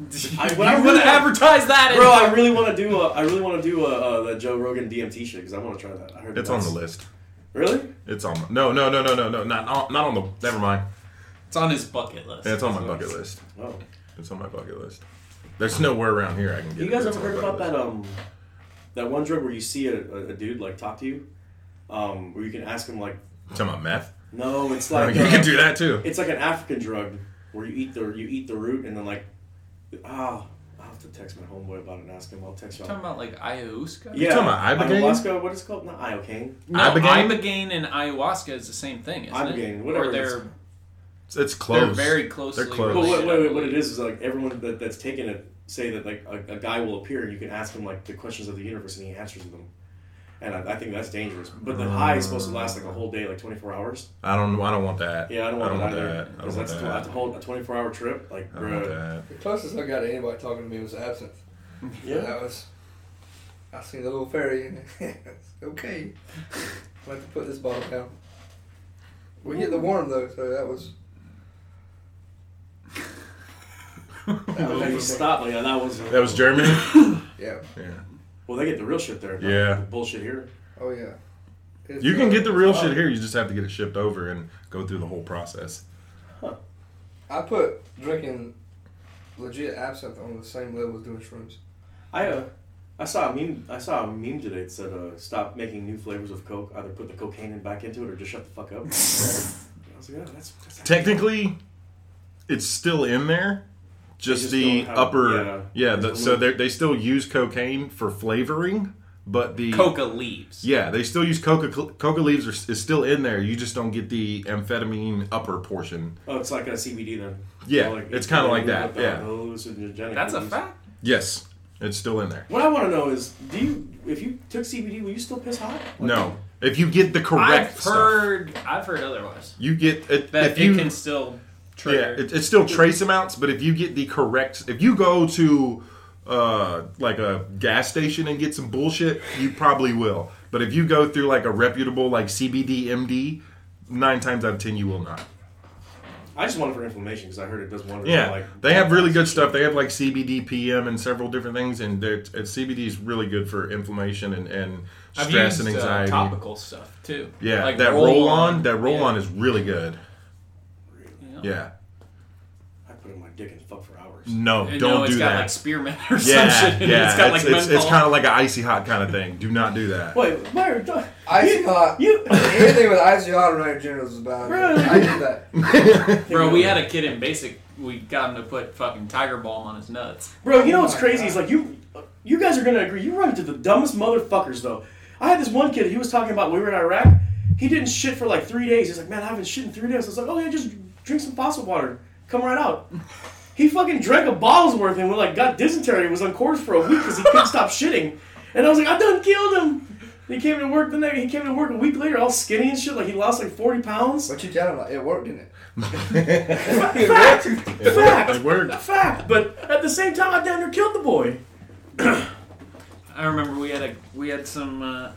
I, You what I want really to advertise that, Bro, I really want to do. A, I really want to do a, uh the Joe Rogan DMT shit because I want to try that. I heard It's on the list. Really? It's on. No, no, no, no, no, no. Not on, not on the. Never mind. It's on his bucket list. Yeah, It's on my bucket list. Oh. It's on my bucket list. There's nowhere around here I can get. You guys but it's ever heard about bucket that um, that one drug where you see a, a, a dude like talk to you, um, where you can ask him like, Talking about meth. no, it's like mean, you uh, can do that too. It's like an African drug where you eat the you eat the root and then like, ah, I'll have to text my homeboy about it and ask him. I'll text you. talking about like ayahuasca. Yeah, talking about ibogaine? ayahuasca. What is it called? Not iocane. No, Ibogaine? ibogaine? and ayahuasca is the same thing, isn't Ibogaine, it? whatever Or it is. they're It's, it's they're close. very closely. They're close. But what, related, wait, I wait, what it believe. is is like everyone that, that's taken it say that like a, a guy will appear and you can ask him like the questions of the universe and he answers them. And I, I think that's dangerous. But the high is supposed to last like a whole day, like 24 hours. I don't. I don't want that. Yeah, I don't want, I don't that, want either. that. I don't Because want that's that. to, to hold a 24 hour trip. Like, I don't want that. The closest I got to anybody talking to me was absinthe. Yeah. That was. I seen the little fairy and it's okay. I have to put this bottle down. We get the worm though, so that was. that was And then stop. Yeah, that was. That was Germany. Yeah. yeah. Well, they get the real shit there. not Yeah. the bullshit here. Oh yeah. It's, You can uh, get the real it's shit here. You just have to get it shipped over and go through the whole process. Huh. I put drinking legit absinthe on the same level as doing shrooms. I uh, I saw a meme. I saw a meme today that said, uh, "Stop making new flavors of Coke. Either put the cocaine in back into it, or just shut the fuck up." I was like, "Yeah, that's, that's Technically, it's still in there. Just, just the don't have- upper, yeah. yeah. The, so mm-hmm. they they still use cocaine for flavoring, but the coca leaves. Yeah, they still use coca. Coca leaves are, is still in there. You just don't get the amphetamine upper portion. Oh, it's like a CBD then. Yeah, So, like, it's kinda like that, yeah. hallucinogenic That's a fact. Yes, It's still in there. What I want to know is, do you if you took CBD, will you still piss hot? No, if you get the correct I've stuff, heard. I've heard otherwise you get it, that if you can still yeah, it, it's still trace amounts, but if you get the correct, if you go to uh, like a gas station and get some bullshit, you probably will. But if you go through like a reputable like CBD MD, nine times out of ten you will not. I just want it for inflammation because I heard it does wonders. Yeah, like they have really good stuff. They have like CBD PM and several different things, and they're- CBD is really good for inflammation and, and I've stress used and uh, anxiety. topical stuff too. yeah, Like that roll on, that roll Yeah. on is really good. Yeah. Yeah, I put in my dick and fuck for hours. no, And don't no, it's do got that. like spearmint or yeah, some shit. yeah, it's got like it's, it's, kind of like an icy hot kind of thing. Do not do that. Wait, where? do- Icy hot. You. Anything with icy hot around generals is bad. Really? I did that. Bro, we had a kid in basic. We got him to put fucking tiger balm on his nuts. Bro, you know Oh what's my crazy? God. Is like you, you guys are gonna agree. You run into the dumbest motherfuckers though. I had this one kid. He was talking about when we were in Iraq. He didn't shit for like three days. He's like, man, I haven't shit in three days. I was like, oh yeah, just drink some faucet water. Come right out. He fucking drank a bottle's worth and we like got dysentery. And was on course for a week because he couldn't stop shitting. And I was like, I done killed him. He came to work the next. He came to work a week later, all skinny and shit. Like he lost like forty pounds. What you tell him? Like, it worked, didn't it? Fact, fact, It worked. fact. But at the same time, I damn near killed the boy. I remember we had a we had some uh,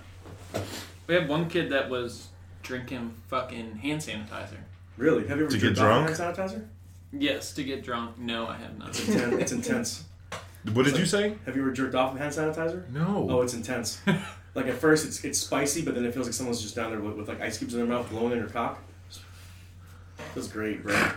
we had one kid that was drinking fucking hand sanitizer. Really? Have you ever To get drunk? hand sanitizer? Yes, to get drunk. No, I have not. It's intense. it's intense. What did you say? Have you ever jerked off with hand sanitizer? No. Oh, it's intense. like at first, it's it's spicy, but then it feels like someone's just down there with, with like ice cubes in their mouth, blowing in your cock. Feels great, bro.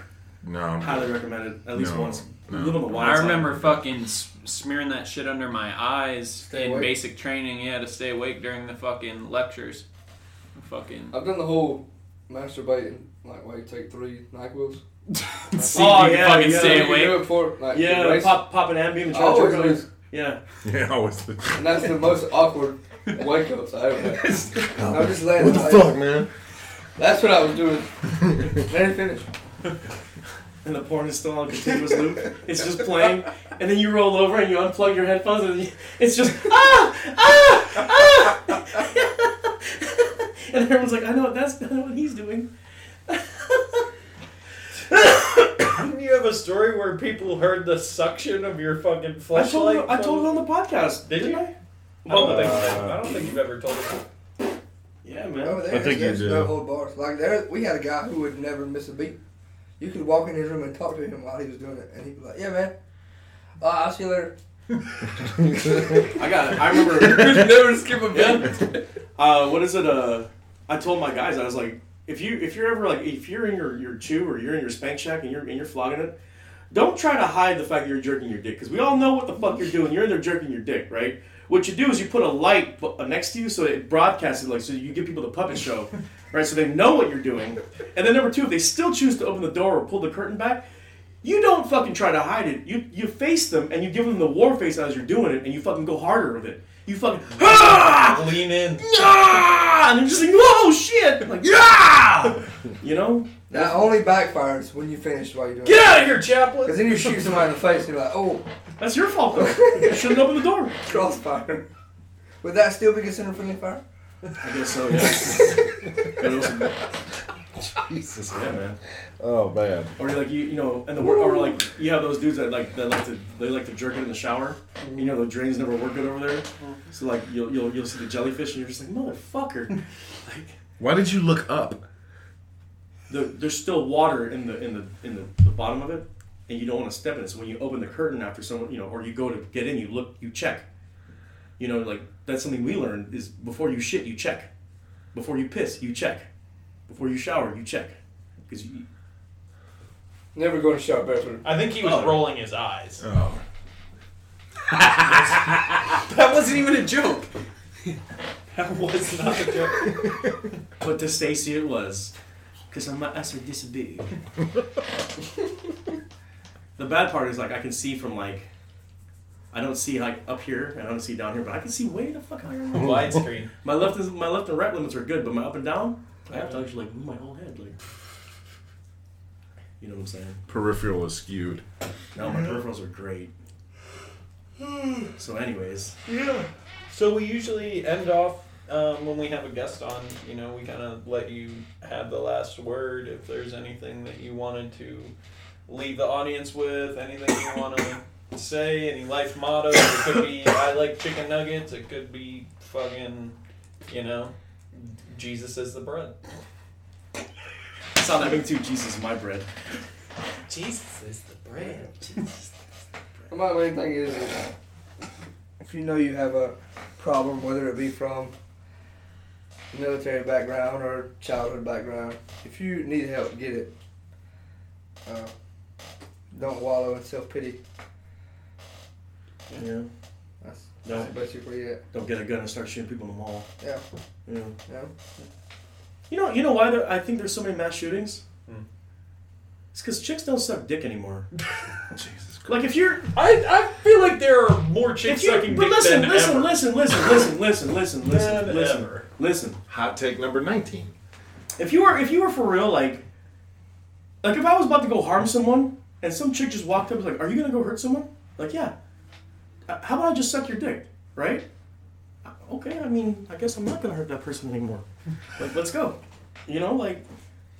no. Highly recommended. at least No, once. no. Live on the wild I side. remember fucking s- smearing that shit under my eyes Stay in awake. basic training. Yeah, to stay awake during the fucking lectures. Fucking. I've done the whole masturbating, like where you take three Nyquils. See Oh, if you yeah, can fucking yeah. stay You do awake. it before, like, Yeah, race. pop pop an Ambien and I try to always jerk lose. Yeah. Yeah, always. And that's the most awkward wake ups I ever had. I'm just laying What the like- fuck, man? That's what I was doing. Let it finish. And the porn is still on continuous loop. It's just playing, and then you roll over and you unplug your headphones, and you- it's just ah ah ah. and everyone's like, I know what that's I know what he's doing. Didn't you have a story where people heard the suction of your fucking I flashlight? told it, I told it on the podcast. Did didn't you? I? I don't, Uh, think, I don't think you've ever told it. Yeah, man. Over there, I think you there's do. no hold bars. Like there, we had a guy who would never miss a beat. You could walk in his room and talk to him while he was doing it, and he'd be like, "Yeah, man, uh, I'll see you later." I got it. I remember. never skip a beat. Uh, what is it? Uh, I told my guys I was like, if you if you're ever like if you're in your, your CHU or you're in your spank shack and you're and you're flogging it, don't try to hide the fact that you're jerking your dick because we all know what the fuck you're doing. You're in there jerking your dick, right? What you do is you put a light uh, next to you so it broadcasts it, like so you give people the puppet show, right? So they know what you're doing. And then number two, if they still choose to open the door or pull the curtain back, you don't fucking try to hide it. You you face them and you give them the war face as you're doing it, and you fucking go harder with it. You fucking ah! Lean in. Ah! And they're just like, whoa, shit! Like, yeah! You know? That only backfires when you finish while you're doing it. Get it. out of here, Chaplain! Because then you shoot somebody in the face, and you're like, "Oh, That's your fault, though. You shouldn't open the door. crossfire." Would that still be considered friendly fire? I guess so, yeah. But also- Jesus. yeah, man. Oh man. Or like you, you know, and the wor- or like you have those dudes that like that like to they like to jerk it in the shower. You know, the drains never work good over there. Mm-hmm. So like you'll you'll you'll see the jellyfish, and you're just like, motherfucker. like Why did you look up? the, there's still water in the in the in the, the bottom of it, and you don't want to step in it. So when you open the curtain after someone, you know, or you go to get in, you look, you check. You know, like that's something we learned is before you shit, you check. Before you piss, you check. Before you shower, you check. Because you, Never going to shower barefoot. I think he was Oh. rolling his eyes. Oh. That wasn't even a joke. That was not a joke. but to Stacy it was, because I'm not as this big. the bad part is like I can see from like, I don't see like up here and I don't see down here, but I can see way the fuck higher. Widescreen. My left is my left and right limits are good, but my up and down, I have to actually like move my whole head, like. You know what I'm saying? Peripheral is skewed. No, my peripherals are great. So, anyways, Yeah. So we usually end off um, when we have a guest on. You know, we kind of let you have the last word. If there's anything that you wanted to leave the audience with, anything you want to say, any life mottos. It could be I like chicken nuggets. It could be fucking, you know, Jesus is the bread. sound having two Jesus is my bread. Jesus is the bread. My main thing is if you know you have a problem, whether it be from military background or childhood background, if you need help, get it. Uh, don't wallow in self pity. Yeah. That's, No. that's basically it. Don't get a gun and start shooting people in the mall. Yeah. Yeah. Yeah. You know, you know why there, I think there's so many mass shootings? Hmm. It's because chicks don't suck dick anymore. Jesus Christ. Like if you're, I, I feel like there are more chicks if you, sucking but dick listen, than listen, ever. listen, listen, listen, listen, listen, listen, Than listen, ever. listen. Hot take number 19. If you were, if you were for real, like, like if I was about to go harm someone and some chick just walked up and was like, "Are you gonna go hurt someone?" Like, yeah. Uh, How about I just suck your dick, right? Uh, Okay, I mean, I guess I'm not gonna hurt that person anymore. Like, let's go. You know, like,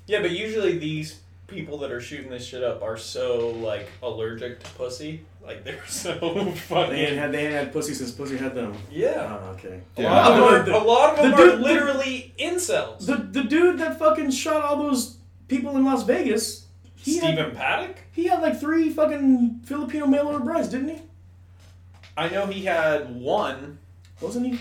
Yeah, but usually these people that are shooting this shit up are so like allergic to pussy. Like they're so fucking. they ain't had they ain't had pussy since pussy had them. yeah. Oh, okay. A lot of them are, The- a lot of them the are dude- literally incels. The the dude that fucking shot all those people in Las Vegas, he Stephen had Paddock. he had like three fucking Filipino mail order brides, didn't he? I know he had one. Wasn't he?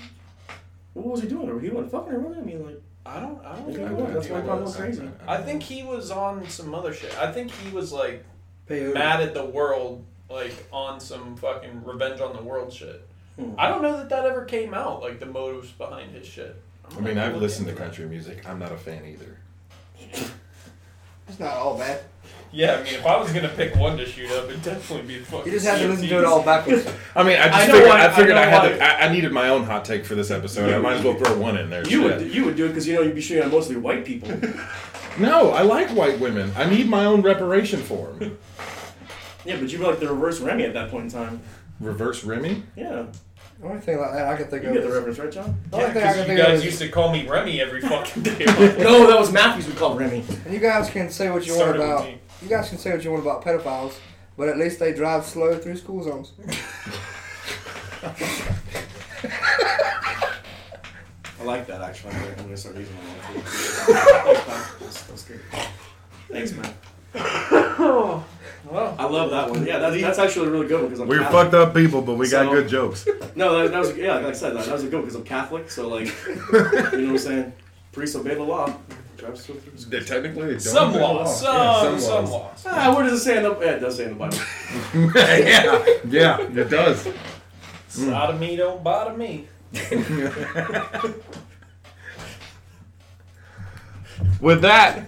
What was he doing? Or He wasn't fucking her, was he? I mean, like, I don't. I don't Okay, know. well, that's why I'm going crazy. I think he was on some other shit. I think he was like Peyote. mad at the world, like on some fucking revenge on the world shit. Hmm. I don't know that that ever came out, like the motives behind his shit. I'm I mean, I've listened to country music. I'm not a fan either. It's not all bad. Yeah, I mean, if I was gonna pick one to shoot up, it'd definitely be fucking. You just have to listen to it all backwards. I mean, I just I know figured, why- I figured I I, know had to, I, I needed my own hot take for this episode. I might as well throw one in there. You Shit. would you would do it because you know you'd be shooting on mostly white people. No, I like white women. I need my own reparation for them. yeah, but you'd be like the reverse Remy at that point in time. Reverse Remy? Yeah, The only thing like that I can think you of get the is reference, right, John? the only Yeah, thing I because can you think of guys is used to call me Remy every fucking day. No, that was Matthews. We called Remy. and you guys can say what you want Started with about me. You guys can say what you want about pedophiles, but at least they drive slow through school zones. I like that actually. I'm gonna start using that. Thanks, man. That's, that's good. Thanks, man. oh, Well, I love that one. Yeah, that's, that's actually a really good one because I'm We're Catholic. fucked up people, but we got good jokes. No, that, that was yeah, like I said, that, that was a good because I'm Catholic. So like, you know what I'm saying? Priests obey the law. Drive slow through the school. technically, they don't some obey the laws, law. some Yeah, some laws. laws. Ah, where does it say in the? Yeah, it does say in the Bible. yeah, yeah, it does. Sodomy don't bother me. With that,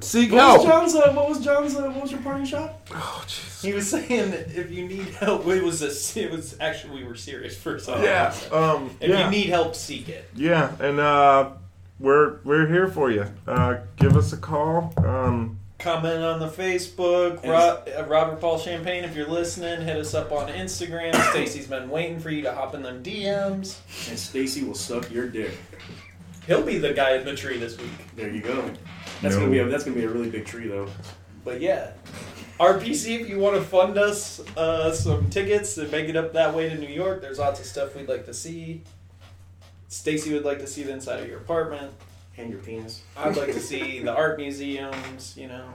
seek What was. John's? Uh, what was John's? Uh, what was your parting shot? Oh, jeez. He was saying that if you need help, it was a, it was actually we were serious for a second. Yeah, um, If yeah, you need help, seek it. yeah, and uh, we're we're here for you. Uh, give us a call. Um, Comment on the Facebook. And- Ro- uh, Robert Paul Champagne, if you're listening, hit us up on Instagram. Stacy's been waiting for you to hop in them DMs. And Stacy will suck your dick. He'll be the guy in the tree this week. There you go. That's No. gonna be a, that's gonna be a really big tree though. But yeah. RPC, if you want to fund us uh, some tickets and make it up that way to New York, there's lots of stuff we'd like to see. Stacy would like to see the inside of your apartment. And your penis. I'd like to see the art museums, you know.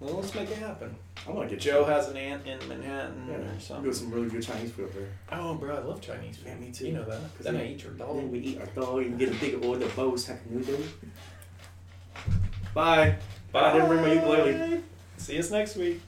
Well, let's make it happen. I want to get Joe has an aunt in Manhattan Yeah, or we something. got some really good Chinese food up there. Oh, bro, I love Chinese food. Yeah, me too. You know that. Then I eat your And dog. then we eat our dog and get a big order of bows hack noodle. Bye. Bye. I didn't bring my ukulele. See us next week.